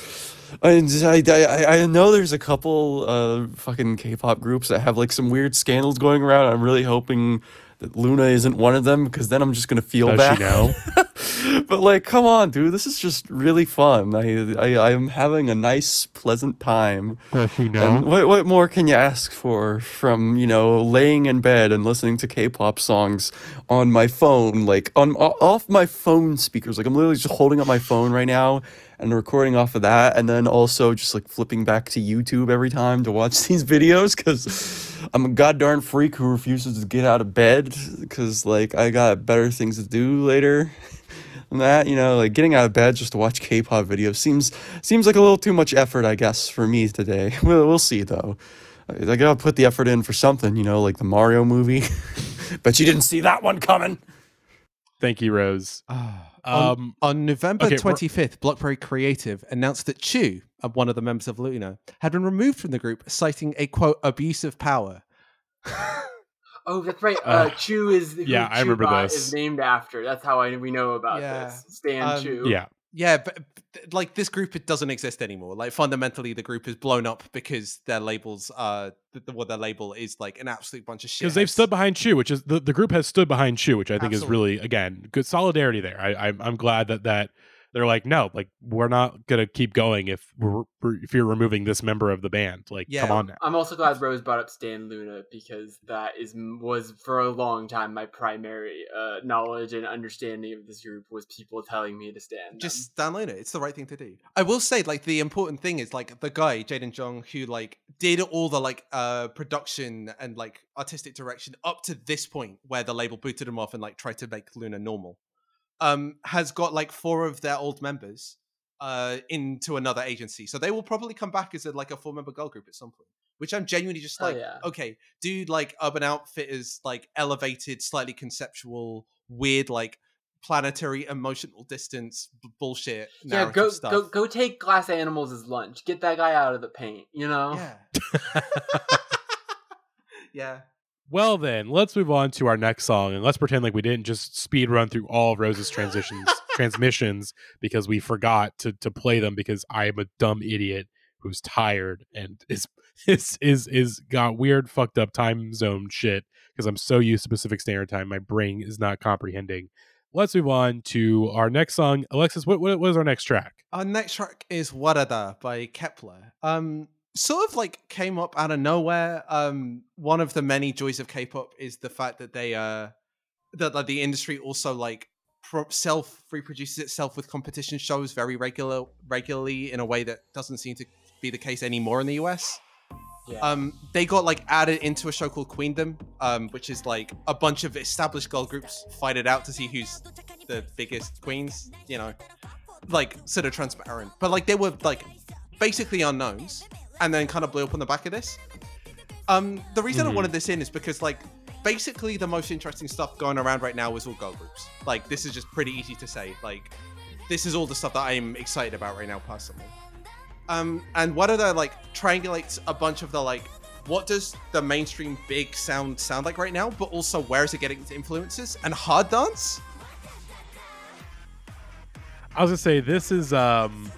[SPEAKER 4] I, I, I know there's a couple uh fucking K-pop groups that have like some weird scandals going around. I'm really hoping that LOONA isn't one of them because then I'm just gonna feel
[SPEAKER 1] Does
[SPEAKER 4] bad.
[SPEAKER 1] she know?
[SPEAKER 4] but like, come on, dude, this is just really fun. I I I'm having a nice, pleasant time.
[SPEAKER 1] Does she
[SPEAKER 4] And what what more can you ask for from you know laying in bed and listening to K-pop songs on my phone, like on off my phone speakers? Like I'm literally just holding up my phone right now and recording off of that, and then also just like flipping back to YouTube every time to watch these videos because I'm a god darn freak who refuses to get out of bed because like I got better things to do later. than that you know? Like getting out of bed just to watch k-pop videos seems seems like a little too much effort i guess for me today. We'll, we'll see though. I, I gotta put the effort in for something you know like the mario movie. But you didn't see that one coming.
[SPEAKER 1] Thank you, Rose. Ah.
[SPEAKER 2] On,
[SPEAKER 1] Um,
[SPEAKER 2] on November
[SPEAKER 1] okay,
[SPEAKER 2] 25th, Blockberry Creative announced that Chuu, uh, one of the members of LOONA, had been removed from the group, citing a quote abuse of power.
[SPEAKER 3] Oh, that's right. Uh,
[SPEAKER 1] Uh,
[SPEAKER 3] Chuu is who
[SPEAKER 1] yeah, I remember this.
[SPEAKER 3] is named after. That's how I we know about
[SPEAKER 2] Yeah.
[SPEAKER 3] this. Stan
[SPEAKER 2] Um,
[SPEAKER 3] Chuu.
[SPEAKER 1] yeah,
[SPEAKER 2] Yeah, but like this group, it doesn't exist anymore. Like fundamentally, the group is blown up because their labels are th- what their label is like an absolute bunch of shit.
[SPEAKER 1] because they've stood behind Chuu, which is the, the group has stood behind Chuu, which I think
[SPEAKER 2] Absolutely.
[SPEAKER 1] is really again good solidarity there. I, I'm I'm glad that that they're like no, like we're not gonna keep going if we're if you're removing this member of the band. Like come on now.
[SPEAKER 3] I'm also glad Rose brought up Stan LOONA because that is was for a long time my primary uh, knowledge and understanding of this group was people telling me to stand. them.
[SPEAKER 2] just download it. It's the right thing to do. I will say, like, the important thing is like the guy Jaden Jeong who like did all the like uh production and like artistic direction up to this point where the label booted him off and like tried to make LOONA normal. Um, has got like four of their old members uh into another agency, so they will probably come back as a, like a four member girl group at some point. Which I'm genuinely just
[SPEAKER 3] Oh,
[SPEAKER 2] like,
[SPEAKER 3] yeah.
[SPEAKER 2] okay, dude, like Urban Outfitters, like elevated, slightly conceptual, weird, like planetary emotional distance b- bullshit
[SPEAKER 3] yeah, go
[SPEAKER 2] stuff.
[SPEAKER 3] go go take Glass Animals as lunch. Get that guy out of the paint. You know.
[SPEAKER 2] Yeah. yeah.
[SPEAKER 1] Well then, let's move on to our next song and let's pretend like we didn't just speed run through all of Rose's transitions transmissions because we forgot to to play them because I am a dumb idiot who's tired and is is is is got weird fucked up time zone shit because I'm so used to Pacific Standard Time my brain is not comprehending. Let's move on to our next song. Alexis, what what, what is our next track?
[SPEAKER 2] Our next track is WA DA DA by Kep1er. Um sort of like came up out of nowhere. Um one of the many joys of K-pop is the fact that they uh that like, the industry also like pro- self reproduces itself with competition shows very regular regularly in a way that doesn't seem to be the case anymore in the US.
[SPEAKER 3] Yeah.
[SPEAKER 2] Um, they got like added into a show called Queendom, um, which is like a bunch of established girl groups fight it out to see who's the biggest queens. You know, like sort of transparent, but like they were like basically unknowns, and then kind of blew up on the back of this. Um, the reason I
[SPEAKER 1] Mhm.
[SPEAKER 2] wanted this in is because like basically the most interesting stuff going around right now is all girl groups. Like this is just pretty easy to say. Like this is all the stuff that I'm excited about right now personally. Um, and what are the like triangulates a bunch of the like what does the mainstream big sound sound like right now, but also where is it getting its influences and hard dance?
[SPEAKER 1] I was gonna say this is um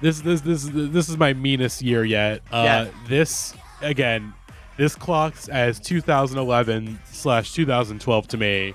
[SPEAKER 1] this this this this is my meanest year yet. Uh
[SPEAKER 3] Yeah.
[SPEAKER 1] this again, this clocks as 2011 slash 2012 to me.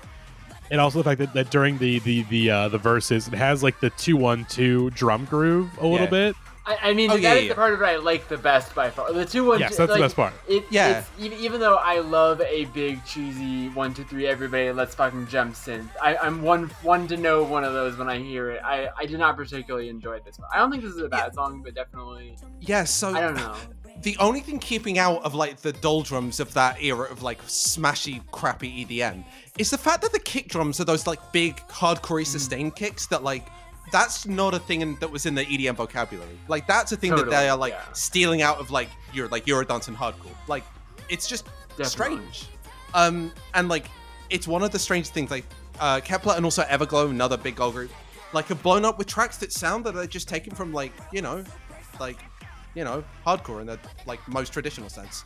[SPEAKER 1] And also the fact that, that during the the the uh, the verses, it has like the two one two drum groove a little
[SPEAKER 2] Yeah.
[SPEAKER 1] bit.
[SPEAKER 3] I, I mean,
[SPEAKER 2] Oh,
[SPEAKER 3] that
[SPEAKER 2] yeah,
[SPEAKER 3] is
[SPEAKER 2] yeah,
[SPEAKER 3] the part of it I like the best by far. The two one.
[SPEAKER 1] Yes,
[SPEAKER 3] two-
[SPEAKER 1] that's the best part.
[SPEAKER 3] It,
[SPEAKER 2] Yeah.
[SPEAKER 3] It's, even, even though I love a big cheesy one two three everybody let's fucking jump synth. I, I'm one one to know one of those when I hear it. I I did not particularly enjoy this one. I don't think this is a bad song, but definitely
[SPEAKER 2] Yeah, so
[SPEAKER 3] I don't know.
[SPEAKER 2] the only thing keeping out of like the doldrums of that era of like smashy crappy EDM is the fact that the kick drums are those like big hardcore mm. sustained kicks that like that's not a thing in, that was in the EDM vocabulary. Like that's a thing that they are like
[SPEAKER 3] yeah.
[SPEAKER 2] stealing out of like your like Eurodance and hardcore. Like it's just
[SPEAKER 3] Definitely.
[SPEAKER 2] strange. Um, and like, it's one of the strange things. Like, uh, Kep1er and also Everglow, another big girl group, like have blown up with tracks that sound that are just taken from like you know, like you know, hardcore in the like most traditional sense.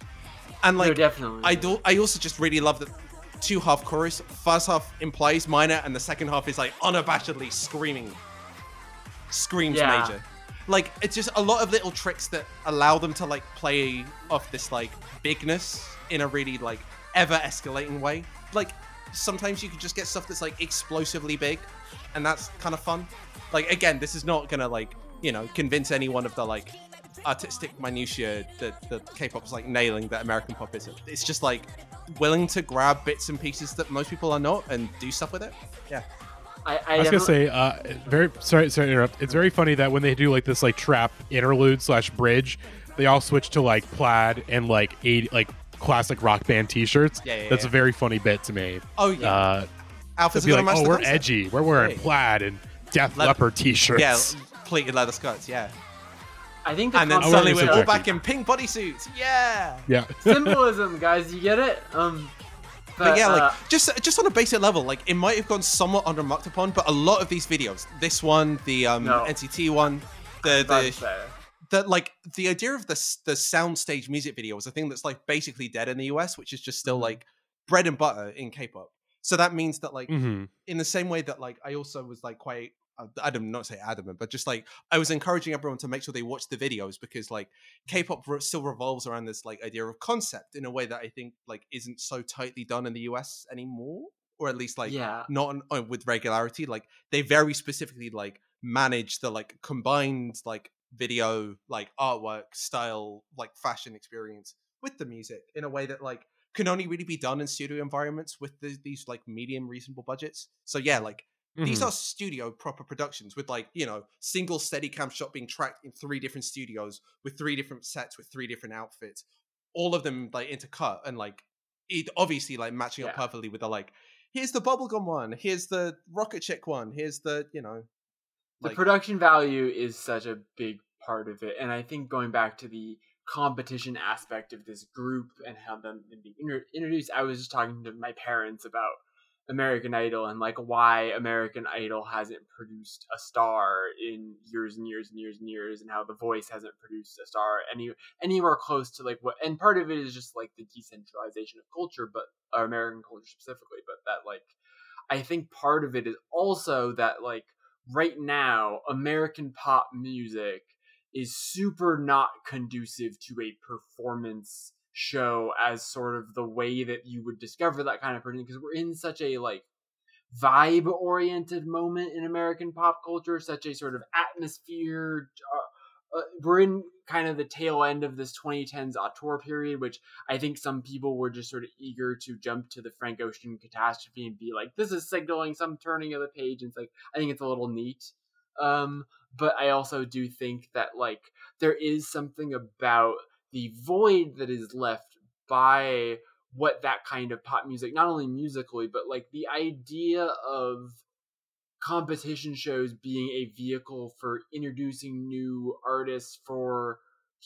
[SPEAKER 2] And like,
[SPEAKER 3] no, definitely.
[SPEAKER 2] I do. I also just really love that two half chorus. First half implies minor, and the second half is like unabashedly screaming, screams
[SPEAKER 3] Yeah.
[SPEAKER 2] major. Like it's just a lot of little tricks that allow them to like play off this like bigness in a really like ever escalating way. Like sometimes you can just get stuff that's like explosively big, and that's kind of fun. Like again, this is not gonna like you know convince anyone of the like artistic minutiae that the K-pop's like nailing that American pop isn't. It's just like willing to grab bits and pieces that most people are not and do stuff with it. Yeah.
[SPEAKER 3] I, I,
[SPEAKER 1] I was gonna say, uh, very sorry, sorry to interrupt. It's very funny that when they do like this like trap interlude slash bridge, they all switch to like plaid and like eight like classic rock band T-shirts.
[SPEAKER 2] Yeah, yeah,
[SPEAKER 1] That's
[SPEAKER 2] yeah.
[SPEAKER 1] a very funny bit to me.
[SPEAKER 2] Oh yeah.
[SPEAKER 1] Uh,
[SPEAKER 2] Alpha's
[SPEAKER 1] to be
[SPEAKER 2] gonna
[SPEAKER 1] like, oh, we're
[SPEAKER 2] concept.
[SPEAKER 1] edgy. We're wearing
[SPEAKER 2] Yeah.
[SPEAKER 1] plaid and Def
[SPEAKER 2] Le-
[SPEAKER 1] Leopard T-shirts.
[SPEAKER 2] Yeah, pleated leather skirts. Yeah.
[SPEAKER 3] I think the
[SPEAKER 2] And then suddenly
[SPEAKER 1] we're
[SPEAKER 2] we're all back in pink bodysuits. Yeah.
[SPEAKER 1] yeah.
[SPEAKER 3] symbolism, guys. You get it? Um, but,
[SPEAKER 2] But yeah, like
[SPEAKER 3] uh,
[SPEAKER 2] just just on a basic level, like it might have gone somewhat undermarked upon, but a lot of these videos, this one, the um
[SPEAKER 3] No.
[SPEAKER 2] NCT one, the the that like the idea of the the soundstage music video is a thing that's like basically dead in the US, which is just still
[SPEAKER 3] Mhm.
[SPEAKER 2] like bread and butter in K-pop. So that means that like
[SPEAKER 1] hmm
[SPEAKER 2] in the same way that like I also was like quite uh, I don't say adamant, but just like I was encouraging everyone to make sure they watch the videos because like K-pop still revolves around this like idea of concept in a way that I think like isn't so tightly done in the US anymore, or at least like
[SPEAKER 3] yeah,
[SPEAKER 2] not on, with regularity. Like they very specifically like manage the like combined like video like artwork style like fashion experience with the music in a way that like can only really be done in studio environments with the, these like medium reasonable budgets. So yeah, like these
[SPEAKER 1] Mhm.
[SPEAKER 2] are studio proper productions with like you know single steady cam shot being tracked in three different studios with three different sets with three different outfits all of them like intercut and like it obviously like matching up perfectly with the like here's the bubblegum one here's the rocket chick one here's the you know
[SPEAKER 3] the production value is such a big part of it, and I think going back to the competition aspect of this group and how them being introduced, I was just talking to my parents about American Idol and like why American Idol hasn't produced a star in years and years and years and years, and how The Voice hasn't produced a star any anywhere close to like what. And part of it is just like the decentralization of culture, but or American culture specifically, but that like I think part of it is also that like right now American pop music is super not conducive to a performance show as sort of the way that you would discover that kind of person because we're in such a like vibe oriented moment in American pop culture, such a sort of atmosphere. Uh, uh, we're in kind of the tail end of this 2010s auteur period, which I think some people were just sort of eager to jump to the Frank Ocean catastrophe and be like, this is signaling some turning of the page. And it's like, I think it's a little neat. Um, but I also do think that like there is something about the void that is left by what that kind of pop music, not only musically, but like the idea of competition shows being a vehicle for introducing new artists for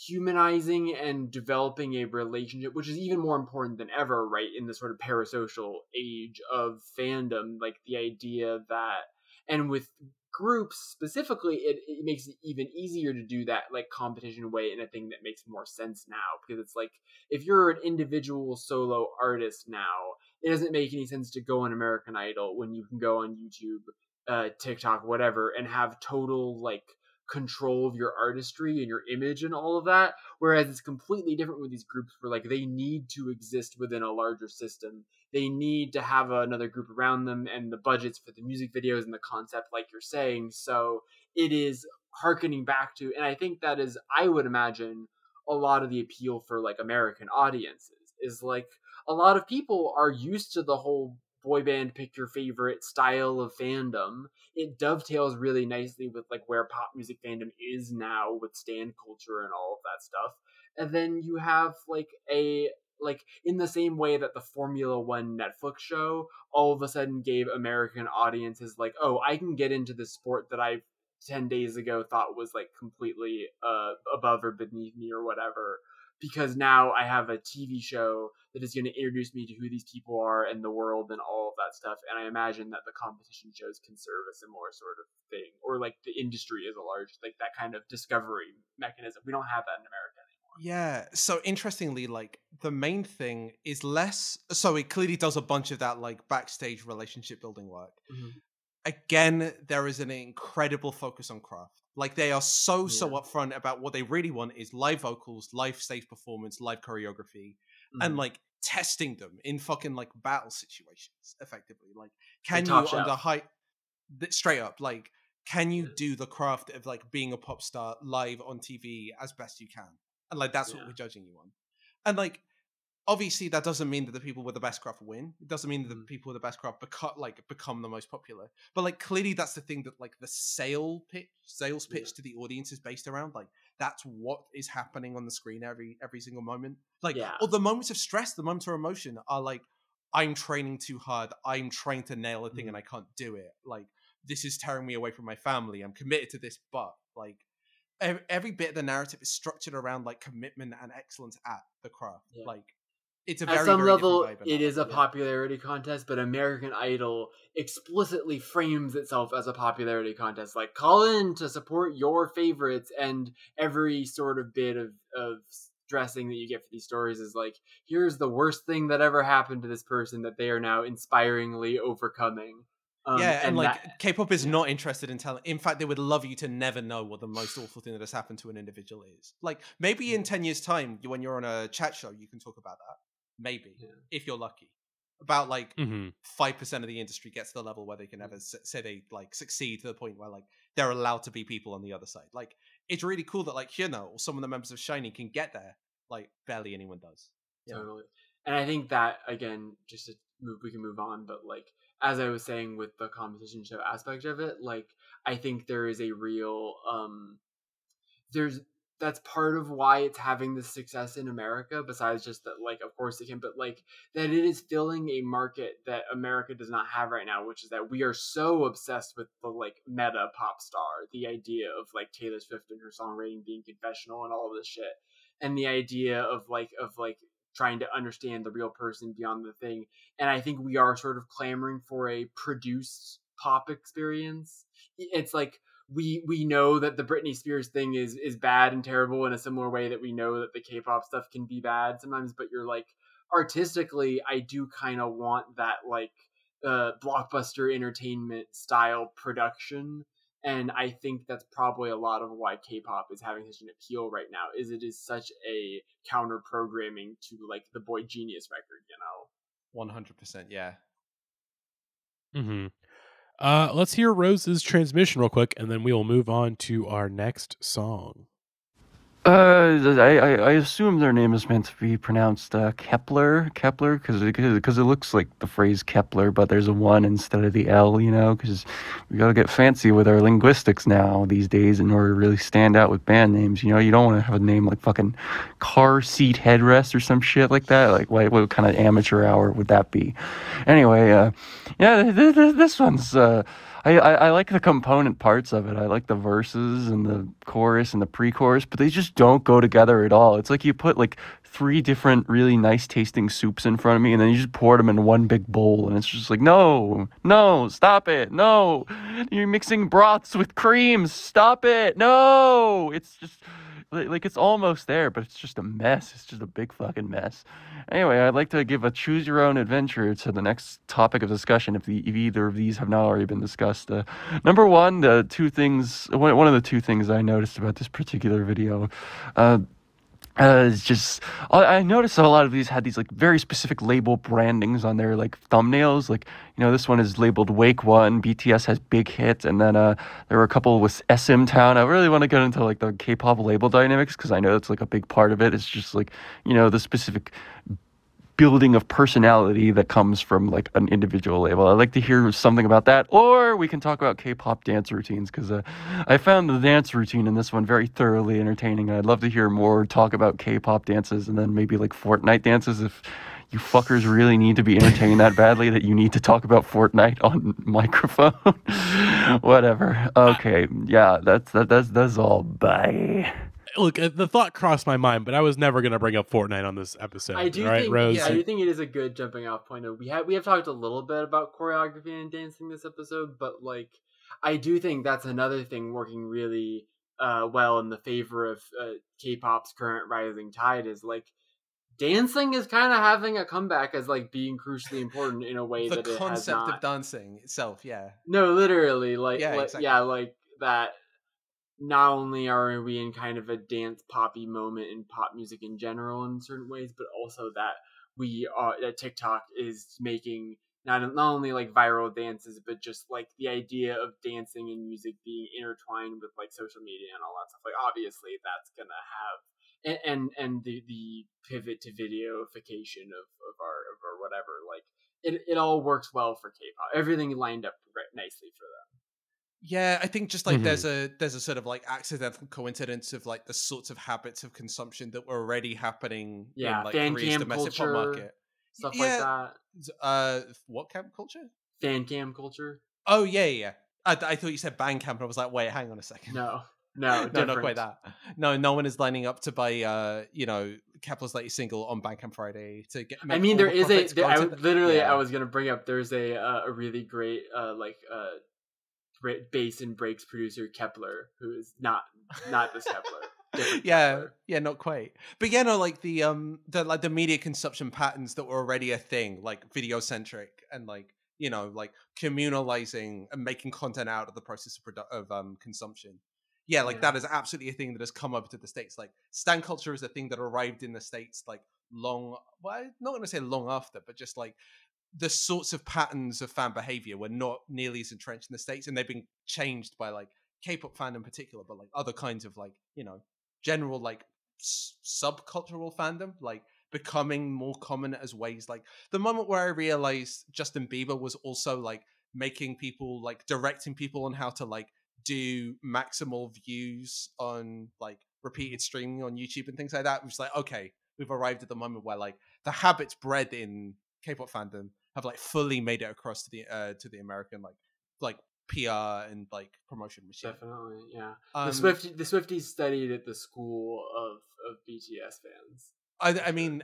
[SPEAKER 3] humanizing and developing a relationship which is even more important than ever right in the sort of parasocial age of fandom like the idea that and with groups specifically it, it makes it even easier to do that like competition way in a thing that makes more sense now because it's like if you're an individual solo artist now it doesn't make any sense to go on american idol when you can go on youtube uh, TikTok, whatever, and have total like control of your artistry and your image and all of that. Whereas it's completely different with these groups where like they need to exist within a larger system. They need to have another group around them and the budgets for the music videos and the concept, like you're saying. So it is harkening back to, and I think that is, I would imagine, a lot of the appeal for like American audiences is like a lot of people are used to the whole boy band pick your favorite style of fandom it dovetails really nicely with like where pop music fandom is now with stand culture and all of that stuff and then you have like a like in the same way that the formula one netflix show all of a sudden gave american audiences like oh i can get into this sport that i 10 days ago thought was like completely uh above or beneath me or whatever because now I have a TV show that is going to introduce me to who these people are and the world and all of that stuff. And I imagine that the competition shows can serve a similar sort of thing, or like the industry is a large, like that kind of discovery mechanism. We don't have that in America.
[SPEAKER 2] Yeah. So interestingly, like the main thing is less. So it clearly does a bunch of that like backstage relationship building work.
[SPEAKER 3] Mhm.
[SPEAKER 2] Again, there is an incredible focus on craft. Like they are so so upfront about what they really want is live vocals, live stage performance, live choreography, and
[SPEAKER 3] Mhm.
[SPEAKER 2] like testing them in fucking like battle situations effectively like can you under high straight up like can you
[SPEAKER 3] Yeah.
[SPEAKER 2] do the craft of like being a pop star live on tv as best you can and like that's what we're judging you on and like obviously that doesn't mean that the people with the best craft win it doesn't mean that the
[SPEAKER 3] Mhm.
[SPEAKER 2] people with the best craft become like become the most popular but like clearly that's the thing that like the sale pitch sales
[SPEAKER 3] Yeah.
[SPEAKER 2] pitch to the audience is based around like that's what is happening on the screen every every single moment like
[SPEAKER 3] Yeah.
[SPEAKER 2] or the moments of stress the moments of emotion are like i'm training too hard i'm trying to nail a thing
[SPEAKER 3] Mhm.
[SPEAKER 2] and i can't do it like this is tearing me away from my family i'm committed to this but like every bit of the narrative is structured around like commitment and excellence at the craft
[SPEAKER 3] Yeah.
[SPEAKER 2] like it's a very
[SPEAKER 3] At some
[SPEAKER 2] very
[SPEAKER 3] level,
[SPEAKER 2] different vibe and
[SPEAKER 3] it is a popularity contest, but American Idol explicitly frames itself as a popularity contest. Like, call in to support your favorites, and every sort of bit of, of dressing that you get for these stories is like, here's the worst thing that ever happened to this person that they are now inspiringly overcoming. Um,
[SPEAKER 2] yeah, and, like
[SPEAKER 3] that-
[SPEAKER 2] K-pop is not interested in telling. In fact, they would love you to never know what the most awful thing that has happened to an individual is. Like maybe in ten years' time, when you're on a chat show, you can talk about that. Maybe
[SPEAKER 3] Yeah.
[SPEAKER 2] if you're lucky. About like
[SPEAKER 1] Mm-hmm.
[SPEAKER 2] five percent of the industry gets to the level where they can ever s- say they like succeed to the point where like they're allowed to be people on the other side. Like it's really cool that like you know or some of the members of SHINee can get there. Like barely anyone does. Yeah.
[SPEAKER 3] Totally. And I think that again, just to move, we can move on. But like as I was saying with the competition show aspect of it, like I think there is a real um, there's that's part of why it's having this success in America. Besides just that, like of course it can, but like that it is filling a market that America does not have right now, which is that we are so obsessed with the like meta pop star, the idea of like Taylor Swift and her songwriting being confessional and all of this shit and the idea of like of like trying to understand the real person beyond the thing and i think we are sort of clamoring for a produced pop experience. It's like we we know that the Britney Spears thing is is bad and terrible in a similar way that we know that the K-pop stuff can be bad sometimes but you're like artistically I do kind of want that like uh blockbuster entertainment style production and I think that's probably a lot of why K-pop is having such an appeal right now. Is it is such a counter programming to like the boygenius record, you know?
[SPEAKER 2] One hundred percent. Yeah.
[SPEAKER 1] Mm-hmm. Uh, let's hear Rose's transmission real quick, and then we will move on to our next song.
[SPEAKER 4] Uh, I, I I assume their name is meant to be pronounced uh, Kepler, Kepler, because because it looks like the phrase Kepler, but there's a one instead of the L, you know, because we gotta get fancy with our linguistics now these days in order to really stand out with band names. You know, you don't want to have a name like fucking car seat headrest or some shit like that. Like, what, what kind of amateur hour would that be? Anyway, uh, yeah, th- th- this one's uh. I, I, I like the component parts of it. I like the verses and the chorus and the pre-chorus, but they just don't go together at all. It's like you put like three different really nice tasting soups in front of me and then you just poured them in one big bowl and it's just like no no stop it no you're mixing broths with creams stop it no it's just like it's almost there but it's just a mess. It's just a big fucking mess. Anyway i'd like to give a choose your own adventure to the next topic of discussion if, the, if either of these have not already been discussed. Uh, number one the two things one, one of the two things i noticed about this particular video uh, uh, it's just I I noticed a lot of these had these like very specific label brandings on their like thumbnails. Like you know, this one is labeled Wake One. BTS has Big Hit, and then uh, there were a couple with SM Town. I really want to get into like the K-pop label dynamics because I know it's like a big part of it. It's just like you know the specific building of personality that comes from like an individual label. I'd like to hear something about that, or we can talk about K-pop dance routines because uh, I found the dance routine in this one very thoroughly entertaining. I'd love to hear more talk about K-pop dances and then maybe like Fortnite dances if you fuckers really need to be entertained that badly that you need to talk about Fortnite on microphone. Whatever. Okay. Yeah, that's that, that's that's all. Bye.
[SPEAKER 1] Look, uh, the thought crossed my mind, but I was never going to bring up Fortnite on this episode.
[SPEAKER 3] I do
[SPEAKER 1] right,
[SPEAKER 3] think
[SPEAKER 1] Rose?
[SPEAKER 3] yeah, I do think it is a good jumping off point. Of we have we have talked a little bit about choreography and dancing this episode, but like I do think that's another thing working really uh, well in the favor of uh, K-pop's current rising tide is like dancing is kind of having a comeback as like being crucially important in a way
[SPEAKER 2] the
[SPEAKER 3] that it has
[SPEAKER 2] concept
[SPEAKER 3] not.
[SPEAKER 2] of dancing itself, yeah.
[SPEAKER 3] No, literally, like,
[SPEAKER 2] Yeah,
[SPEAKER 3] like
[SPEAKER 2] exactly.
[SPEAKER 3] yeah, like that. Not only are we in kind of a dance poppy moment in pop music in general in certain ways, but also that we are that TikTok is making not not only like viral dances, but just like the idea of dancing and music being intertwined with like social media and all that stuff. Like, obviously, that's gonna have and and, and the the pivot to videoification of of our of our whatever like it, it all works well for K-pop. Everything lined up nicely for them.
[SPEAKER 2] Yeah, I think just like
[SPEAKER 1] Mhm.
[SPEAKER 2] there's a there's a sort of like accidental coincidence of like the sorts of habits of consumption that were already happening
[SPEAKER 3] Yeah,
[SPEAKER 2] in like
[SPEAKER 3] fan
[SPEAKER 2] Korea's domestic pop
[SPEAKER 3] culture,
[SPEAKER 2] market.
[SPEAKER 3] Stuff
[SPEAKER 2] Yeah.
[SPEAKER 3] like that.
[SPEAKER 2] Uh, what camp culture?
[SPEAKER 3] Fan cam culture.
[SPEAKER 2] Oh yeah, yeah. I, I thought you said band camp, and I was like, wait, hang on a second.
[SPEAKER 3] No,
[SPEAKER 2] no,
[SPEAKER 3] no,
[SPEAKER 2] not quite that. No, no one is lining up to buy, uh, you know, Kep1er's latest single on Bandcamp Friday to get.
[SPEAKER 3] I mean, there
[SPEAKER 2] the
[SPEAKER 3] is a there, I literally
[SPEAKER 2] Yeah.
[SPEAKER 3] I was gonna bring up. There's a uh, a really great uh like uh bass and breaks producer Kepler who is not not this Kep1er.
[SPEAKER 2] yeah,
[SPEAKER 3] Kepler.
[SPEAKER 2] yeah, not quite. But yeah, no, like the um, the like the media consumption patterns that were already a thing, like video centric and like you know, like communalizing and making content out of the process of produ- of um consumption. Yeah, like
[SPEAKER 3] Yeah.
[SPEAKER 2] that is absolutely a thing that has come up to the states. Like stan culture is a thing that arrived in the states like long. Well, I'm not going to say long after, but just like the sorts of patterns of fan behavior were not nearly as entrenched in the states, and they've been changed by like K-pop fan in particular, but like other kinds of like you know general like subcultural fandom, like becoming more common as ways. Like the moment where I realized Justin Bieber was also like making people like directing people on how to like do maximal views on like repeated streaming on YouTube and things like that. It was like okay, we've arrived at the moment where like the habits bred in K-pop fandom have like fully made it across to the uh, to the American like like PR and like promotion machine.
[SPEAKER 3] Definitely, yeah.
[SPEAKER 2] Um,
[SPEAKER 3] the the Swifties studied at the school of of BTS fans.
[SPEAKER 2] I, I mean,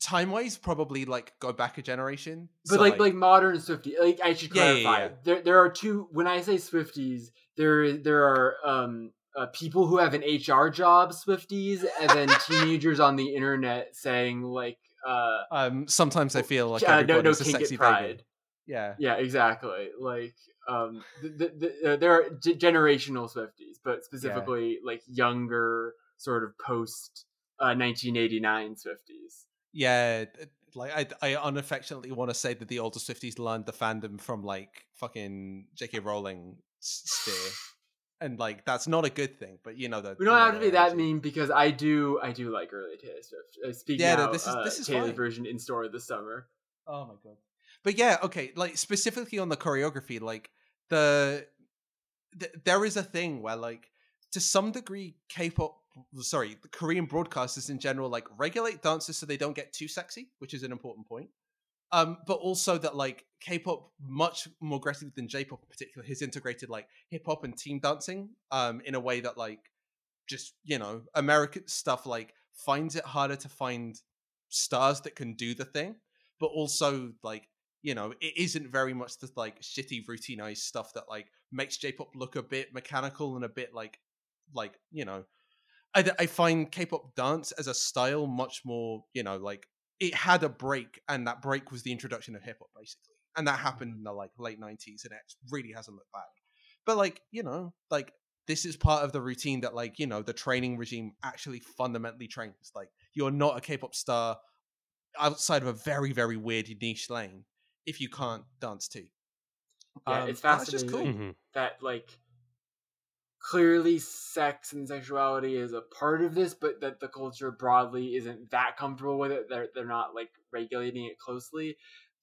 [SPEAKER 2] time wise, probably like go back a generation.
[SPEAKER 3] But
[SPEAKER 2] So,
[SPEAKER 3] like, like modern Swifties, like I should
[SPEAKER 2] Yeah, yeah,
[SPEAKER 3] clarify.
[SPEAKER 2] yeah.
[SPEAKER 3] There there are two. When I say Swifties, there there are um uh, people who have an HR job, Swifties, and then teenagers on the internet saying like uh,
[SPEAKER 2] um, sometimes I feel like
[SPEAKER 3] uh no no
[SPEAKER 2] a sexy
[SPEAKER 3] pride.
[SPEAKER 2] baby. Yeah,
[SPEAKER 3] Yeah, exactly. Like um, the, the, the, uh, there are g- generational Swifties, but specifically like younger, sort of post uh, 1989 Swifties.
[SPEAKER 2] yeah. Like I, I unaffectionately want to say that the older Swifties learned the fandom from like fucking J.K. Rowling sphere, and like that's not a good thing. But you know that
[SPEAKER 3] We don't have to be that mean because I do I do like early Taylor Swift. Uh, speaking
[SPEAKER 2] Yeah, no, this is-
[SPEAKER 3] uh,
[SPEAKER 2] this is
[SPEAKER 3] Taylor's
[SPEAKER 2] fine.
[SPEAKER 3] version in store this summer.
[SPEAKER 2] Oh my god. But yeah, okay, like specifically on the choreography, like the, th- there is a thing where like to some degree K-pop sorry, the Korean broadcasters in general like regulate dances so they don't get too sexy, which is an important point. Um, but also that like K-pop much more aggressively than J-pop in particular has integrated like hip hop and team dancing um in a way that like just you know American stuff like finds it harder to find stars that can do the thing but also like you know it isn't very much the like shitty routinized stuff that like makes j-pop look a bit mechanical and a bit like like you know I, I find k-pop dance as a style much more you know like it had a break and that break was the introduction of hip-hop basically and that happened in the like late 90s and it really hasn't looked back but like you know like this is part of the routine that like you know the training regime actually fundamentally trains like you're not a k-pop star outside of a very very weird niche lane if you can't dance too
[SPEAKER 3] Yeah,
[SPEAKER 2] Um,
[SPEAKER 3] it's fascinating.
[SPEAKER 2] cool
[SPEAKER 1] Mhm.
[SPEAKER 3] that like clearly sex and sexuality is a part of this but that the culture broadly isn't that comfortable with it they're, they're not like regulating it closely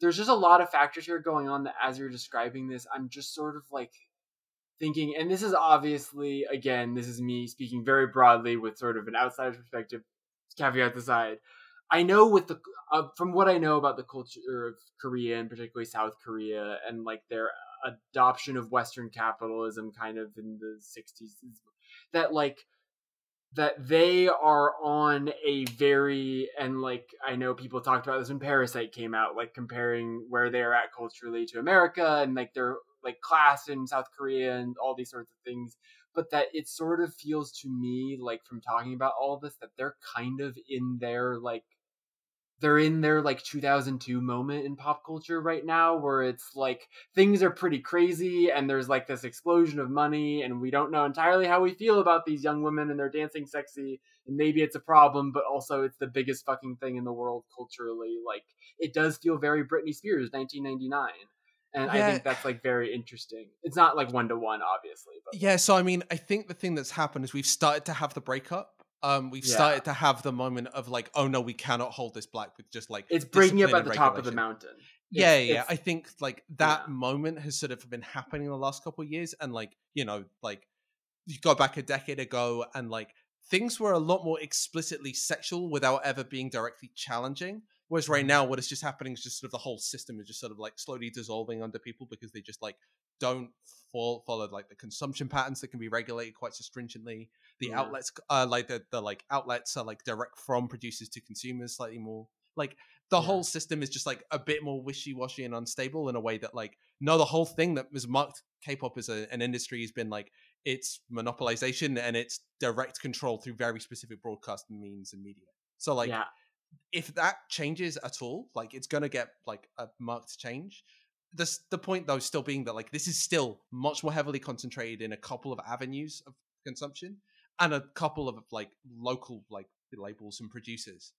[SPEAKER 3] there's just a lot of factors here going on that as you're describing this i'm just sort of like thinking and this is obviously again this is me speaking very broadly with sort of an outsider's perspective caveat aside. I know with the uh, from what i know about the culture of korea and particularly south korea and like their adoption of Western capitalism kind of in the 60s that like that they are on a very and like I know people talked about this when Parasite came out, like comparing where they are at culturally to America and like their like class in South Korea and all these sorts of things. But that it sort of feels to me like from talking about all this that they're kind of in their like they're in their like 2002 moment in pop culture right now where it's like things are pretty crazy and there's like this explosion of money and we don't know entirely how we feel about these young women and they're dancing sexy and maybe it's a problem but also it's the biggest fucking thing in the world culturally like it does feel very Britney Spears 1999 and I think that's like very interesting. It's not like one to one, obviously, but
[SPEAKER 2] Yeah, so I mean, I think the thing that's happened is we've started to have the breakup. Um, we've
[SPEAKER 3] Yeah.
[SPEAKER 2] started to have the moment of like, oh no, we cannot hold this black with just like
[SPEAKER 3] it's breaking up at the top of the mountain.
[SPEAKER 2] yeah,
[SPEAKER 3] It's-
[SPEAKER 2] yeah.
[SPEAKER 3] it's-
[SPEAKER 2] I think like that
[SPEAKER 3] yeah.
[SPEAKER 2] moment has sort of been happening in the last couple of years, and like you know, like you go back a decade ago, and like things were a lot more explicitly sexual without ever being directly challenging. Whereas
[SPEAKER 3] Mm-hmm.
[SPEAKER 2] right now, what is just happening is just sort of the whole system is just sort of like slowly dissolving under people because they just like don't fall, follow like the consumption patterns that can be regulated quite so stringently. The
[SPEAKER 3] Yeah.
[SPEAKER 2] outlets, uh, like the, the like outlets are like direct from producers to consumers slightly more. Like the
[SPEAKER 3] Yeah.
[SPEAKER 2] whole system is just like a bit more wishy-washy and unstable in a way that like no the whole thing that was marked k-pop as a, an industry has been like it's monopolization and it's direct control through very specific broadcast means and media so like
[SPEAKER 3] yeah,
[SPEAKER 2] if that changes at all like it's gonna get like a marked change this the point though still being that like this is still much more heavily concentrated in a couple of avenues of consumption and a couple of like local like labels and producers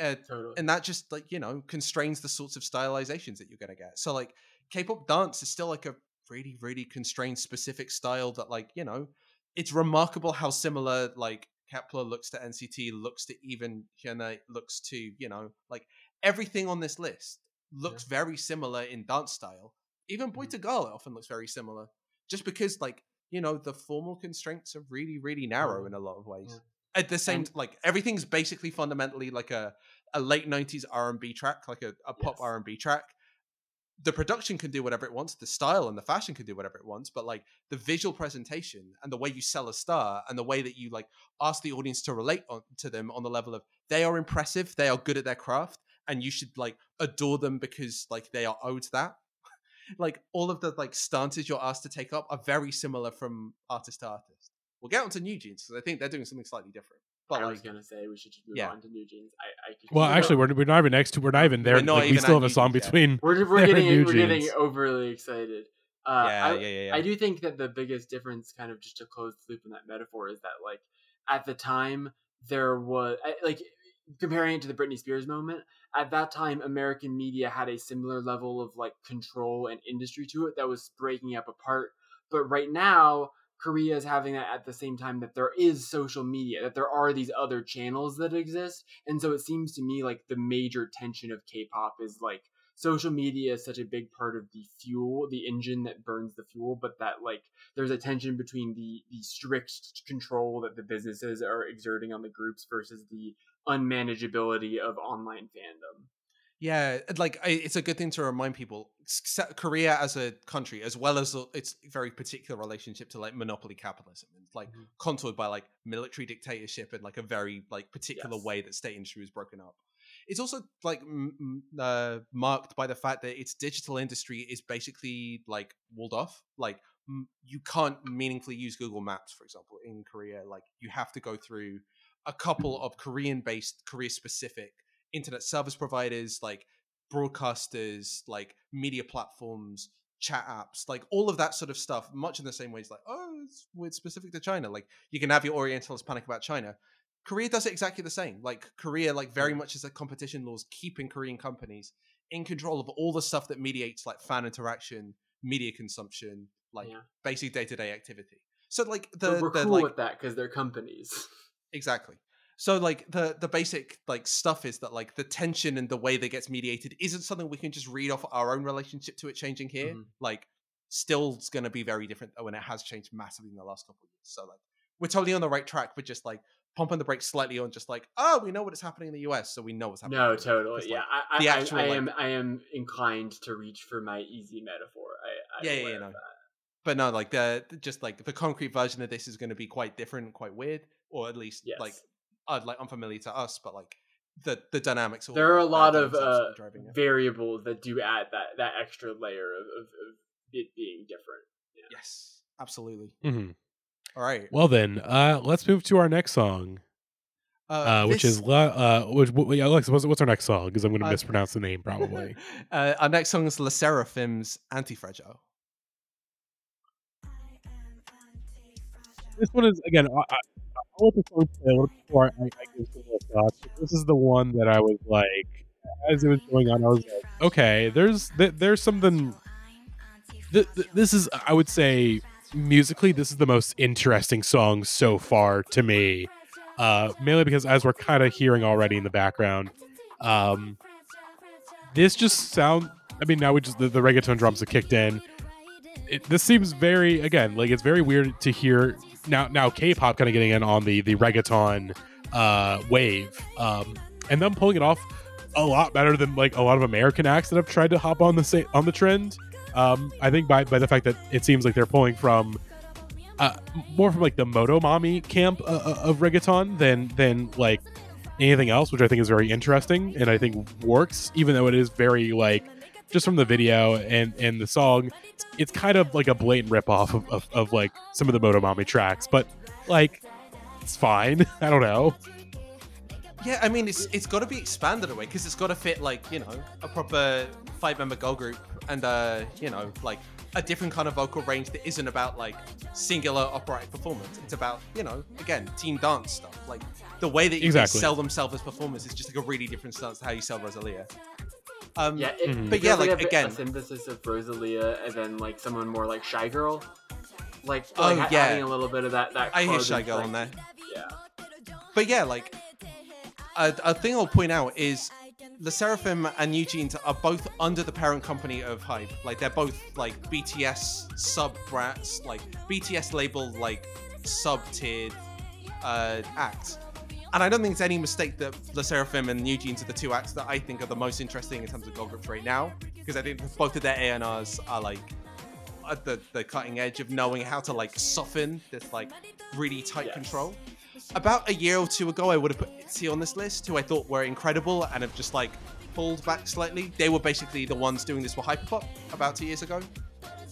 [SPEAKER 2] uh,
[SPEAKER 3] totally.
[SPEAKER 2] and that just like you know constrains the sorts of stylizations that you're gonna get so like k-pop dance is still like a really really constrained specific style that like you know it's remarkable how similar like Kep1er looks to nct looks to even hyuna looks to you know like everything on this list looks very similar in dance style. Even boy to girl often looks very similar just because like you know the formal constraints are really really narrow mm-hmm. in a lot of ways.
[SPEAKER 3] Yeah.
[SPEAKER 2] at the same
[SPEAKER 3] And-
[SPEAKER 2] like everything's basically fundamentally like a a late 90s r&b track like a, a pop
[SPEAKER 3] Yes.
[SPEAKER 2] r&b track. The production can do whatever it wants the style and the fashion can do whatever it wants but like the visual presentation and the way you sell a star and the way that you like ask the audience to relate on, to them on the level of they are impressive they are good at their craft and you should like adore them because like they are owed that like all of the like stances you're asked to take up are very similar from artist to artist we'll get onto new jeans because i think they're doing something slightly different but
[SPEAKER 3] I
[SPEAKER 2] like
[SPEAKER 3] was gonna say we should just move
[SPEAKER 2] yeah.
[SPEAKER 3] on to New Jeans. I, I could
[SPEAKER 1] Well, actually, we're, we're not even next to. We're not even there.
[SPEAKER 2] We're not
[SPEAKER 1] like, we still have a song
[SPEAKER 2] Jeans yet.
[SPEAKER 1] between.
[SPEAKER 3] we're we're
[SPEAKER 1] They're
[SPEAKER 3] getting
[SPEAKER 1] New
[SPEAKER 3] we're getting overly excited. Uh,
[SPEAKER 2] yeah,
[SPEAKER 3] I,
[SPEAKER 2] yeah yeah yeah
[SPEAKER 3] I do think that the biggest difference, kind of just to close the loop in that metaphor, is that like at the time there was I- like comparing it to the Britney Spears moment. At that time, American media had a similar level of like control and industry to it that was breaking up apart. But right now, Korea is having that at the same time that there is social media, that there are these other channels that exist, and so it seems to me like the major tension of K-pop is like social media is such a big part of the fuel, the engine that burns the fuel, but that like there's a tension between the the strict control that the businesses are exerting on the groups versus the unmanageability of online fandom.
[SPEAKER 2] Yeah, like I, it's a good thing to remind people. Korea as a country, as well as its very particular relationship to like monopoly capitalism, and like
[SPEAKER 3] Mhm.
[SPEAKER 2] contoured by like military dictatorship and like a very like particular
[SPEAKER 3] Yes.
[SPEAKER 2] way that state industry was broken up. It's also like m- m- uh, marked by the fact that its digital industry is basically like walled off. Like m- you can't meaningfully use Google Maps, for example, in Korea. Like you have to go through a couple of Korean-based, Korea-specific internet service providers, like broadcasters, like media platforms, chat apps, like all of that sort of stuff, much in the same way. ways, like, oh, it's, it's specific to China. Like you can have your Orientalists panic about China. Korea does it exactly the same. Like Korea, like very much as a competition laws, keeping Korean companies in control of all the stuff that mediates like fan interaction, media consumption, like
[SPEAKER 3] Yeah.
[SPEAKER 2] basic day to day activity. So like
[SPEAKER 3] But
[SPEAKER 2] the
[SPEAKER 3] we're
[SPEAKER 2] the
[SPEAKER 3] cool
[SPEAKER 2] like
[SPEAKER 3] with that because they're companies.
[SPEAKER 2] exactly so like the the basic like stuff is that like the tension and the way that gets mediated isn't something we can just read off our own relationship to it changing here
[SPEAKER 3] Mhm.
[SPEAKER 2] like still it's going to be very different when it has changed massively in the last couple of years so like we're totally on the right track but just like pumping the brakes slightly on just like oh we know what is happening in the us so we know what's happening
[SPEAKER 3] No, totally.
[SPEAKER 2] Just,
[SPEAKER 3] Yeah, I, I,
[SPEAKER 2] the
[SPEAKER 3] I-
[SPEAKER 2] actual,
[SPEAKER 3] I,
[SPEAKER 2] like-
[SPEAKER 3] am. I am inclined to reach for my easy metaphor. I,
[SPEAKER 2] Yeah, yeah, yeah, no. but no, like the just like the concrete version of this is going to be quite different, quite weird, or at least
[SPEAKER 3] Yes.
[SPEAKER 2] like uh, like unfamiliar to us. But like the the dynamics. all
[SPEAKER 3] there are a lot of uh,
[SPEAKER 2] driving it.
[SPEAKER 3] variables that do add that that extra layer of, of, of it being different.
[SPEAKER 2] yes, absolutely.
[SPEAKER 1] Mm-hmm.
[SPEAKER 2] All right,
[SPEAKER 1] Well then, uh, let's move to our next song, uh, which
[SPEAKER 2] this-
[SPEAKER 1] is La- uh, which, wh- yeah, Alexis, what's, what's our next song? Because I'm going to
[SPEAKER 2] Uh,
[SPEAKER 1] mispronounce the name probably.
[SPEAKER 2] uh, our next song is LE SSERAFIM's Antifragile.
[SPEAKER 1] This one is again. I, I, I want the song to play a little before I, I give some more thoughts. This is the one that I was like, as it was going on, I was like, okay, there's th- there's something. Th- th- this is, I would say, musically, this is the most interesting song so far to me. Uh, mainly because as we're kind of hearing already in the background, um, this just sound. I mean, now we just the, the reggaeton drums have kicked in. It, this seems very again like it's very weird to hear now. Now K-pop kind of getting in on the the reggaeton uh, wave, um, and them pulling it off a lot better than like a lot of American acts that have tried to hop on the sa- on the trend. Um, I think by by the fact that it seems like they're pulling from uh, more from like the Motomami camp uh, uh, of reggaeton than than like anything else, which I think is very interesting and I think works, even though it is very like just from the video and and the song, it's kind of like a blatant ripoff of, of, of like some of the Motomami tracks, but like it's fine. I don't know.
[SPEAKER 2] Yeah, I mean, it's it's got to be expanded away because it's got to fit like you know a proper five member girl group and uh you know like a different kind of vocal range that isn't about like singular operatic performance. It's about you know again team dance stuff. Like the way that you
[SPEAKER 1] Exactly.
[SPEAKER 2] sell themselves as performers is just like a really different stance to how you sell Rosalia. Um,
[SPEAKER 3] Yeah, it,
[SPEAKER 1] Mhm.
[SPEAKER 2] But yeah,
[SPEAKER 3] like,
[SPEAKER 2] like,
[SPEAKER 3] a,
[SPEAKER 2] again-
[SPEAKER 3] a synthesis of Rosalia and then like someone more like Shygirl, like,
[SPEAKER 2] Oh,
[SPEAKER 3] like
[SPEAKER 2] yeah.
[SPEAKER 3] adding a little bit of that that.
[SPEAKER 2] I hear Shygirl
[SPEAKER 3] like-
[SPEAKER 2] on there.
[SPEAKER 3] Yeah,
[SPEAKER 2] But yeah, like a, a thing I'll point out is LE SSERAFIM and New Jeans are both under the parent company of HYBE. Like they're both like BTS sub brats, like BTS label like sub tiered uh, acts. And I don't think it's any mistake that LE SSERAFIM and New Jeans are the two acts that I think are the most interesting in terms of girl groups right now, because I think both of their ANRs are like at the, the cutting edge of knowing how to like soften this like really tight
[SPEAKER 3] Yes.
[SPEAKER 2] control. About a year or two ago, I would have put ITZY on this list, who I thought were incredible and have just like pulled back slightly. They were basically the ones doing this for Hyperpop about two years ago.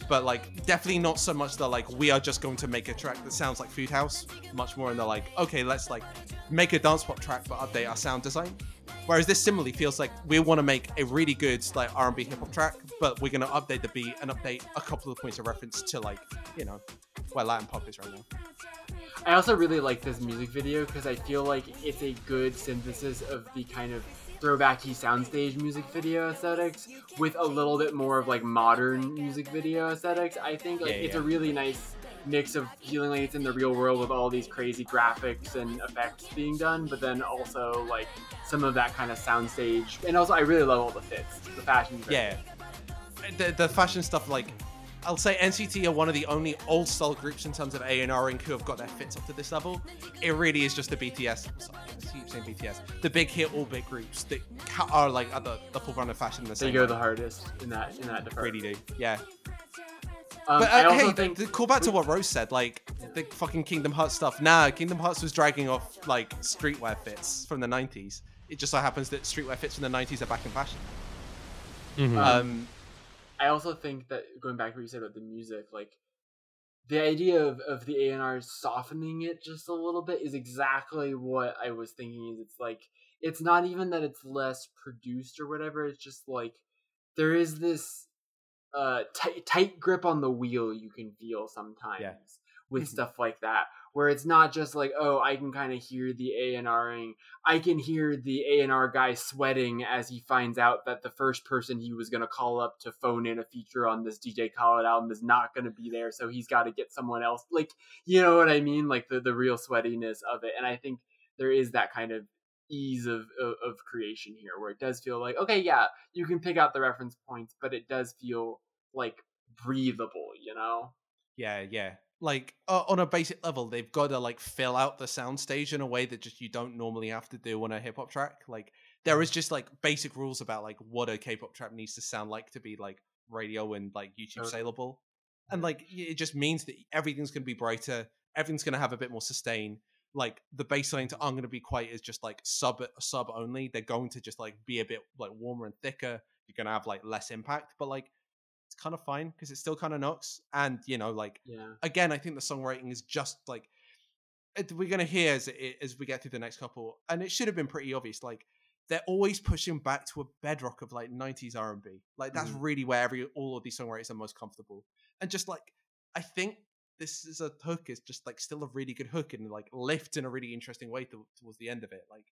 [SPEAKER 2] But like, definitely not so much the like, we are just going to make a track that sounds like Food House. Much more in the like, okay, let's like make a dance pop track but update our sound design. Whereas this similarly feels like we want to make a really good like R&B hip hop track, but we're gonna update the beat and update a couple of points of reference to like, you know, where Latin pop is right now.
[SPEAKER 3] I also really like this music video because I feel like it's a good synthesis of the kind of throwbacky soundstage music video aesthetics with a little bit more of like modern music video aesthetics. I think like
[SPEAKER 2] Yeah,
[SPEAKER 3] it's
[SPEAKER 2] yeah.
[SPEAKER 3] a really nice mix of feeling like it's in the real world with all these crazy graphics and effects being done, but then also like some of that kind of soundstage. And also, I really love all the fits, the fashion.
[SPEAKER 2] Yeah. The, the fashion stuff, like, I'll say NCT are one of the only old style groups in terms of A&Ring who have got their fits up to this level. It really is just the BTS, sorry, I keep saying BTS, the big hit, all big groups that ca- are like at the, the forefront of fashion in the
[SPEAKER 3] They go
[SPEAKER 2] way.
[SPEAKER 3] the hardest in that in that department.
[SPEAKER 2] Really do, yeah.
[SPEAKER 3] Um,
[SPEAKER 2] But
[SPEAKER 3] I
[SPEAKER 2] uh, hey,
[SPEAKER 3] think
[SPEAKER 2] th- call back to what Rose said, like the fucking Kingdom Hearts stuff. Nah, Kingdom Hearts was dragging off like streetwear fits from the 90s. It just so happens that streetwear fits from the 90s are back in fashion.
[SPEAKER 1] Mhm.
[SPEAKER 3] Um,
[SPEAKER 2] Um,
[SPEAKER 3] I also think that going back to what you said about the music, like the idea of, of the A&R softening it just a little bit is exactly what I was thinking is it's like it's not even that it's less produced or whatever, it's just like there is this uh tight, tight grip on the wheel you can feel sometimes
[SPEAKER 2] Yeah.
[SPEAKER 3] with
[SPEAKER 2] Mhm.
[SPEAKER 3] stuff like that where it's not just like oh I can kind of hear the A&Ring I can hear the A&R guy sweating as he finds out that the first person he was going to call up to phone in a feature on this DJ Khaled album is not going to be there, so he's got to get someone else. Like, you know what I mean? Like the, the real sweatiness of it. And I think there is that kind of ease of, of, of creation here where it does feel like, okay, yeah, you can pick out the reference points, but it does feel like breathable, you know?
[SPEAKER 2] Yeah, yeah. Like uh, on a basic level, they've got to like fill out the soundstage in a way that just you don't normally have to do on a hip hop track. Like there is just like basic rules about like what a K-pop track needs to sound like to be like radio and like YouTube
[SPEAKER 3] Okay.
[SPEAKER 2] saleable. and like it just means that everything's going to be brighter everything's going to have a bit more sustain like the bass lines aren't going to be quite as just like sub sub only they're going to just like be a bit like warmer and thicker you're going to have like less impact but like it's kind of fine because it still kind of knocks and you know like
[SPEAKER 3] Yeah.
[SPEAKER 2] again i think the songwriting is just like it- we're going to hear as it, as we get through the next couple and it should have been pretty obvious like they're always pushing back to a bedrock of like 90s r&b like that's
[SPEAKER 3] Mhm.
[SPEAKER 2] really where every all of these songwriters are most comfortable and just like i think this is a hook is just like still a really good hook and like lift in a really interesting way to, towards the end of it like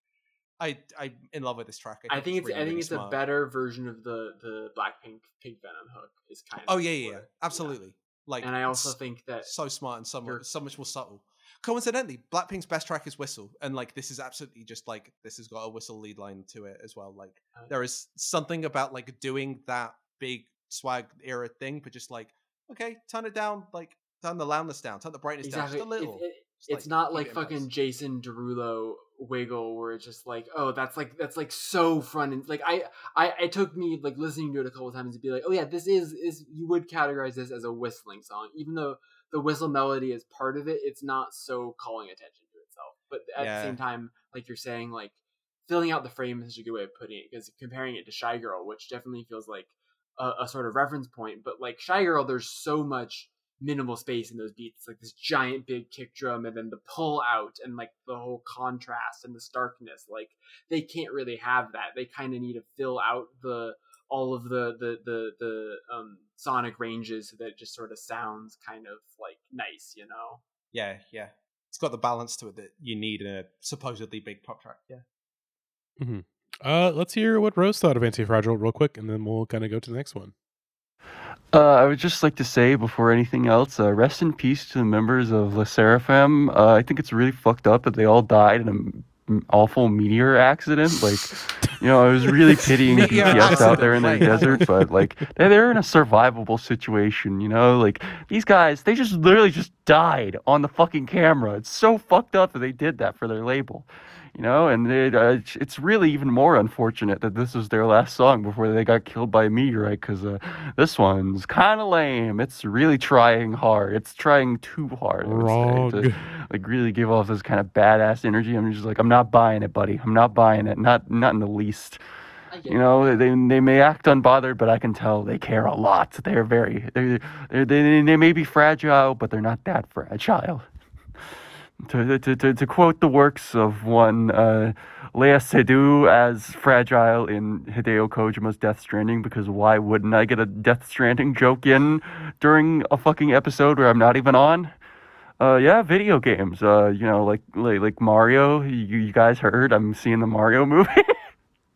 [SPEAKER 2] i i'm in love with this track
[SPEAKER 3] I think it's
[SPEAKER 2] really,
[SPEAKER 3] I think
[SPEAKER 2] really
[SPEAKER 3] it's a better version of the the Blackpink Pink Venom hook. Is kind of
[SPEAKER 2] oh yeah yeah, yeah absolutely like
[SPEAKER 3] And I also think that
[SPEAKER 2] so smart and so much, so much more subtle. Coincidentally, Blackpink's best track is Whistle, and like this is absolutely just like this has got a whistle lead line to it as well. Like
[SPEAKER 3] Oh.
[SPEAKER 2] there is something about like doing that big swag era thing, but just like okay, turn it down, like turn the loudness down, turn the brightness
[SPEAKER 3] exactly
[SPEAKER 2] down just a little.
[SPEAKER 3] It, it- it's not like fucking. Jason Derulo wiggle where it's just like oh that's like that's like so front and like I I it took me like listening to it a couple times to be like oh yeah this is is you would categorize this as a whistling song even though the whistle melody is part of it it's not so calling attention to itself but at
[SPEAKER 2] Yeah.
[SPEAKER 3] the same time like you're saying like filling out the frame is such a good way of putting it because comparing it to Shygirl which definitely feels like a, a sort of reference point but like Shygirl there's so much minimal space in those beats. It's like this giant big kick drum and then the pull out and like the whole contrast and the starkness. Like they can't really have that. They kind of need to fill out the all of the the the the um sonic ranges so that it just sort of sounds kind of like nice, you know.
[SPEAKER 2] yeah, yeah. It's got the balance to it that you need in a supposedly big pop track. Yeah.
[SPEAKER 1] Uh, let's hear what Rose thought of Anti-Fragile real quick, and then we'll kind of go to the next one.
[SPEAKER 4] Uh, I would just like to say before anything else, uh, rest in peace to the members of LE SSERAFIM. Uh, I think it's really fucked up that they all died in an awful meteor accident. Like, you know, I was really pitying BTS out there in the desert, but like, they're, they're in a survivable situation, you know? Like, these guys, they just literally just died on the fucking camera. It's so fucked up that they did that for their label. You know, and it, uh, it's- it's really even more unfortunate that this was their last song before they got killed by a meteorite. Because uh, this one's kind of lame. It's really trying hard. It's trying too hard. I would say,
[SPEAKER 1] Wrong.
[SPEAKER 4] to, like really give off this kind of badass energy. I'm just like, I'm not buying it, buddy. I'm not buying it. Not not in the least. You know, they they may act unbothered, but I can tell they care a lot. They're very they they they they may be fragile, but they're not that fragile. To, to, to, to quote the works of one uh, Lea Seydoux as fragile in Hideo Kojima's Death Stranding, because why wouldn't I get a Death Stranding joke in during a fucking episode where I'm not even on? Uh, yeah, video games. Uh, you know, like like, like Mario. You, you guys heard? I'm seeing the Mario movie.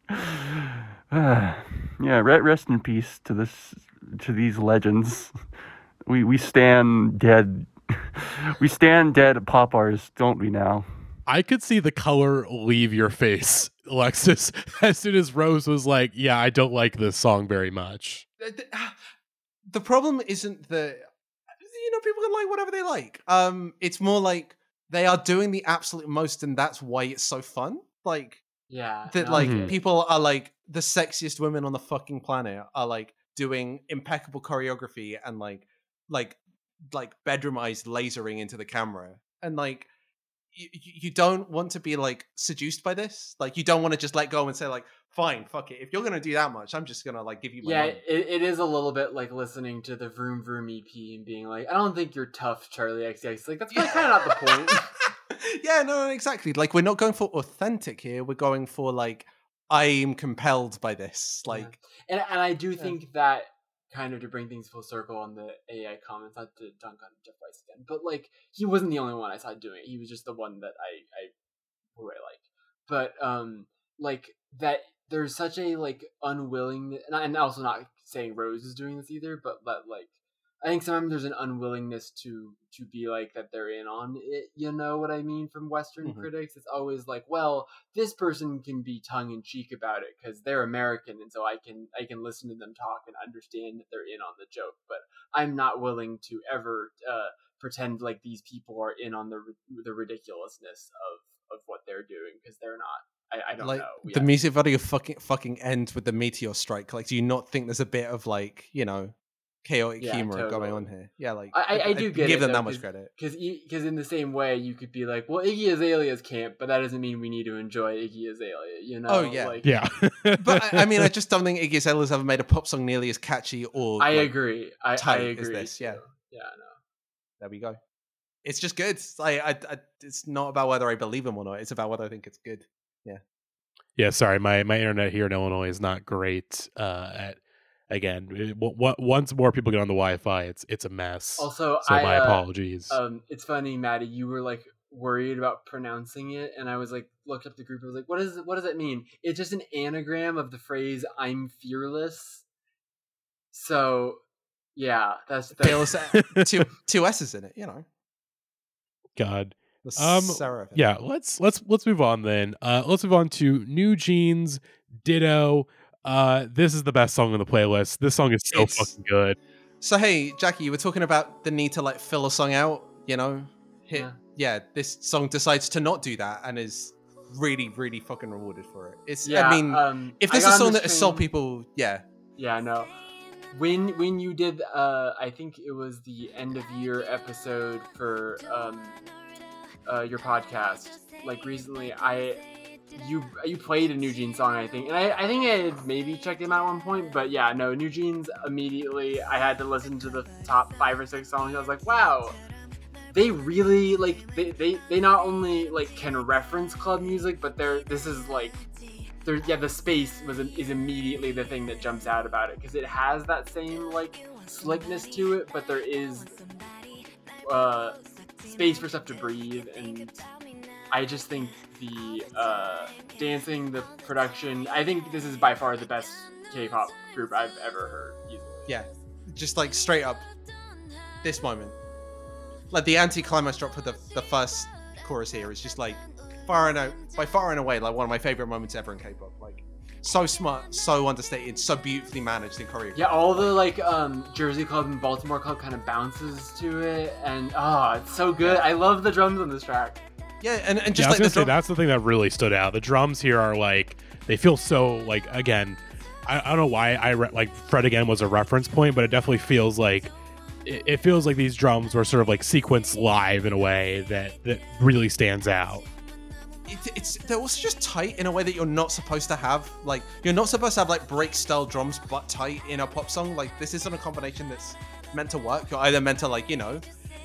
[SPEAKER 4] yeah, re- rest in peace to this to these legends. We we stand dead. we stand dead pop artists, don't we now?
[SPEAKER 1] I could see the color leave your face, Alexis, as soon as Rose was like, "Yeah, I don't like this song very much."
[SPEAKER 2] the, the- the problem isn't that you know people can like whatever they like. Um, it's more like they are doing the absolute most, and that's why it's so fun. Like
[SPEAKER 3] yeah.
[SPEAKER 2] that,
[SPEAKER 3] no,
[SPEAKER 2] like
[SPEAKER 3] get it.
[SPEAKER 2] people are like the sexiest women on the fucking planet are like doing impeccable choreography and like like like bedroom eyes lasering into the camera, and like you, you don't want to be like seduced by this. Like you don't want to just let go and say like, fine, fuck it. If you're gonna do that much, I'm just gonna like give you my
[SPEAKER 3] Yeah, it, it is a little bit like listening to the Vroom Vroom EP and being like, I don't think you're tough, Charli XCX. Like that's kind of not the point.
[SPEAKER 2] yeah, no, exactly. Like we're not going for authentic here. We're going for like I'm compelled by this.
[SPEAKER 3] Yeah.
[SPEAKER 2] Like
[SPEAKER 3] and and I do think that kind of to bring things full circle on the AI comments, not to dunk on Jeff Weiss again, but like he wasn't the only one I saw doing it. He was just the one that I I like. But um, like that there's such a like unwillingness, and, and also not saying Rose is doing this either, but but like I think sometimes there's an unwillingness to to be like that they're in on it. You know what I mean? From Western
[SPEAKER 2] Mhm.
[SPEAKER 3] critics, it's always like, well, this person can be tongue in cheek about it because they're American, and so I can I can listen to them talk and understand that they're in on the joke. But I'm not willing to ever uh, pretend like these people are in on the the ridiculousness of of what they're doing because they're not. I, I don't
[SPEAKER 2] like
[SPEAKER 3] know.
[SPEAKER 2] the
[SPEAKER 3] Yeah.
[SPEAKER 2] music video fucking fucking ends with the meteor strike. Like, do you not think there's a bit of like you know chaotic
[SPEAKER 3] Yeah,
[SPEAKER 2] humor going on here. Yeah, like
[SPEAKER 3] I- I- I do get
[SPEAKER 2] give
[SPEAKER 3] it,
[SPEAKER 2] them
[SPEAKER 3] though,
[SPEAKER 2] that much credit.
[SPEAKER 3] Because because in the same way, you could be like, well, Iggy Azalea's camp, but that doesn't mean we need to enjoy Iggy Azalea. You know?
[SPEAKER 2] Oh, yeah.
[SPEAKER 3] Like,
[SPEAKER 1] Yeah.
[SPEAKER 2] But I, I mean, I just don't think Iggy Azalea's ever made a pop song nearly as catchy or.
[SPEAKER 3] I
[SPEAKER 2] like,
[SPEAKER 3] agree. I, I
[SPEAKER 2] tight
[SPEAKER 3] agree.
[SPEAKER 2] as this, yeah.
[SPEAKER 3] Yeah. No.
[SPEAKER 2] There we go. It's just good. It's Like I, I, it's not about whether I believe him or not. It's about whether I think it's good.
[SPEAKER 1] Yeah. Yeah. Sorry, my my internet here in Illinois is not great. Uh, at again, it- w- w- once more people get on the Wi-Fi, it's it's a mess.
[SPEAKER 3] Also,
[SPEAKER 1] so
[SPEAKER 3] I,
[SPEAKER 1] my
[SPEAKER 3] uh,
[SPEAKER 1] apologies.
[SPEAKER 3] Um, it's funny, Matty. You were like worried about pronouncing it, and I was like, looked up the group. I was like, what is it? What does it mean? It's just an anagram of the phrase "I'm fearless." So, yeah, that's, that's
[SPEAKER 2] Fearless, two two S's in it. You know.
[SPEAKER 1] God.
[SPEAKER 2] The
[SPEAKER 1] Um,
[SPEAKER 2] serif.
[SPEAKER 1] Yeah, let's let's let's move on then. Uh, let's move on to New Jeans Ditto. Uh, this is the best song on the playlist. This song is so
[SPEAKER 2] It's-
[SPEAKER 1] fucking good.
[SPEAKER 2] So hey, Jackie, you were talking about the need to like fill a song out. You know, hit.
[SPEAKER 3] Yeah.
[SPEAKER 2] Yeah. this song decides to not do that and is really, really fucking rewarded for it. It's.
[SPEAKER 3] yeah.
[SPEAKER 2] I mean,
[SPEAKER 3] um,
[SPEAKER 2] if
[SPEAKER 3] this
[SPEAKER 2] there's a song that has sold people, yeah,
[SPEAKER 3] Yeah, no. When when you did, uh, I think it was the end of year episode for um, uh, your podcast. Like recently, I you you played a New Jeans song, I think, and I, I think I had maybe checked them out at one point. But yeah, no, New Jeans immediately. I had to listen to the top five or six songs. I was like, wow. They really like they, they, they not only like can reference club music, but they're this is like there yeah the space was is immediately the thing that jumps out about it because it has that same like slickness to it but there is uh space for stuff to breathe and i just think the uh dancing the production i think this is by far the best k-pop group i've ever heard easily.
[SPEAKER 2] yeah, just like straight up, this moment, like the anti-climax drop for the the first chorus here is just like far and out, by far and away like one of my favorite moments ever in K-pop. Like so smart, so understated, so beautifully managed in choreography.
[SPEAKER 3] yeah all the like um jersey club and baltimore club kind of bounces to it and oh it's so good i love the drums on this track
[SPEAKER 2] Yeah, and, and
[SPEAKER 1] Yeah,
[SPEAKER 2] just
[SPEAKER 1] I was
[SPEAKER 2] like the
[SPEAKER 1] say
[SPEAKER 2] drum,
[SPEAKER 1] that's the thing that really stood out. The drums here are like they feel so like again. I, I don't know why I re- like Fred again was a reference point, but it definitely feels like it, it feels like these drums were sort of like sequenced live in a way that that really stands out.
[SPEAKER 2] it, it's they're also just tight in a way that you're not supposed to have. Like you're not supposed to have like break style drums but tight in a pop song. Like this isn't a combination that's meant to work. You're either meant to like you know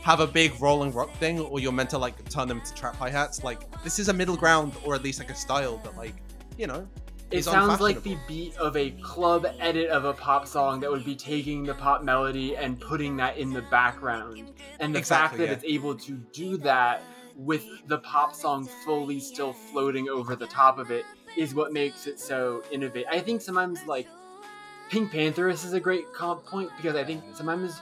[SPEAKER 2] have a big rolling rock thing, or you're meant to like turn them to trap hi hats. Like this is a middle ground, or at least like a style that like you know.
[SPEAKER 3] It
[SPEAKER 2] is
[SPEAKER 3] sounds like the beat of a club edit of a pop song that would be taking the pop melody and putting that in the background. And the
[SPEAKER 2] Exactly,
[SPEAKER 3] fact that
[SPEAKER 2] yeah.
[SPEAKER 3] it's able to do that with the pop song fully still floating over the top of it is what makes it so innovative. I think sometimes like PinkPantheress is a great comp point because I think sometimes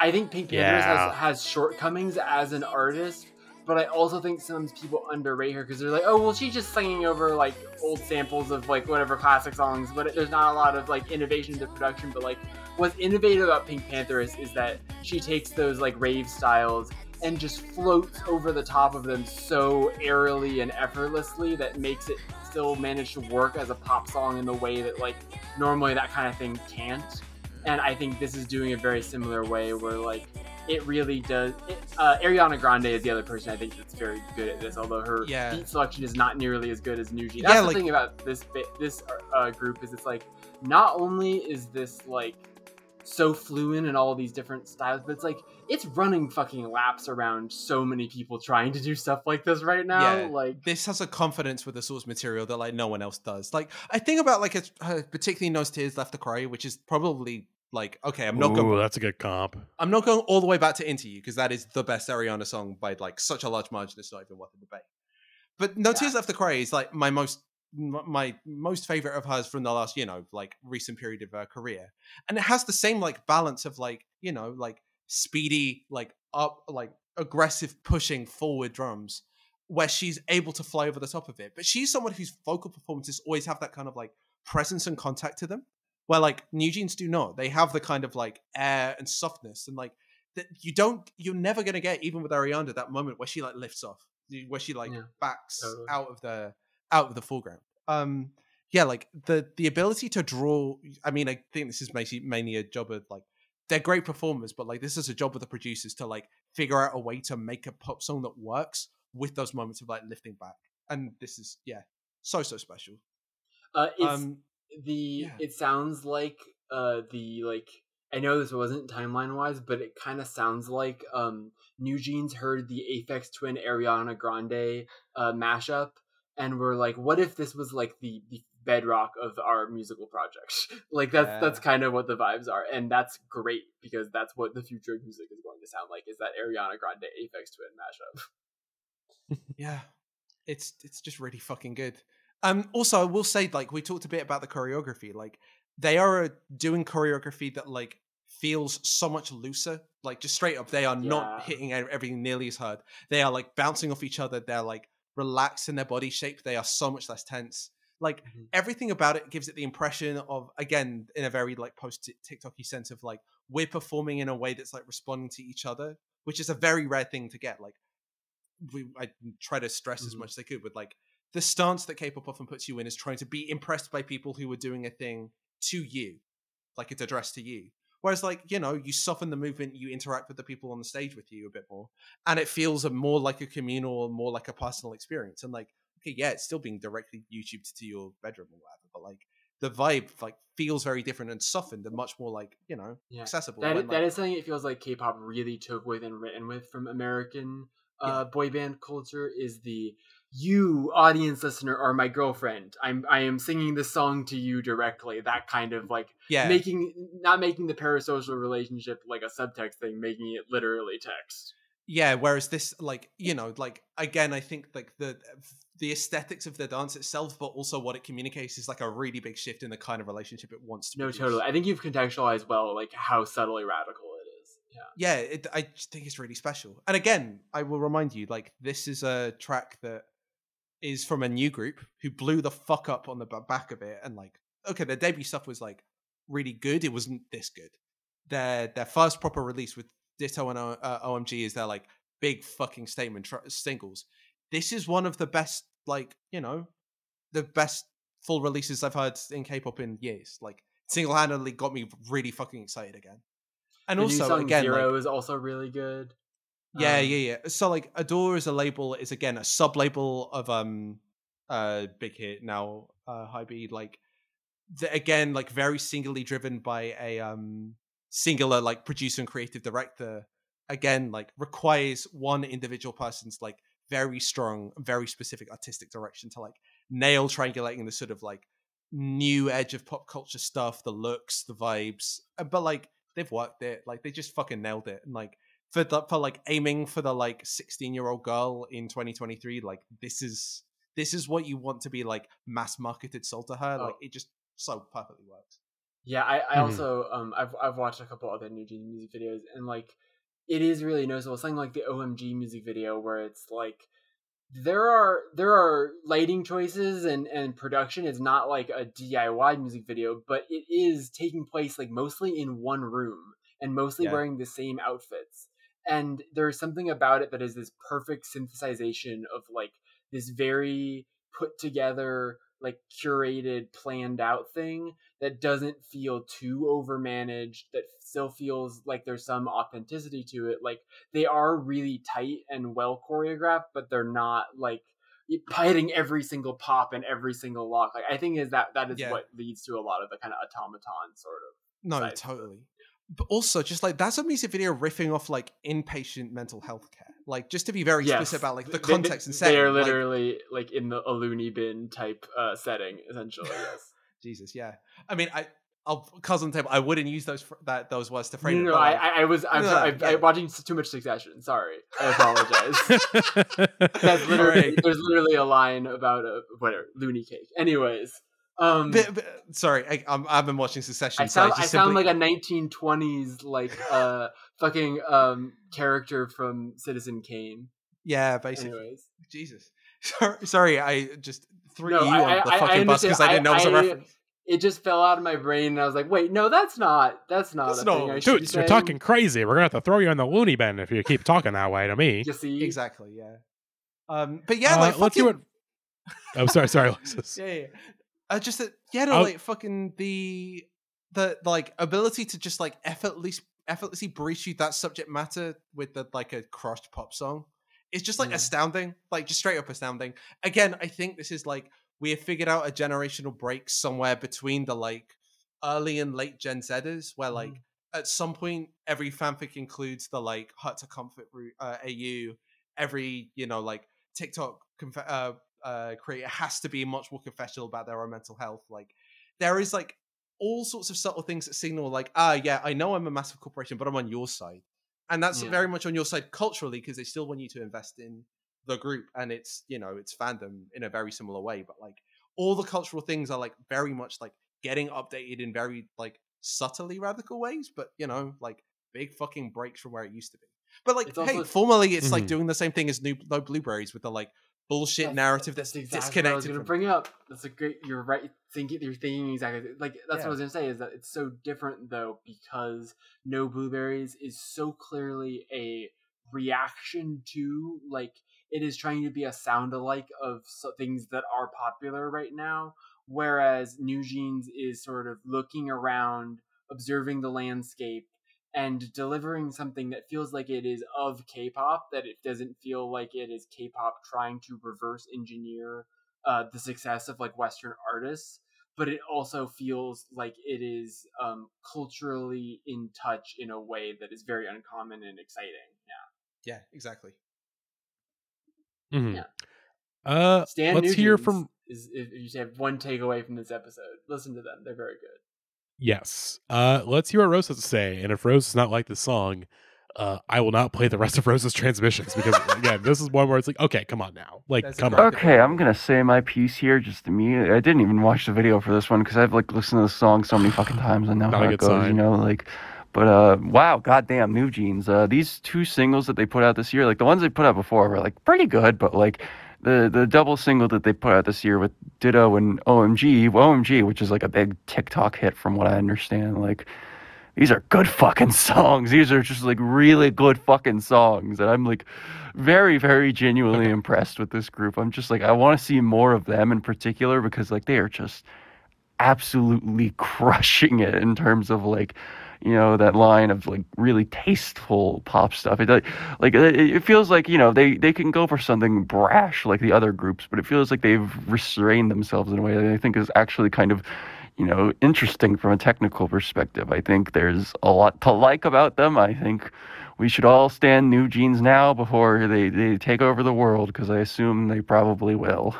[SPEAKER 3] I think PinkPantheress
[SPEAKER 1] Yeah.
[SPEAKER 3] has, has shortcomings as an artist, but I also think sometimes people underrate her because they're like, oh well, she's just singing over like old samples of like whatever classic songs, but there's not a lot of like innovation in the production. But like, what's innovative about PinkPantheress is that she takes those like rave styles and just floats over the top of them so airily and effortlessly that makes it still manage to work as a pop song in the way that like normally that kind of thing can't. And I think this is doing a very similar way where like it really does. It, uh, Ariana Grande is the other person I think that's very good at this, although her
[SPEAKER 2] Yeah.
[SPEAKER 3] beat selection is not nearly as good as New Jeans.
[SPEAKER 2] Yeah,
[SPEAKER 3] That's the
[SPEAKER 2] like-
[SPEAKER 3] thing about this this uh, group is it's like not only is this like so fluent in all these different styles, but it's like it's running fucking laps around so many people trying to do stuff like this right now.
[SPEAKER 2] Yeah.
[SPEAKER 3] Like
[SPEAKER 2] this has a confidence with the source material that like no one else does. Like I think about like a, uh, particularly No Tears Left to Cry, which is probably like okay, I'm not
[SPEAKER 1] Ooh,
[SPEAKER 2] going
[SPEAKER 1] that's a good comp.
[SPEAKER 2] I'm not going all the way back to Into You because that is the best Ariana song by like such a large margin. It's not even worth the debate. But No Tears Left to Cry is like my most my most favorite of hers from the last you know like recent period of her career, and it has the same like balance of like you know like speedy like up like aggressive pushing forward drums where she's able to fly over the top of it. But she's someone whose vocal performances always have that kind of like presence and contact to them where like New Jeans do not. They have the kind of like air and softness and like that you don't you're never gonna get even with Ariana that moment where she like lifts off, where she like
[SPEAKER 3] Yeah,
[SPEAKER 2] backs
[SPEAKER 3] totally.
[SPEAKER 2] out of the out of the foreground. Um yeah, like the the ability to draw I mean, I think this is mainly mainly a job of like they're great performers, but like this is a job of the producers to like figure out a way to make a pop song that works with those moments of like lifting back. And this is yeah, so so special.
[SPEAKER 3] Uh,
[SPEAKER 2] Um,
[SPEAKER 3] the.
[SPEAKER 2] yeah.
[SPEAKER 3] It sounds like uh the like. I know this wasn't timeline wise, but it kind of sounds like um New Jeans heard the Aphex Twin Ariana Grande uh mashup and were like, what if this was like the the bedrock of our musical project? like that's
[SPEAKER 2] Yeah.
[SPEAKER 3] that's kind of what the vibes are, and that's great because that's what the future of music is going to sound like. Is that Ariana Grande Aphex Twin mashup?
[SPEAKER 2] yeah it's it's just really fucking good um also i will say like we talked a bit about the choreography like they are uh, doing choreography that like feels so much looser like just straight up they are not hitting everything nearly as hard they are like bouncing off each other they're like relaxed in their body shape they are so much less tense like
[SPEAKER 3] Mhm.
[SPEAKER 2] everything about it gives it the impression of again in a very like post tiktoky sense of like we're performing in a way that's like responding to each other which is a very rare thing to get like we I try to stress as
[SPEAKER 3] Mhm.
[SPEAKER 2] much as I could with like the stance that K-pop often puts you in is trying to be impressed by people who are doing a thing to you, like it's addressed to you. Whereas, like you know, you soften the movement, you interact with the people on the stage with you a bit more, and it feels a more like a communal, more like a personal experience. And like, okay, yeah, it's still being directly YouTubed to your bedroom or whatever, but like the vibe like feels very different and softened and much more like you know
[SPEAKER 3] Yeah.
[SPEAKER 2] accessible.
[SPEAKER 3] That,
[SPEAKER 2] when, like-
[SPEAKER 3] is something it feels like K-pop really took with and written with from American uh, boy band culture is the you audience listener are my girlfriend. I'm I am singing this song to you directly. That kind of like
[SPEAKER 2] yeah,
[SPEAKER 3] making not making the parasocial relationship like a subtext thing, making it literally text.
[SPEAKER 2] yeah whereas this like you know like again i think like the the aesthetics of the dance itself but also what it communicates is like a really big shift in the kind of relationship it wants to
[SPEAKER 3] No,
[SPEAKER 2] produce.
[SPEAKER 3] totally. I think you've contextualized well like how subtly radical it is. Yeah.
[SPEAKER 2] yeah it, i think it's really special and again i will remind you like this is a track that is from a new group who blew the fuck up on the back of it and like okay their debut stuff was like really good it wasn't this good their their first proper release with ditto and O- uh, omg is their like big fucking statement tr- singles this is one of the best like you know the best full releases i've heard in k-pop in years like single-handedly got me really fucking excited again and
[SPEAKER 3] the
[SPEAKER 2] also again
[SPEAKER 3] Zero
[SPEAKER 2] like,
[SPEAKER 3] is also really good.
[SPEAKER 2] yeah,
[SPEAKER 3] Um,
[SPEAKER 2] yeah, yeah. So like ADOR is a label is again a sub label of um uh Big Hit now uh HYBE like the, again like very singularly driven by a um singular like producer and creative director again like requires one individual person's like very strong very specific artistic direction to like nail triangulating the sort of like new edge of pop culture stuff the looks the vibes uh, but like they've worked it like they just fucking nailed it and like for the, for like aiming for the like 16 year old girl in 2023 like this is this is what you want to be like mass marketed sold to her like
[SPEAKER 3] Oh.
[SPEAKER 2] it just so perfectly works
[SPEAKER 3] Yeah, I, I
[SPEAKER 1] Mhm.
[SPEAKER 3] also um I've I've watched a couple other New Jeans music videos and like it is really noticeable. Something like the OMG music video where it's like there are there are lighting choices and and production is not like a DIY music video, but it is taking place like mostly in one room and mostly
[SPEAKER 2] Yeah.
[SPEAKER 3] wearing the same outfits. And there's something about it that is this perfect synthesization of like this very put together like curated planned out thing that doesn't feel too overmanaged that still feels like there's some authenticity to it like they are really tight and well choreographed but they're not like hitting every single pop and every single lock like i think is that that is
[SPEAKER 2] Yeah.
[SPEAKER 3] what leads to a lot of the kind of automaton sort of
[SPEAKER 2] no totally. But also just like that's a music video riffing off like inpatient mental health care like just to be very
[SPEAKER 3] Yes.
[SPEAKER 2] explicit about like the
[SPEAKER 3] They- they-
[SPEAKER 2] context and setting
[SPEAKER 3] they are literally like, in the a loony bin type uh setting essentially yes
[SPEAKER 2] jesus yeah i mean i i'll cousin table i wouldn't use those that those words to frame
[SPEAKER 3] no,
[SPEAKER 2] it
[SPEAKER 3] no, I,
[SPEAKER 2] like,
[SPEAKER 3] I I was I'm,
[SPEAKER 2] No,
[SPEAKER 3] sorry,
[SPEAKER 2] yeah.
[SPEAKER 3] I'm, I'm watching too much Succession. Sorry, I apologize. That's literally
[SPEAKER 1] Alright.
[SPEAKER 3] there's literally a line about a whatever loony cake. Anyways, um,
[SPEAKER 2] but- but- sorry I, I'm, i've been watching succession
[SPEAKER 3] I
[SPEAKER 2] so
[SPEAKER 3] sound
[SPEAKER 2] just
[SPEAKER 3] I sound
[SPEAKER 2] simply-
[SPEAKER 3] like a 1920s like uh fucking um character from Citizen Kane.
[SPEAKER 2] yeah basically
[SPEAKER 3] Anyways,
[SPEAKER 2] Jesus. Sorry, sorry, I just threw
[SPEAKER 3] No,
[SPEAKER 2] you
[SPEAKER 3] I-
[SPEAKER 2] on the
[SPEAKER 3] I
[SPEAKER 2] fucking bus because I didn't know it was a reference.
[SPEAKER 3] it just fell out of my brain, and I was like, wait, no, that's not that's not
[SPEAKER 2] That's
[SPEAKER 3] a
[SPEAKER 2] not-
[SPEAKER 3] thing. I should
[SPEAKER 1] Dude, you're talking crazy. We're gonna have to throw you in the loony bin if you keep talking that way to me.
[SPEAKER 3] You see,
[SPEAKER 2] Exactly, yeah. Um, but yeah,
[SPEAKER 1] Uh,
[SPEAKER 2] like
[SPEAKER 1] let's
[SPEAKER 2] fucking,
[SPEAKER 1] see what. Oh, sorry, sorry, Alexis.
[SPEAKER 2] yeah, yeah. Uh, just that, yeah, no,
[SPEAKER 1] Oh.
[SPEAKER 2] like fucking the the like ability to just like effortlessly effortlessly breeze you that subject matter with the like a crushed pop song. It's just like astounding, like just straight up astounding. Again, I think this is like we have figured out a generational break somewhere between the like early and late Gen Zers, where like at some point every fanfic includes the like hut to comfort route uh, AU. Every you know like TikTok conf- uh, uh, creator has to be much more confessional about their own mental health. Like there is like all sorts of subtle things that signal like ah yeah I know I'm a massive corporation but I'm on your side, and that's
[SPEAKER 3] Yeah.
[SPEAKER 2] very much on your side culturally because they still want you to invest in the group and it's you know it's fandom in a very similar way but like all the cultural things are like very much like getting updated in very like subtly radical ways but you know like big fucking breaks from where it used to be but like
[SPEAKER 3] It's
[SPEAKER 2] hey
[SPEAKER 3] also-
[SPEAKER 2] formally it's like
[SPEAKER 1] Mhm.
[SPEAKER 2] doing the same thing as new no blueberries with the like bullshit
[SPEAKER 3] That's-
[SPEAKER 2] narrative
[SPEAKER 3] that's
[SPEAKER 2] that's,
[SPEAKER 3] exactly what I was
[SPEAKER 2] disconnected
[SPEAKER 3] gonna
[SPEAKER 2] from
[SPEAKER 3] bring up. That's a great. You're right. Thinking you're thinking exactly like that's what I was gonna say. Is that it's so different though because no blueberries is so clearly a reaction to like it is trying to be a sound alike of things that are popular right now. Whereas New Jeans is sort of looking around, observing the landscape, and delivering something that feels like it is of K-pop, that it doesn't feel like it is K-pop trying to reverse engineer uh, the success of like Western artists, but it also feels like it is um, culturally in touch in a way that is very uncommon and exciting. Yeah,
[SPEAKER 2] yeah exactly
[SPEAKER 1] Mhm.
[SPEAKER 3] Yeah.
[SPEAKER 1] Uh,
[SPEAKER 3] Stan
[SPEAKER 1] let's hear from
[SPEAKER 3] is if you have one takeaway from this episode, listen to them; they're very good.
[SPEAKER 1] Yes. Uh, let's hear what Rose has to say. And if Rose does not like this song, uh, I will not play the rest of Rose's transmissions because again, this is one where it's like, okay, come on now, like,
[SPEAKER 2] That's
[SPEAKER 1] come
[SPEAKER 2] great
[SPEAKER 1] on.
[SPEAKER 4] Okay, I'm gonna say my piece here just immediately. I didn't even watch the video for this one because I've like listened to the song so many fucking times. I know how it goes,
[SPEAKER 1] sign.
[SPEAKER 4] you know. Like, but uh, wow, goddamn, New Jeans. Uh, these two singles that they put out this year, like the ones they put out before, were like pretty good, but like the the double single that they put out this year with Ditto and OMG, OMG, which is like a big TikTok hit from what I understand, like. These are good fucking songs. These are just like really good fucking songs. And I'm like very, very genuinely impressed with this group. I'm just like, I want to see more of them in particular because like they are just absolutely crushing it in terms of like, you know, that line of like really tasteful pop stuff. It like, it feels like, you know, they, they can go for something brash like the other groups, but it feels like they've restrained themselves in a way that I think is actually kind of you know, interesting from a technical perspective. I think there's a lot to like about them. I think we should all stand New Jeans now before they, they take over the world because I assume they probably will.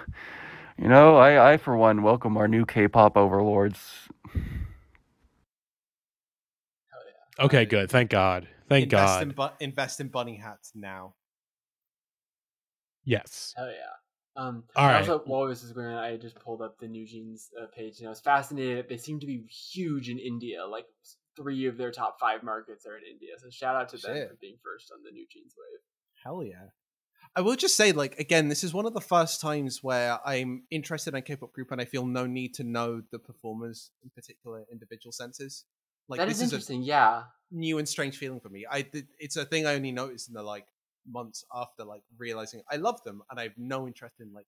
[SPEAKER 4] You know, I, I for one welcome our new K-pop overlords.
[SPEAKER 1] Okay, good. Thank God. Thank
[SPEAKER 2] invest
[SPEAKER 1] God.
[SPEAKER 2] in bu- invest in bunny hats now
[SPEAKER 1] yes.
[SPEAKER 3] Hell yeah. Um,
[SPEAKER 1] All
[SPEAKER 3] I
[SPEAKER 1] right.
[SPEAKER 3] Also, while this is going on, I just pulled up the New Jeans uh, page, and I was fascinated. They seem to be huge in India. Like three of their top five markets are in India. So shout out to them for being first on the New Jeans wave.
[SPEAKER 2] Hell yeah. I will just say, like, again, this is one of the first times where I'm interested in a K-pop group and I feel no need to know the performers in particular individual senses. Like,
[SPEAKER 3] that
[SPEAKER 2] this
[SPEAKER 3] is
[SPEAKER 2] is a
[SPEAKER 3] interesting. yeah.
[SPEAKER 2] new and strange feeling for me. I it's a thing I only noticed in the like months after like realizing I love them and I have no interest in like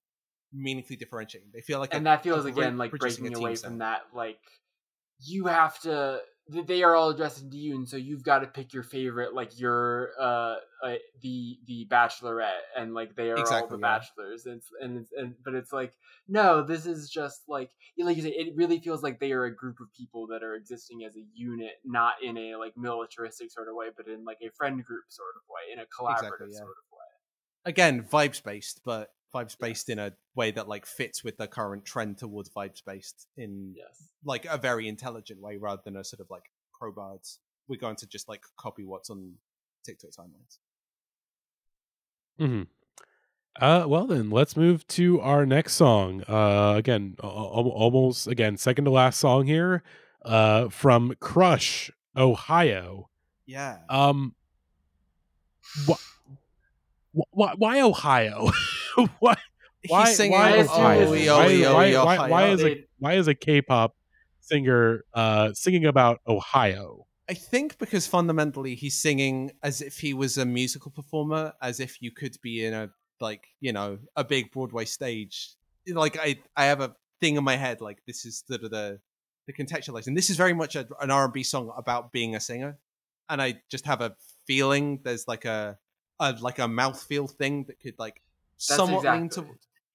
[SPEAKER 2] meaningfully differentiating. They feel like
[SPEAKER 3] and that feels again like breaking away
[SPEAKER 2] sound.
[SPEAKER 3] from that like you have to they are all addressing to you and so you've got to pick your favorite like your uh, uh the the bachelorette and like they are all the
[SPEAKER 2] yeah.
[SPEAKER 3] bachelors and, it's, and it's and but it's like no this is just like like you say it really feels like they are a group of people that are existing as a unit not in a like militaristic sort of way but in like a friend group sort of way in a collaborative
[SPEAKER 2] yeah.
[SPEAKER 3] sort of way
[SPEAKER 2] again vibes based, but vibes based in a way that like fits with the current trend towards vibes based in
[SPEAKER 3] yes
[SPEAKER 2] like a very intelligent way rather than a sort of like crowbars. We're going to just like copy what's on TikTok timelines.
[SPEAKER 1] hmm Uh, well then, let's move to our next song. Uh, again, al- al- almost again, second to last song here. Uh, from Crush, Ohio.
[SPEAKER 2] Yeah.
[SPEAKER 1] Um, wh- wh- why Ohio? why?
[SPEAKER 2] He's
[SPEAKER 1] Why?
[SPEAKER 2] singing
[SPEAKER 1] why Ohio?
[SPEAKER 3] is-
[SPEAKER 2] "Oh,
[SPEAKER 1] Why, why,
[SPEAKER 2] Ohio."
[SPEAKER 1] why is a why is a K-pop singer uh singing about Ohio?
[SPEAKER 2] I think because fundamentally he's singing as if he was a musical performer, as if you could be in a like you know a big Broadway stage. Like I, I have a thing in my head like this is the the the contextualizing. This is very much a, an R and B song about being a singer, and I just have a feeling there's like a, a like a mouthfeel thing that could like
[SPEAKER 3] That's
[SPEAKER 2] somewhat lean to.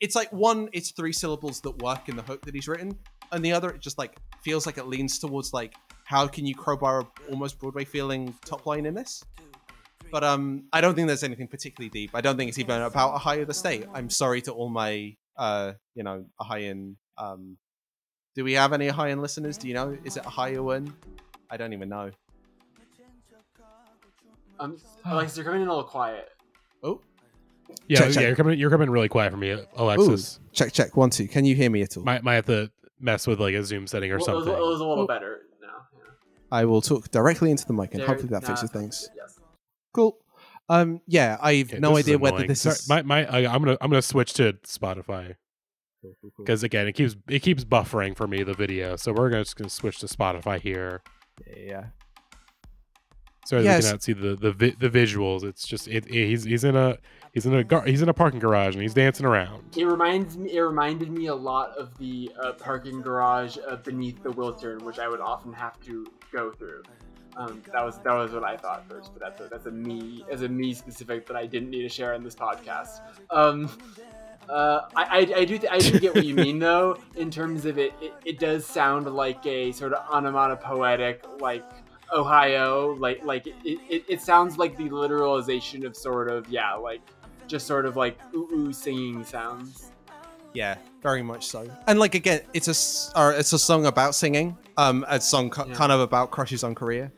[SPEAKER 2] It's like one, it's three syllables that work in the hook that he's written, and the other, it just like feels like it leans towards like how can you crowbar a almost Broadway feeling top line in this. But um, I don't think there's anything particularly deep. I don't think it's even about a high of the state. I'm sorry to all my uh, you know, a high in um. Do we have any high end listeners? Do you know? Is it a higher one? I don't even know.
[SPEAKER 3] Um, Alexis, you're coming in a little quiet.
[SPEAKER 2] Oh,
[SPEAKER 1] Yeah,
[SPEAKER 2] Check,
[SPEAKER 1] yeah,
[SPEAKER 2] check.
[SPEAKER 1] you're coming. You're coming really quiet for me, Alexis.
[SPEAKER 2] check check one two. Can you hear me at all?
[SPEAKER 1] Might might have to mess with like a Zoom setting or
[SPEAKER 3] Well, it, was,
[SPEAKER 1] something.
[SPEAKER 3] it was a little
[SPEAKER 2] Oh.
[SPEAKER 3] better now. Yeah.
[SPEAKER 2] I will talk directly into the mic, and
[SPEAKER 3] There-
[SPEAKER 2] hopefully that
[SPEAKER 3] nah,
[SPEAKER 2] fixes things.
[SPEAKER 3] Yes.
[SPEAKER 2] Cool. Um, yeah, I've
[SPEAKER 1] Okay,
[SPEAKER 2] no idea whether this
[SPEAKER 1] Sorry,
[SPEAKER 2] is.
[SPEAKER 1] my my. I, I'm gonna I'm gonna switch to Spotify
[SPEAKER 2] Cool, cool, cool.
[SPEAKER 1] because again it keeps it keeps buffering for me the video. So we're gonna just gonna switch to Spotify here.
[SPEAKER 2] Yeah, yeah.
[SPEAKER 1] So as
[SPEAKER 2] Yes.
[SPEAKER 1] we cannot see the the vi- the visuals. It's just it, he's he's in a he's in a gar- he's in a parking garage and he's dancing around.
[SPEAKER 3] It reminds me. It reminded me a lot of the uh, parking garage uh, beneath the Wiltern, which I would often have to go through. Um, that was that was what I thought first, but that's a, that's a me as a me specific that I didn't need to share in this podcast. Um, uh, I, I, I do th- I do get what you mean though in terms of it, it it does sound like a sort of onomatopoetic like Ohio like like it, it, it sounds like the literalization of sort of yeah like just sort of like ooh ooh singing sounds.
[SPEAKER 2] Yeah, very much so. And like again, it's a it's a song about singing. Um, a song co-
[SPEAKER 3] Yeah.
[SPEAKER 2] kind of about crushes on Korea.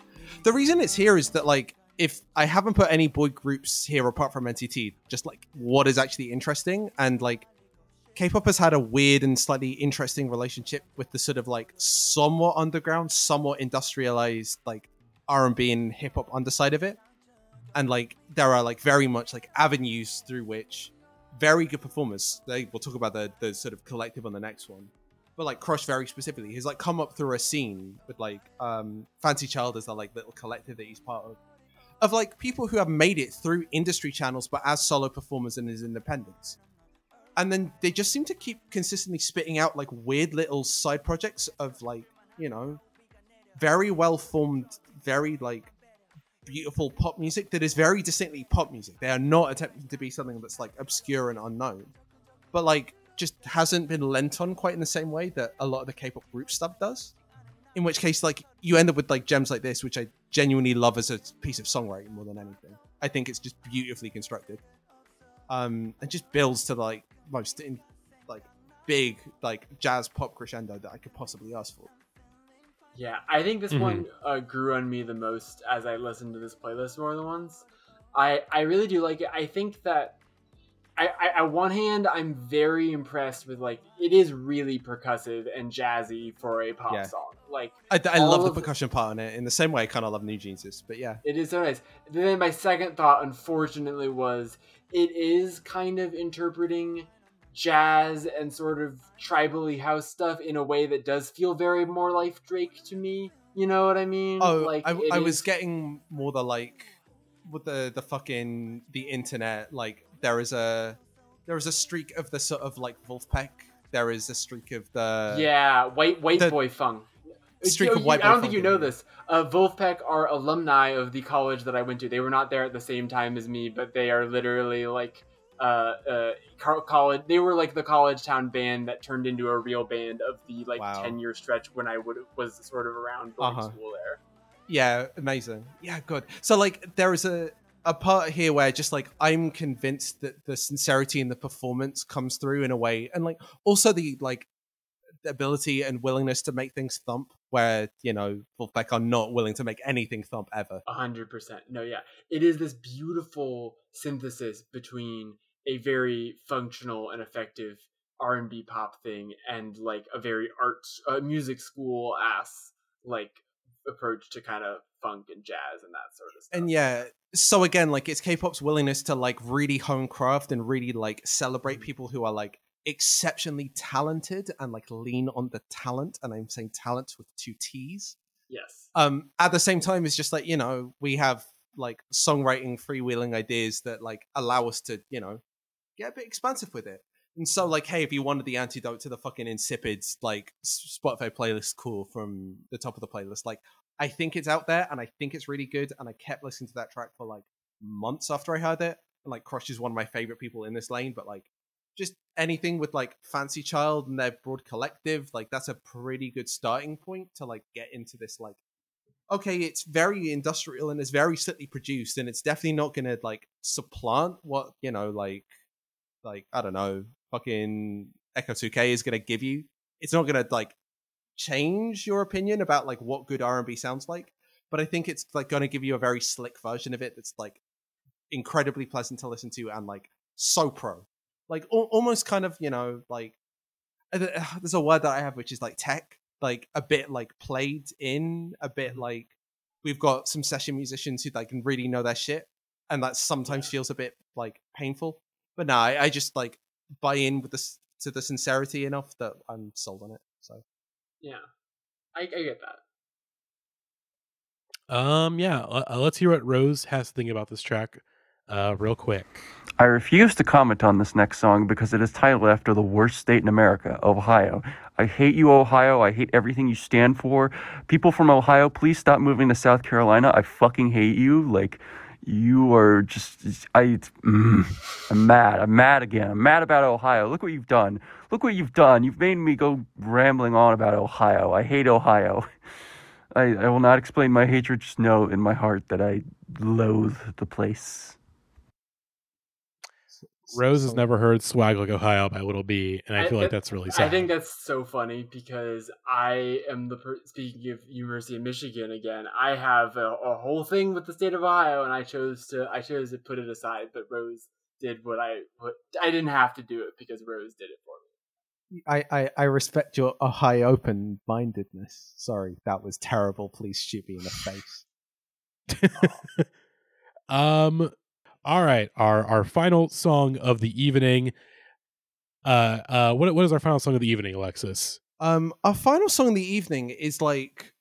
[SPEAKER 2] The reason it's here is that like if I haven't put any boy groups here apart from NCT, just like what is actually interesting and like K-pop has had a weird and slightly interesting relationship with the sort of like somewhat underground, somewhat industrialized like R&B and hip hop underside of it. And like there are like very much like avenues through which very good performers. They we'll talk about the the sort of collective on the next one. But like Crush very specifically, he's like come up through a scene with like um FANXY CHILD as the like little collective that he's part of. Of like people who have made it through industry channels but as solo performers and as independents. And then they just seem to keep consistently spitting out like weird little side projects of like, you know, very well formed, very like beautiful pop music that is very distinctly pop music. They are not attempting to be something that's like obscure and unknown, but like just hasn't been lent on quite in the same way that a lot of the K-pop group stuff does. In which case, like you end up with like gems like this, which I genuinely love as a piece of songwriting more than anything. I think it's just beautifully constructed, um, and just builds to like most in like big like jazz pop crescendo that I could possibly ask for.
[SPEAKER 3] Yeah, I think this
[SPEAKER 1] Mhm.
[SPEAKER 3] one uh, grew on me the most as I listened to this playlist more than once. I I really do like it. I think that I, I on one hand I'm very impressed with like it is really percussive and jazzy for a pop
[SPEAKER 2] Yeah.
[SPEAKER 3] song. Like
[SPEAKER 2] I, I love the
[SPEAKER 3] of the-
[SPEAKER 2] percussion part on it in the same way I kind of love New Jeans, but yeah,
[SPEAKER 3] It is so nice. Then my second thought, unfortunately, was it is kind of interpreting jazz and sort of tribally house stuff in a way that does feel very more like Drake to me. You know what I mean?
[SPEAKER 2] Oh,
[SPEAKER 3] like
[SPEAKER 2] I, I was getting more the like with the the fucking the internet. Like there is a there is a streak of the sort of like Vulfpeck. There is a streak of the
[SPEAKER 3] yeah, white white
[SPEAKER 2] the
[SPEAKER 3] boy funk.
[SPEAKER 2] streak
[SPEAKER 3] You-
[SPEAKER 2] of
[SPEAKER 3] you-
[SPEAKER 2] white
[SPEAKER 3] I don't think you know this. Uh, Vulfpeck are alumni of the college that I went to. They were not there at the same time as me, but they are literally like uh, uh, college. They were like the college town band that turned into a real band of the like
[SPEAKER 2] Wow.
[SPEAKER 3] ten year stretch when I would was sort of around
[SPEAKER 2] Uh-huh.
[SPEAKER 3] school there.
[SPEAKER 2] Yeah, amazing. Yeah, good. So like there is a a part here where just like I'm convinced that the sincerity in the performance comes through in a way and like also the like the ability and willingness to make things thump where, you know, Vulfpeck are not willing to make anything thump ever.
[SPEAKER 3] A hundred percent. No, yeah, it is this beautiful synthesis between a very functional and effective R and B pop thing and like a very art uh, music school ass like approach to kind of funk and jazz and that sort of stuff.
[SPEAKER 2] and yeah so again like it's k-pop's willingness to like really hone craft and really like celebrate people who are like exceptionally talented and like lean on the talent and i'm saying talent with two t's.
[SPEAKER 3] Yes,
[SPEAKER 2] um at the same time it's just like you know we have like songwriting freewheeling ideas that like allow us to you know get a bit expansive with it and so like hey if you wanted the antidote to the fucking insipid like spotify playlist cool from the top of the playlist like I think it's out there and I think it's really good. And I kept listening to that track for like months after I heard it. And like Crush is one of my favorite people in this lane, but like just anything with like FANXY CHILD and their broad collective, like that's a pretty good starting point to like get into this like okay, it's very industrial and it's very slightly produced and it's definitely not gonna like supplant what, you know, like like I don't know, fucking Echo 2K is gonna give you. It's not gonna like change your opinion about like what good R&B sounds like, but I think it's like going to give you a very slick version of it that's like incredibly pleasant to listen to and like so pro. Like al- almost kind of, you know, like there's a word that I have which is like tech, like a bit like played in, a bit like we've got some session musicians who like can really know their shit and that sometimes feels a bit like painful. But no, I, I just like buy in with this to the sincerity enough that I'm sold on it. So
[SPEAKER 3] Yeah, I, I get that.
[SPEAKER 1] Um, yeah. Uh, let's hear what Rose has to think about this track, uh, real quick.
[SPEAKER 5] I refuse to comment on this next song because it is titled after the worst state in America, Ohio. I hate you, Ohio. I hate everything you stand for. People from Ohio, please stop moving to South Carolina. I fucking hate you. Like, you are just, I, mm, I'm mad. I'm mad again. I'm mad about Ohio. Look what you've done. Look what you've done. You've made me go rambling on about Ohio. I hate Ohio. I, I will not explain my hatred. Just know in my heart that I loathe the place.
[SPEAKER 1] Rose has never heard "Swag Like Ohio" by Lil B, and I
[SPEAKER 3] I-
[SPEAKER 1] feel like that's really sad.
[SPEAKER 3] I think that's so funny because I am the per- speaking of University of Michigan again. I have a, a whole thing with the state of Ohio, and I chose to I chose to put it aside. But Rose did what I what I didn't have to do it because Rose did it for me.
[SPEAKER 2] I, I, I respect your high open mindedness. Sorry, that was terrible. Please shoot me in the face.
[SPEAKER 1] um, all right. Our our final song of the evening. Uh, uh, what what is our final song of the evening, Alexis?
[SPEAKER 2] Um, our final song of the evening is like,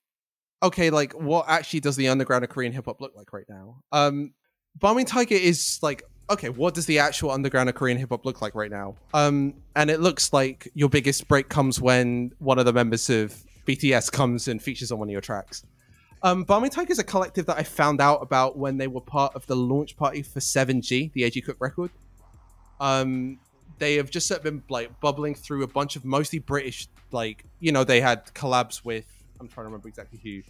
[SPEAKER 2] okay, like what actually does the underground of Korean hip hop look like right now? Um, Balming Tiger is like, okay, what does the actual underground of Korean hip hop look like right now? Um, and it looks like your biggest break comes when one of the members of BTS comes and features on one of your tracks. Um, Balming Tiger is a collective that I found out about when they were part of the launch party for 7G, the AG Cook record. Um, they have just been like bubbling through a bunch of mostly British, like you know, they had collabs with I'm trying to remember exactly who,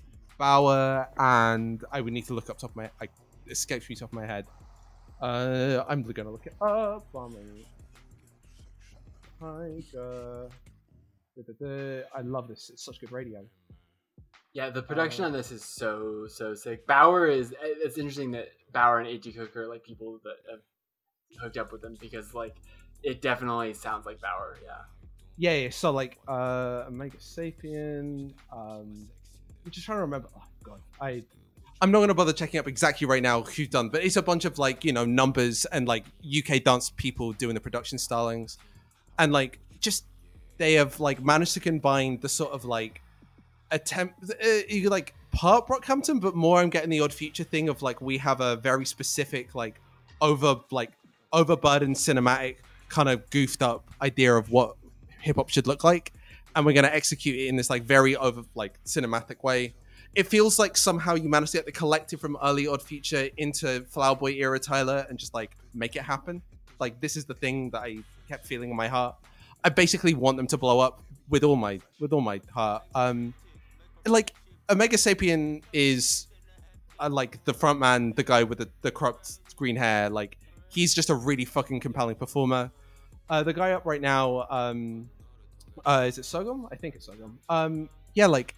[SPEAKER 2] Baauer, and I would need to look up top of my, I escapes me top of my head. Uh, I'm gonna look it up. Balming Tiger. I love this. It's such good radio.
[SPEAKER 3] Yeah, the production
[SPEAKER 2] Uh,
[SPEAKER 3] on this is so so sick. Baauer is it's interesting that Baauer and AG Cook are like people that have hooked up with them because like it definitely sounds like Baauer. Yeah.
[SPEAKER 2] Yeah, yeah. So like, uh, Omega Sapien. Um, I'm just trying to remember. Oh god, I. I'm not gonna bother checking up exactly right now who's done, but it's a bunch of like you know numbers and like UK dance people doing the production stylings, and like just they have like managed to combine the sort of like attempt uh, you like part Brockhampton, but more I'm getting the odd future thing of like we have a very specific like over like overburdened cinematic kind of goofed up idea of what hip hop should look like, and we're gonna execute it in this like very over like cinematic way. It feels like somehow you managed to get the collective from early Odd Future into Flower Boy era Tyler and just like make it happen. Like this is the thing that I kept feeling in my heart. I basically want them to blow up with all my with all my heart. Um, like Omega Sapien is uh, like the front man, the guy with the, the cropped green hair. Like he's just a really fucking compelling performer. Uh, the guy up right now, um, uh, is it sogumm? I think it's sogumm. Um, yeah, like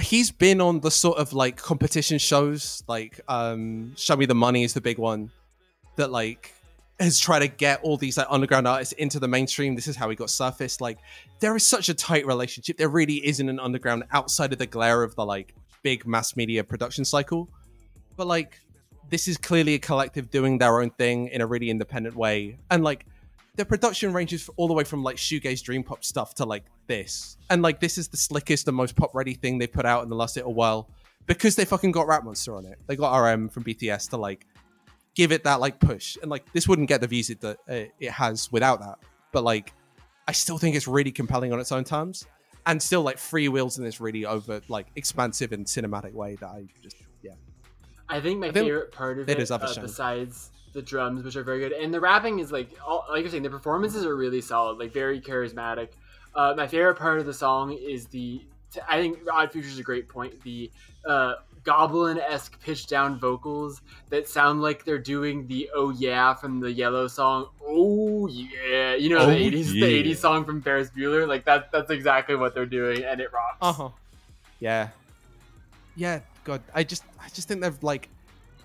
[SPEAKER 2] he's been on the sort of like competition shows, like um, Show Me the Money is the big one that like has tried to get all these like underground artists into the mainstream. This is how he got surfaced. Like there is such a tight relationship. There really isn't an underground outside of the glare of the like big mass media production cycle. But like this is clearly a collective doing their own thing in a really independent way. And like their production ranges all the way from like shoegaze dream pop stuff to like this. And like this is the slickest and most pop ready thing they've put out in the last little while because they fucking got Rap Monster on it. They got RM from BTS to like give it that like push. And like this wouldn't get the views it that uh, it has without that. But like I still think it's really compelling on its own terms. and still like freewheels in this really over like expansive and cinematic way that I just yeah.
[SPEAKER 3] I think my
[SPEAKER 2] I think
[SPEAKER 3] favorite part of
[SPEAKER 2] it
[SPEAKER 3] it,
[SPEAKER 2] is
[SPEAKER 3] uh, besides the drums, which are very good, and the rapping is like, all, like you're saying, the performances are really solid, like very charismatic. Uh, my favorite part of the song is the, I think Odd Future is a great point. The uh, goblin-esque pitch down vocals that sound like they're doing the "Oh yeah" from the Yello song. Oh yeah, you know
[SPEAKER 1] Oh,
[SPEAKER 3] the '80s,
[SPEAKER 1] yeah.
[SPEAKER 3] the '80s song from Ferris Bueller. Like that, that's exactly what they're doing, and it rocks.
[SPEAKER 2] Uh huh. Yeah. Yeah. God, I just I just think they've like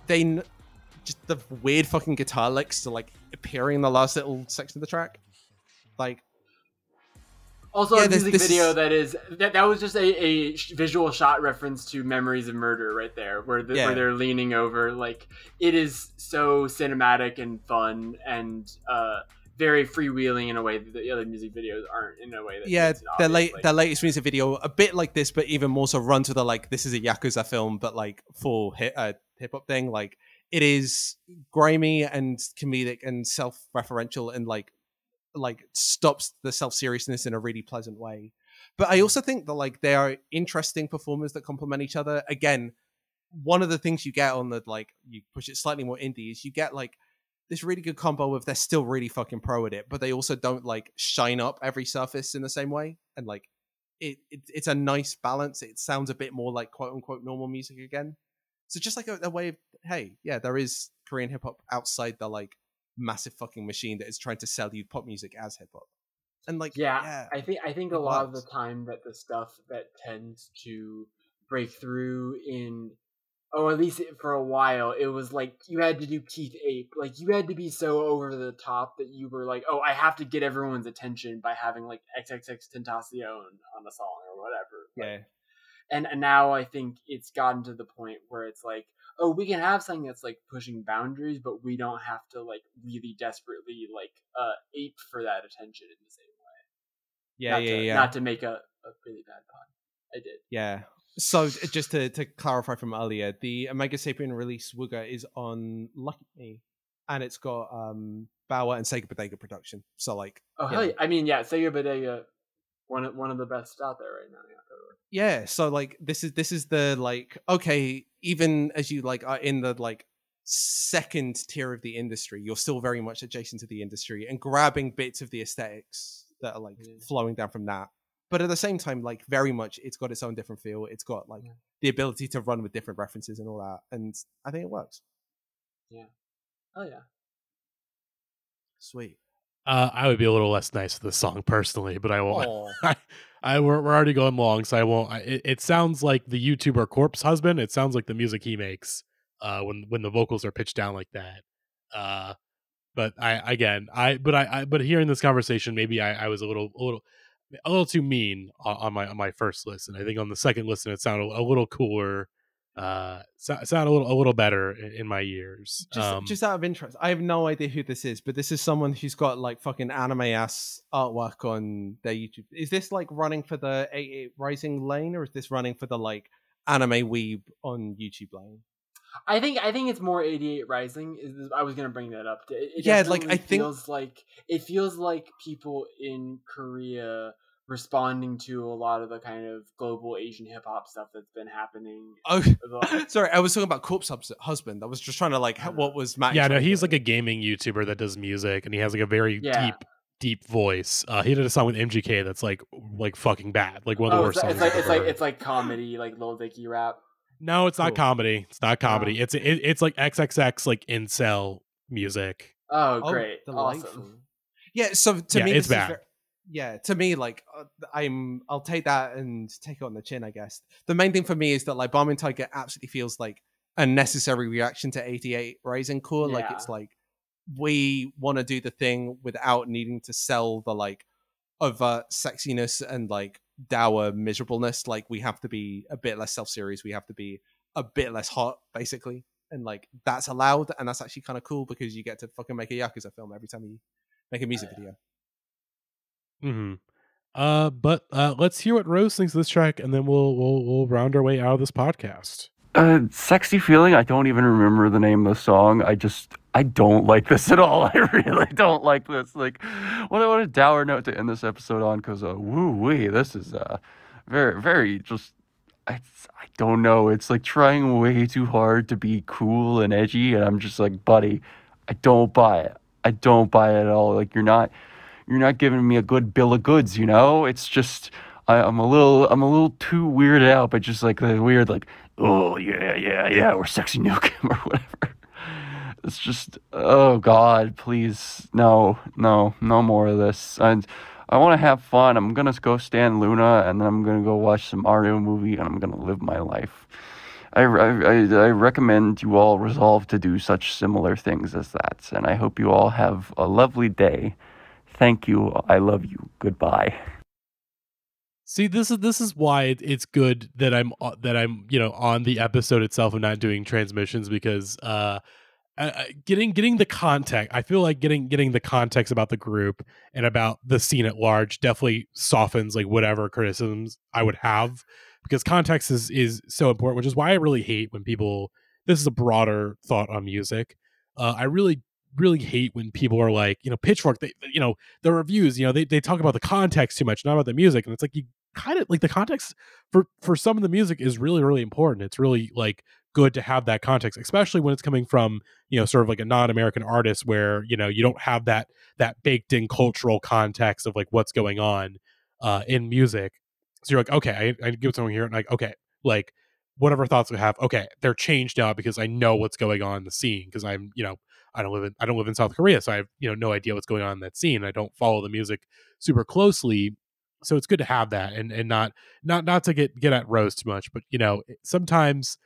[SPEAKER 2] they kn- just the weird fucking guitar licks to like appearing in the last little section of the track. Like
[SPEAKER 3] Also,
[SPEAKER 2] Yeah,
[SPEAKER 3] a
[SPEAKER 2] this-
[SPEAKER 3] music
[SPEAKER 2] this
[SPEAKER 3] video
[SPEAKER 2] is-
[SPEAKER 3] that is that, that was just a, a visual shot reference to Memories of Murder right there, where the,
[SPEAKER 2] Yeah.
[SPEAKER 3] where they're leaning over. Like it is so cinematic and fun and uh, very freewheeling in a way that the other music videos aren't. In a way that
[SPEAKER 2] yeah, their late
[SPEAKER 3] like-
[SPEAKER 2] their latest music video a bit like this, but even more so run to the like this is a yakuza film, but like full hip uh, hip hop thing. Like it is grimy and comedic and self referential and like like stops the self seriousness in a really pleasant way. But I hmm. also think that like they are interesting performers that complement each other. Again, one of the things you get on the like you push it slightly more indie is you get like this really good combo of they're still really fucking pro at it, but they also don't like shine up every surface in the same way. And like it, it it's a nice balance. It sounds a bit more like quote unquote normal music again. So just like a, a way of hey, yeah, there is Korean hip hop outside the like massive fucking machine that is trying to sell you pop music as hip hop. And like
[SPEAKER 3] yeah, I think I think a lot of the time that the stuff that tends to break through in or at least for a while it was like you had to do Keith Ape like you had to be so over the top that you were like oh I have to get everyone's attention by having like XXXTentacion on a song or whatever Like,
[SPEAKER 2] yeah.
[SPEAKER 3] and, and now I think it's gotten to the point where it's like, oh, we can have something that's like pushing boundaries, but we don't have to like really desperately like uh ape for that attention in the same way.
[SPEAKER 2] Yeah,
[SPEAKER 3] not
[SPEAKER 2] yeah,
[SPEAKER 3] to,
[SPEAKER 2] yeah.
[SPEAKER 3] Not to make a, a really bad pun. I did.
[SPEAKER 2] Yeah. So just to, to clarify from earlier, the Omega Sapien release Wooga is on Lucky Me, and it's got um Baauer and Sega Bodega production. So like,
[SPEAKER 3] Oh
[SPEAKER 2] Yeah.
[SPEAKER 3] hell yeah. I mean, yeah, Sega Bodega, one of one of the best out there right now. Yeah.
[SPEAKER 2] Yeah. So like, this is this is the like, okay, even as you like are in the like second tier of the industry, you're still very much adjacent to the industry and grabbing bits of the aesthetics that are like
[SPEAKER 3] Yeah.
[SPEAKER 2] flowing down from that. But at the same time, like very much, it's got its own different feel. It's got like
[SPEAKER 3] Yeah.
[SPEAKER 2] the ability to run with different references and all that, and I think it works.
[SPEAKER 3] Yeah oh yeah.
[SPEAKER 2] Sweet.
[SPEAKER 1] Uh, I would be a little less nice to the song personally, but I won't. I, I we're, we're already going long, so I won't. I, it, it sounds like the YouTuber Corpse husband. It sounds like the music he makes uh, when when the vocals are pitched down like that. Uh, but I again, I but I, I but hearing this conversation, maybe I, I was a little a little a little too mean on, on my on my first listen. I think on the second listen, it sounded a little cooler. Uh, so, sounded a little a little better in, in my ears.
[SPEAKER 2] Just,
[SPEAKER 1] um,
[SPEAKER 2] just out of interest, I have no idea who this is, but this is someone who's got like fucking anime ass artwork on their YouTube. Is this like running for the 88 Rising lane, or is this running for the like anime weeb on YouTube lane?
[SPEAKER 3] I think I think it's more 88 Rising. I was gonna bring that up. It, it
[SPEAKER 2] Yeah, like,
[SPEAKER 3] definitely
[SPEAKER 2] I think-
[SPEAKER 3] feels like it feels like people in Korea responding to a lot of the kind of global Asian hip hop stuff that's been happening.
[SPEAKER 2] Oh,
[SPEAKER 3] The-
[SPEAKER 2] sorry, I was talking about Corpse Husband. I was just trying to like, ha- what was Matt?
[SPEAKER 1] yeah, no, he's like a gaming YouTuber that does music, and he has like a very
[SPEAKER 3] Yeah.
[SPEAKER 1] deep, deep voice. Uh, he did a song with MGK that's like, like fucking bad, like one of the
[SPEAKER 3] oh,
[SPEAKER 1] worst
[SPEAKER 3] it's,
[SPEAKER 1] songs.
[SPEAKER 3] it's like it's like it's like comedy, like Lil Dicky rap.
[SPEAKER 1] no, it's not comedy. It's not comedy. It's it, it's like XXX like incel music.
[SPEAKER 3] Oh,
[SPEAKER 2] Oh,
[SPEAKER 3] great,
[SPEAKER 2] delightful.
[SPEAKER 3] awesome.
[SPEAKER 2] Yeah, so to
[SPEAKER 1] Yeah,
[SPEAKER 2] me,
[SPEAKER 1] it's
[SPEAKER 2] this is
[SPEAKER 1] bad.
[SPEAKER 2] ver- yeah, to me, like uh, I'm, I'll take that and take it on the chin, I guess. The main thing for me is that like Balming Tiger absolutely feels like a necessary reaction to 88 Rising Core. Like it's like we want to do the thing without needing to sell the like overt sexiness and like dour miserableness. Like we have to be a bit less self-serious. We have to be a bit less hot, basically. And like that's allowed, and that's actually kind of cool because you get to fucking make a Yakuza film every time you make a music
[SPEAKER 3] yeah.
[SPEAKER 2] video.
[SPEAKER 1] Hmm Uh, but uh, let's hear what Rose thinks of this track, and then we'll we'll we'll round our way out of this podcast.
[SPEAKER 5] Uh, sexy feeling. I don't even remember the name of the song. I just
[SPEAKER 4] I don't like this at all. I really don't like this. Like, what what a dour note to end this episode on. Because uh, woo wee, this is uh very very just. I I don't know. It's like trying way too hard to be cool and edgy, and I'm just like, buddy, I don't buy it. I don't buy it at all. Like you're not you're not giving me a good bill of goods. You know, it's just. I, I'm a little, I'm a little too weirded out, but just like the weird, like, oh yeah, yeah, yeah, we're sexy nukem or whatever. It's just, oh God, please, no, no, no more of this. And I want to have fun. I'm gonna go stand LOONA, and then I'm gonna go watch some Mario movie, and I'm gonna live my life. I, I, I recommend you all resolve to do such similar things as that, and I hope you all have a lovely day. Thank you. I love you. Goodbye.
[SPEAKER 1] See, this is this is why it, it's good that I'm uh, that I'm you know on the episode itself and not doing transmissions because uh, uh, getting getting the context. I feel like getting getting the context about the group and about the scene at large definitely softens like whatever criticisms I would have because context is is so important. Which is why I really hate when people. This is a broader thought on music. Uh, I really really hate when people are like, you know, Pitchfork, they, you know, the reviews, you know, they, they talk about the context too much, not about the music. And it's like, you kind of like the context for, for some of the music is really, really important. It's really like good to have that context, especially when it's coming from, you know, sort of like a non-American artist where, you know, you don't have that, that baked in cultural context of like what's going on uh, in music. So you're like, okay, I, I give someone here and like, okay, like whatever thoughts we have, okay, they're changed now because I know what's going on in the scene because I'm, you know, I don't live in I don't live in South Korea, so I have you know no idea what's going on in that scene. I don't follow the music super closely, so it's good to have that and and not not not to get get at Rose too much, but you know sometimes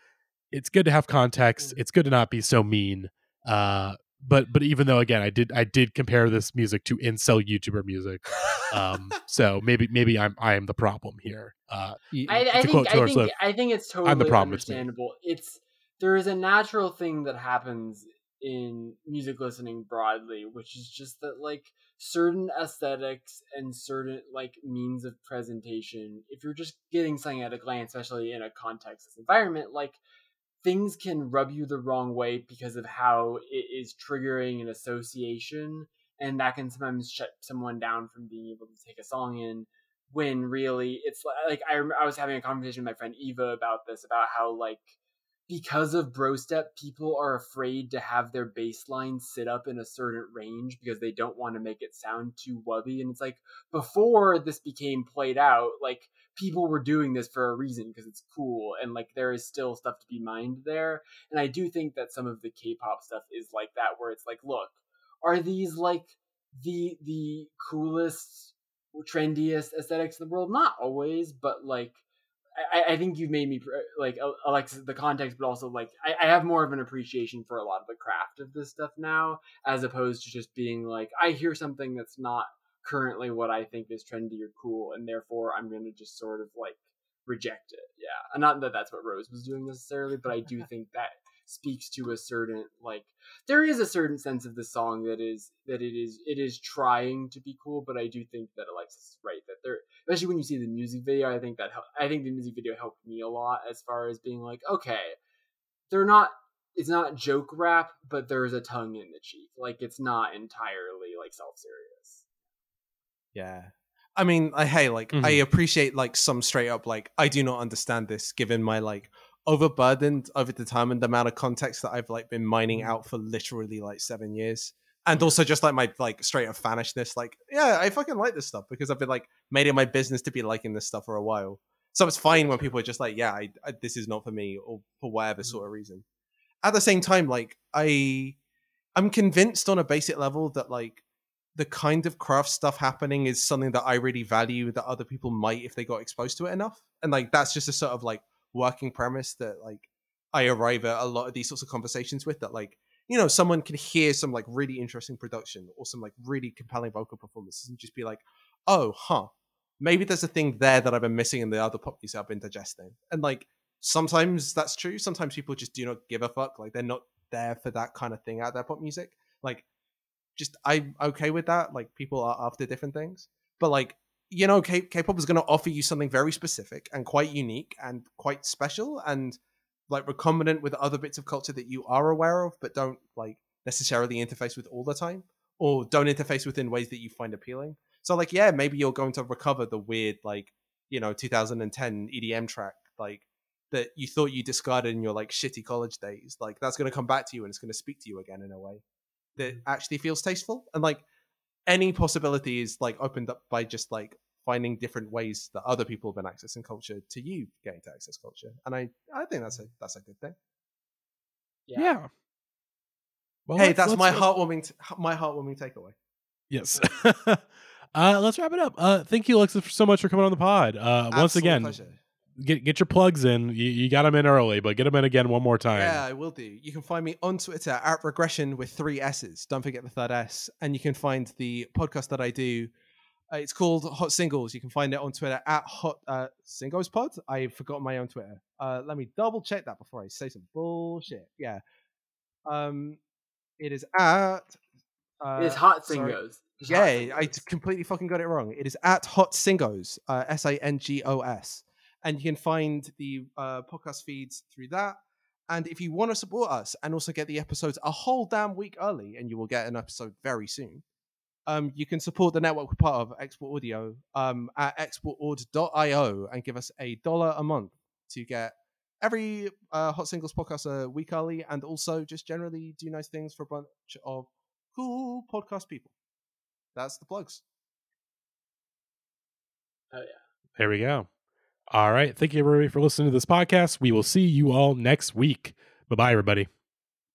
[SPEAKER 1] it's good to have context. It's good to not be so mean. Uh, but but even though again I did I did compare this music to incel YouTuber music, um, so maybe maybe I'm I am the problem here. Uh,
[SPEAKER 3] I, I think I think Swift, I think it's totally I'm the problem, understandable. It's, it's there is a natural thing that happens in music listening broadly, which is just that like certain aesthetics and certain like means of presentation, if you're just getting something at a glance, especially in a context environment, like things can rub you the wrong way because of how it is triggering an association and that can sometimes shut someone down from being able to take a song in when really it's like I, I was having a conversation with my friend eva about this about how like because of bro step, people are afraid to have their bass line sit up in a certain range because they don't want to make it sound too wubby. And it's like before this became played out, like people were doing this for a reason because it's cool and like there is still stuff to be mined there. And I do think that some of the K-pop stuff is like that, where it's like, look, are these like the the coolest, trendiest aesthetics in the world? Not always, but like I, I, think you've made me like uh, uh, Alexis the context, but also like I, I, have more of an appreciation for a lot of the craft of this stuff now, as opposed to just being like I hear something that's not currently what I think is trendy or cool, and therefore I'm going to just sort of like reject it. Yeah, not that that's what Rose was doing necessarily, but I do think that speaks to a certain like there is a certain sense of the song that is that it is it is trying to be cool but i do think that alexis is right that there especially when you see the music video i think that i think the music video helped me a lot as far as being like okay they're not it's not joke rap but there's a tongue in the cheek. Like it's not entirely like self-serious.
[SPEAKER 2] Yeah. I mean, I hey, like mm-hmm. I appreciate like some straight up like I do not understand this given my like overburdened, over overdetermined amount of context that I've like been mining mm. out for literally like seven years. And also just like my like straight up fanishness, like, yeah, I fucking like this stuff because I've been like made it my business to be liking this stuff for a while. So it's fine when people are just like, yeah, I, I, this is not for me or for whatever sort of reason. At the same time, like I I'm convinced on a basic level that like the kind of craft stuff happening is something that I really value that other people might if they got exposed to it enough. And like that's just a sort of like working premise that like I arrive at a lot of these sorts of conversations with that like you know someone can hear some like really interesting production or some like really compelling vocal performances and just be like oh huh maybe there's a thing there that I've been missing in the other pop music I've been digesting. And like sometimes that's true. Sometimes people just do not give a fuck like they're not there for that kind of thing out there pop music. Like just I'm okay with that like people are after different things. But like you know, K- K-pop is going to offer you something very specific and quite unique and quite special and like recombinant with other bits of culture that you are aware of but don't like necessarily interface with all the time or don't interface with in ways that you find appealing. So like yeah, maybe you're going to recover the weird like, you know, 2010 EDM track like that you thought you discarded in your like shitty college days. Like that's going to come back to you and it's going to speak to you again in a way that mm. actually feels tasteful and like any possibility is like opened up by just like finding different ways that other people have been accessing culture to you getting to access culture and i i think that's a that's a good thing
[SPEAKER 1] Yeah. Well,
[SPEAKER 2] hey
[SPEAKER 1] let's-
[SPEAKER 2] that's
[SPEAKER 1] let's-
[SPEAKER 2] my
[SPEAKER 1] let's-
[SPEAKER 2] heartwarming t- my heartwarming takeaway
[SPEAKER 1] Yes. uh, let's wrap it up. Uh, thank you, Alexis, so much for coming on the pod. Uh, once again,
[SPEAKER 2] pleasure.
[SPEAKER 1] Get get your plugs in. You, you got them in early, but get them in again one more time.
[SPEAKER 2] Yeah, I will do. You can find me on Twitter at regresssion with three S's. Don't forget the third S. And you can find the podcast that I do. Uh, it's called Hot Singles. You can find it on Twitter at Hot uh, Singles Pod. I forgot my own Twitter. Uh, let me double check that before I say some bullshit. Yeah. Um, it is at. Uh,
[SPEAKER 3] it's Hot
[SPEAKER 2] sorry.
[SPEAKER 3] Sangos. It's
[SPEAKER 2] Yeah, I completely fucking got it wrong. It is at Hot Sangos, uh, S A N G O S, and you can find the uh, podcast feeds through that. And if you want to support us and also get the episodes a whole damn week early, and you will get an episode very soon, um, you can support the network we're part of, Export Audio, um, at exportaud.io and give us a dollar a month to get every uh, Hot Singles podcast a week early, and also just generally do nice things for a bunch of cool podcast people. That's the plugs. Oh, yeah.
[SPEAKER 1] There we go. All right. Thank you, everybody, for listening to this podcast. We will see you all next week. Bye bye, everybody.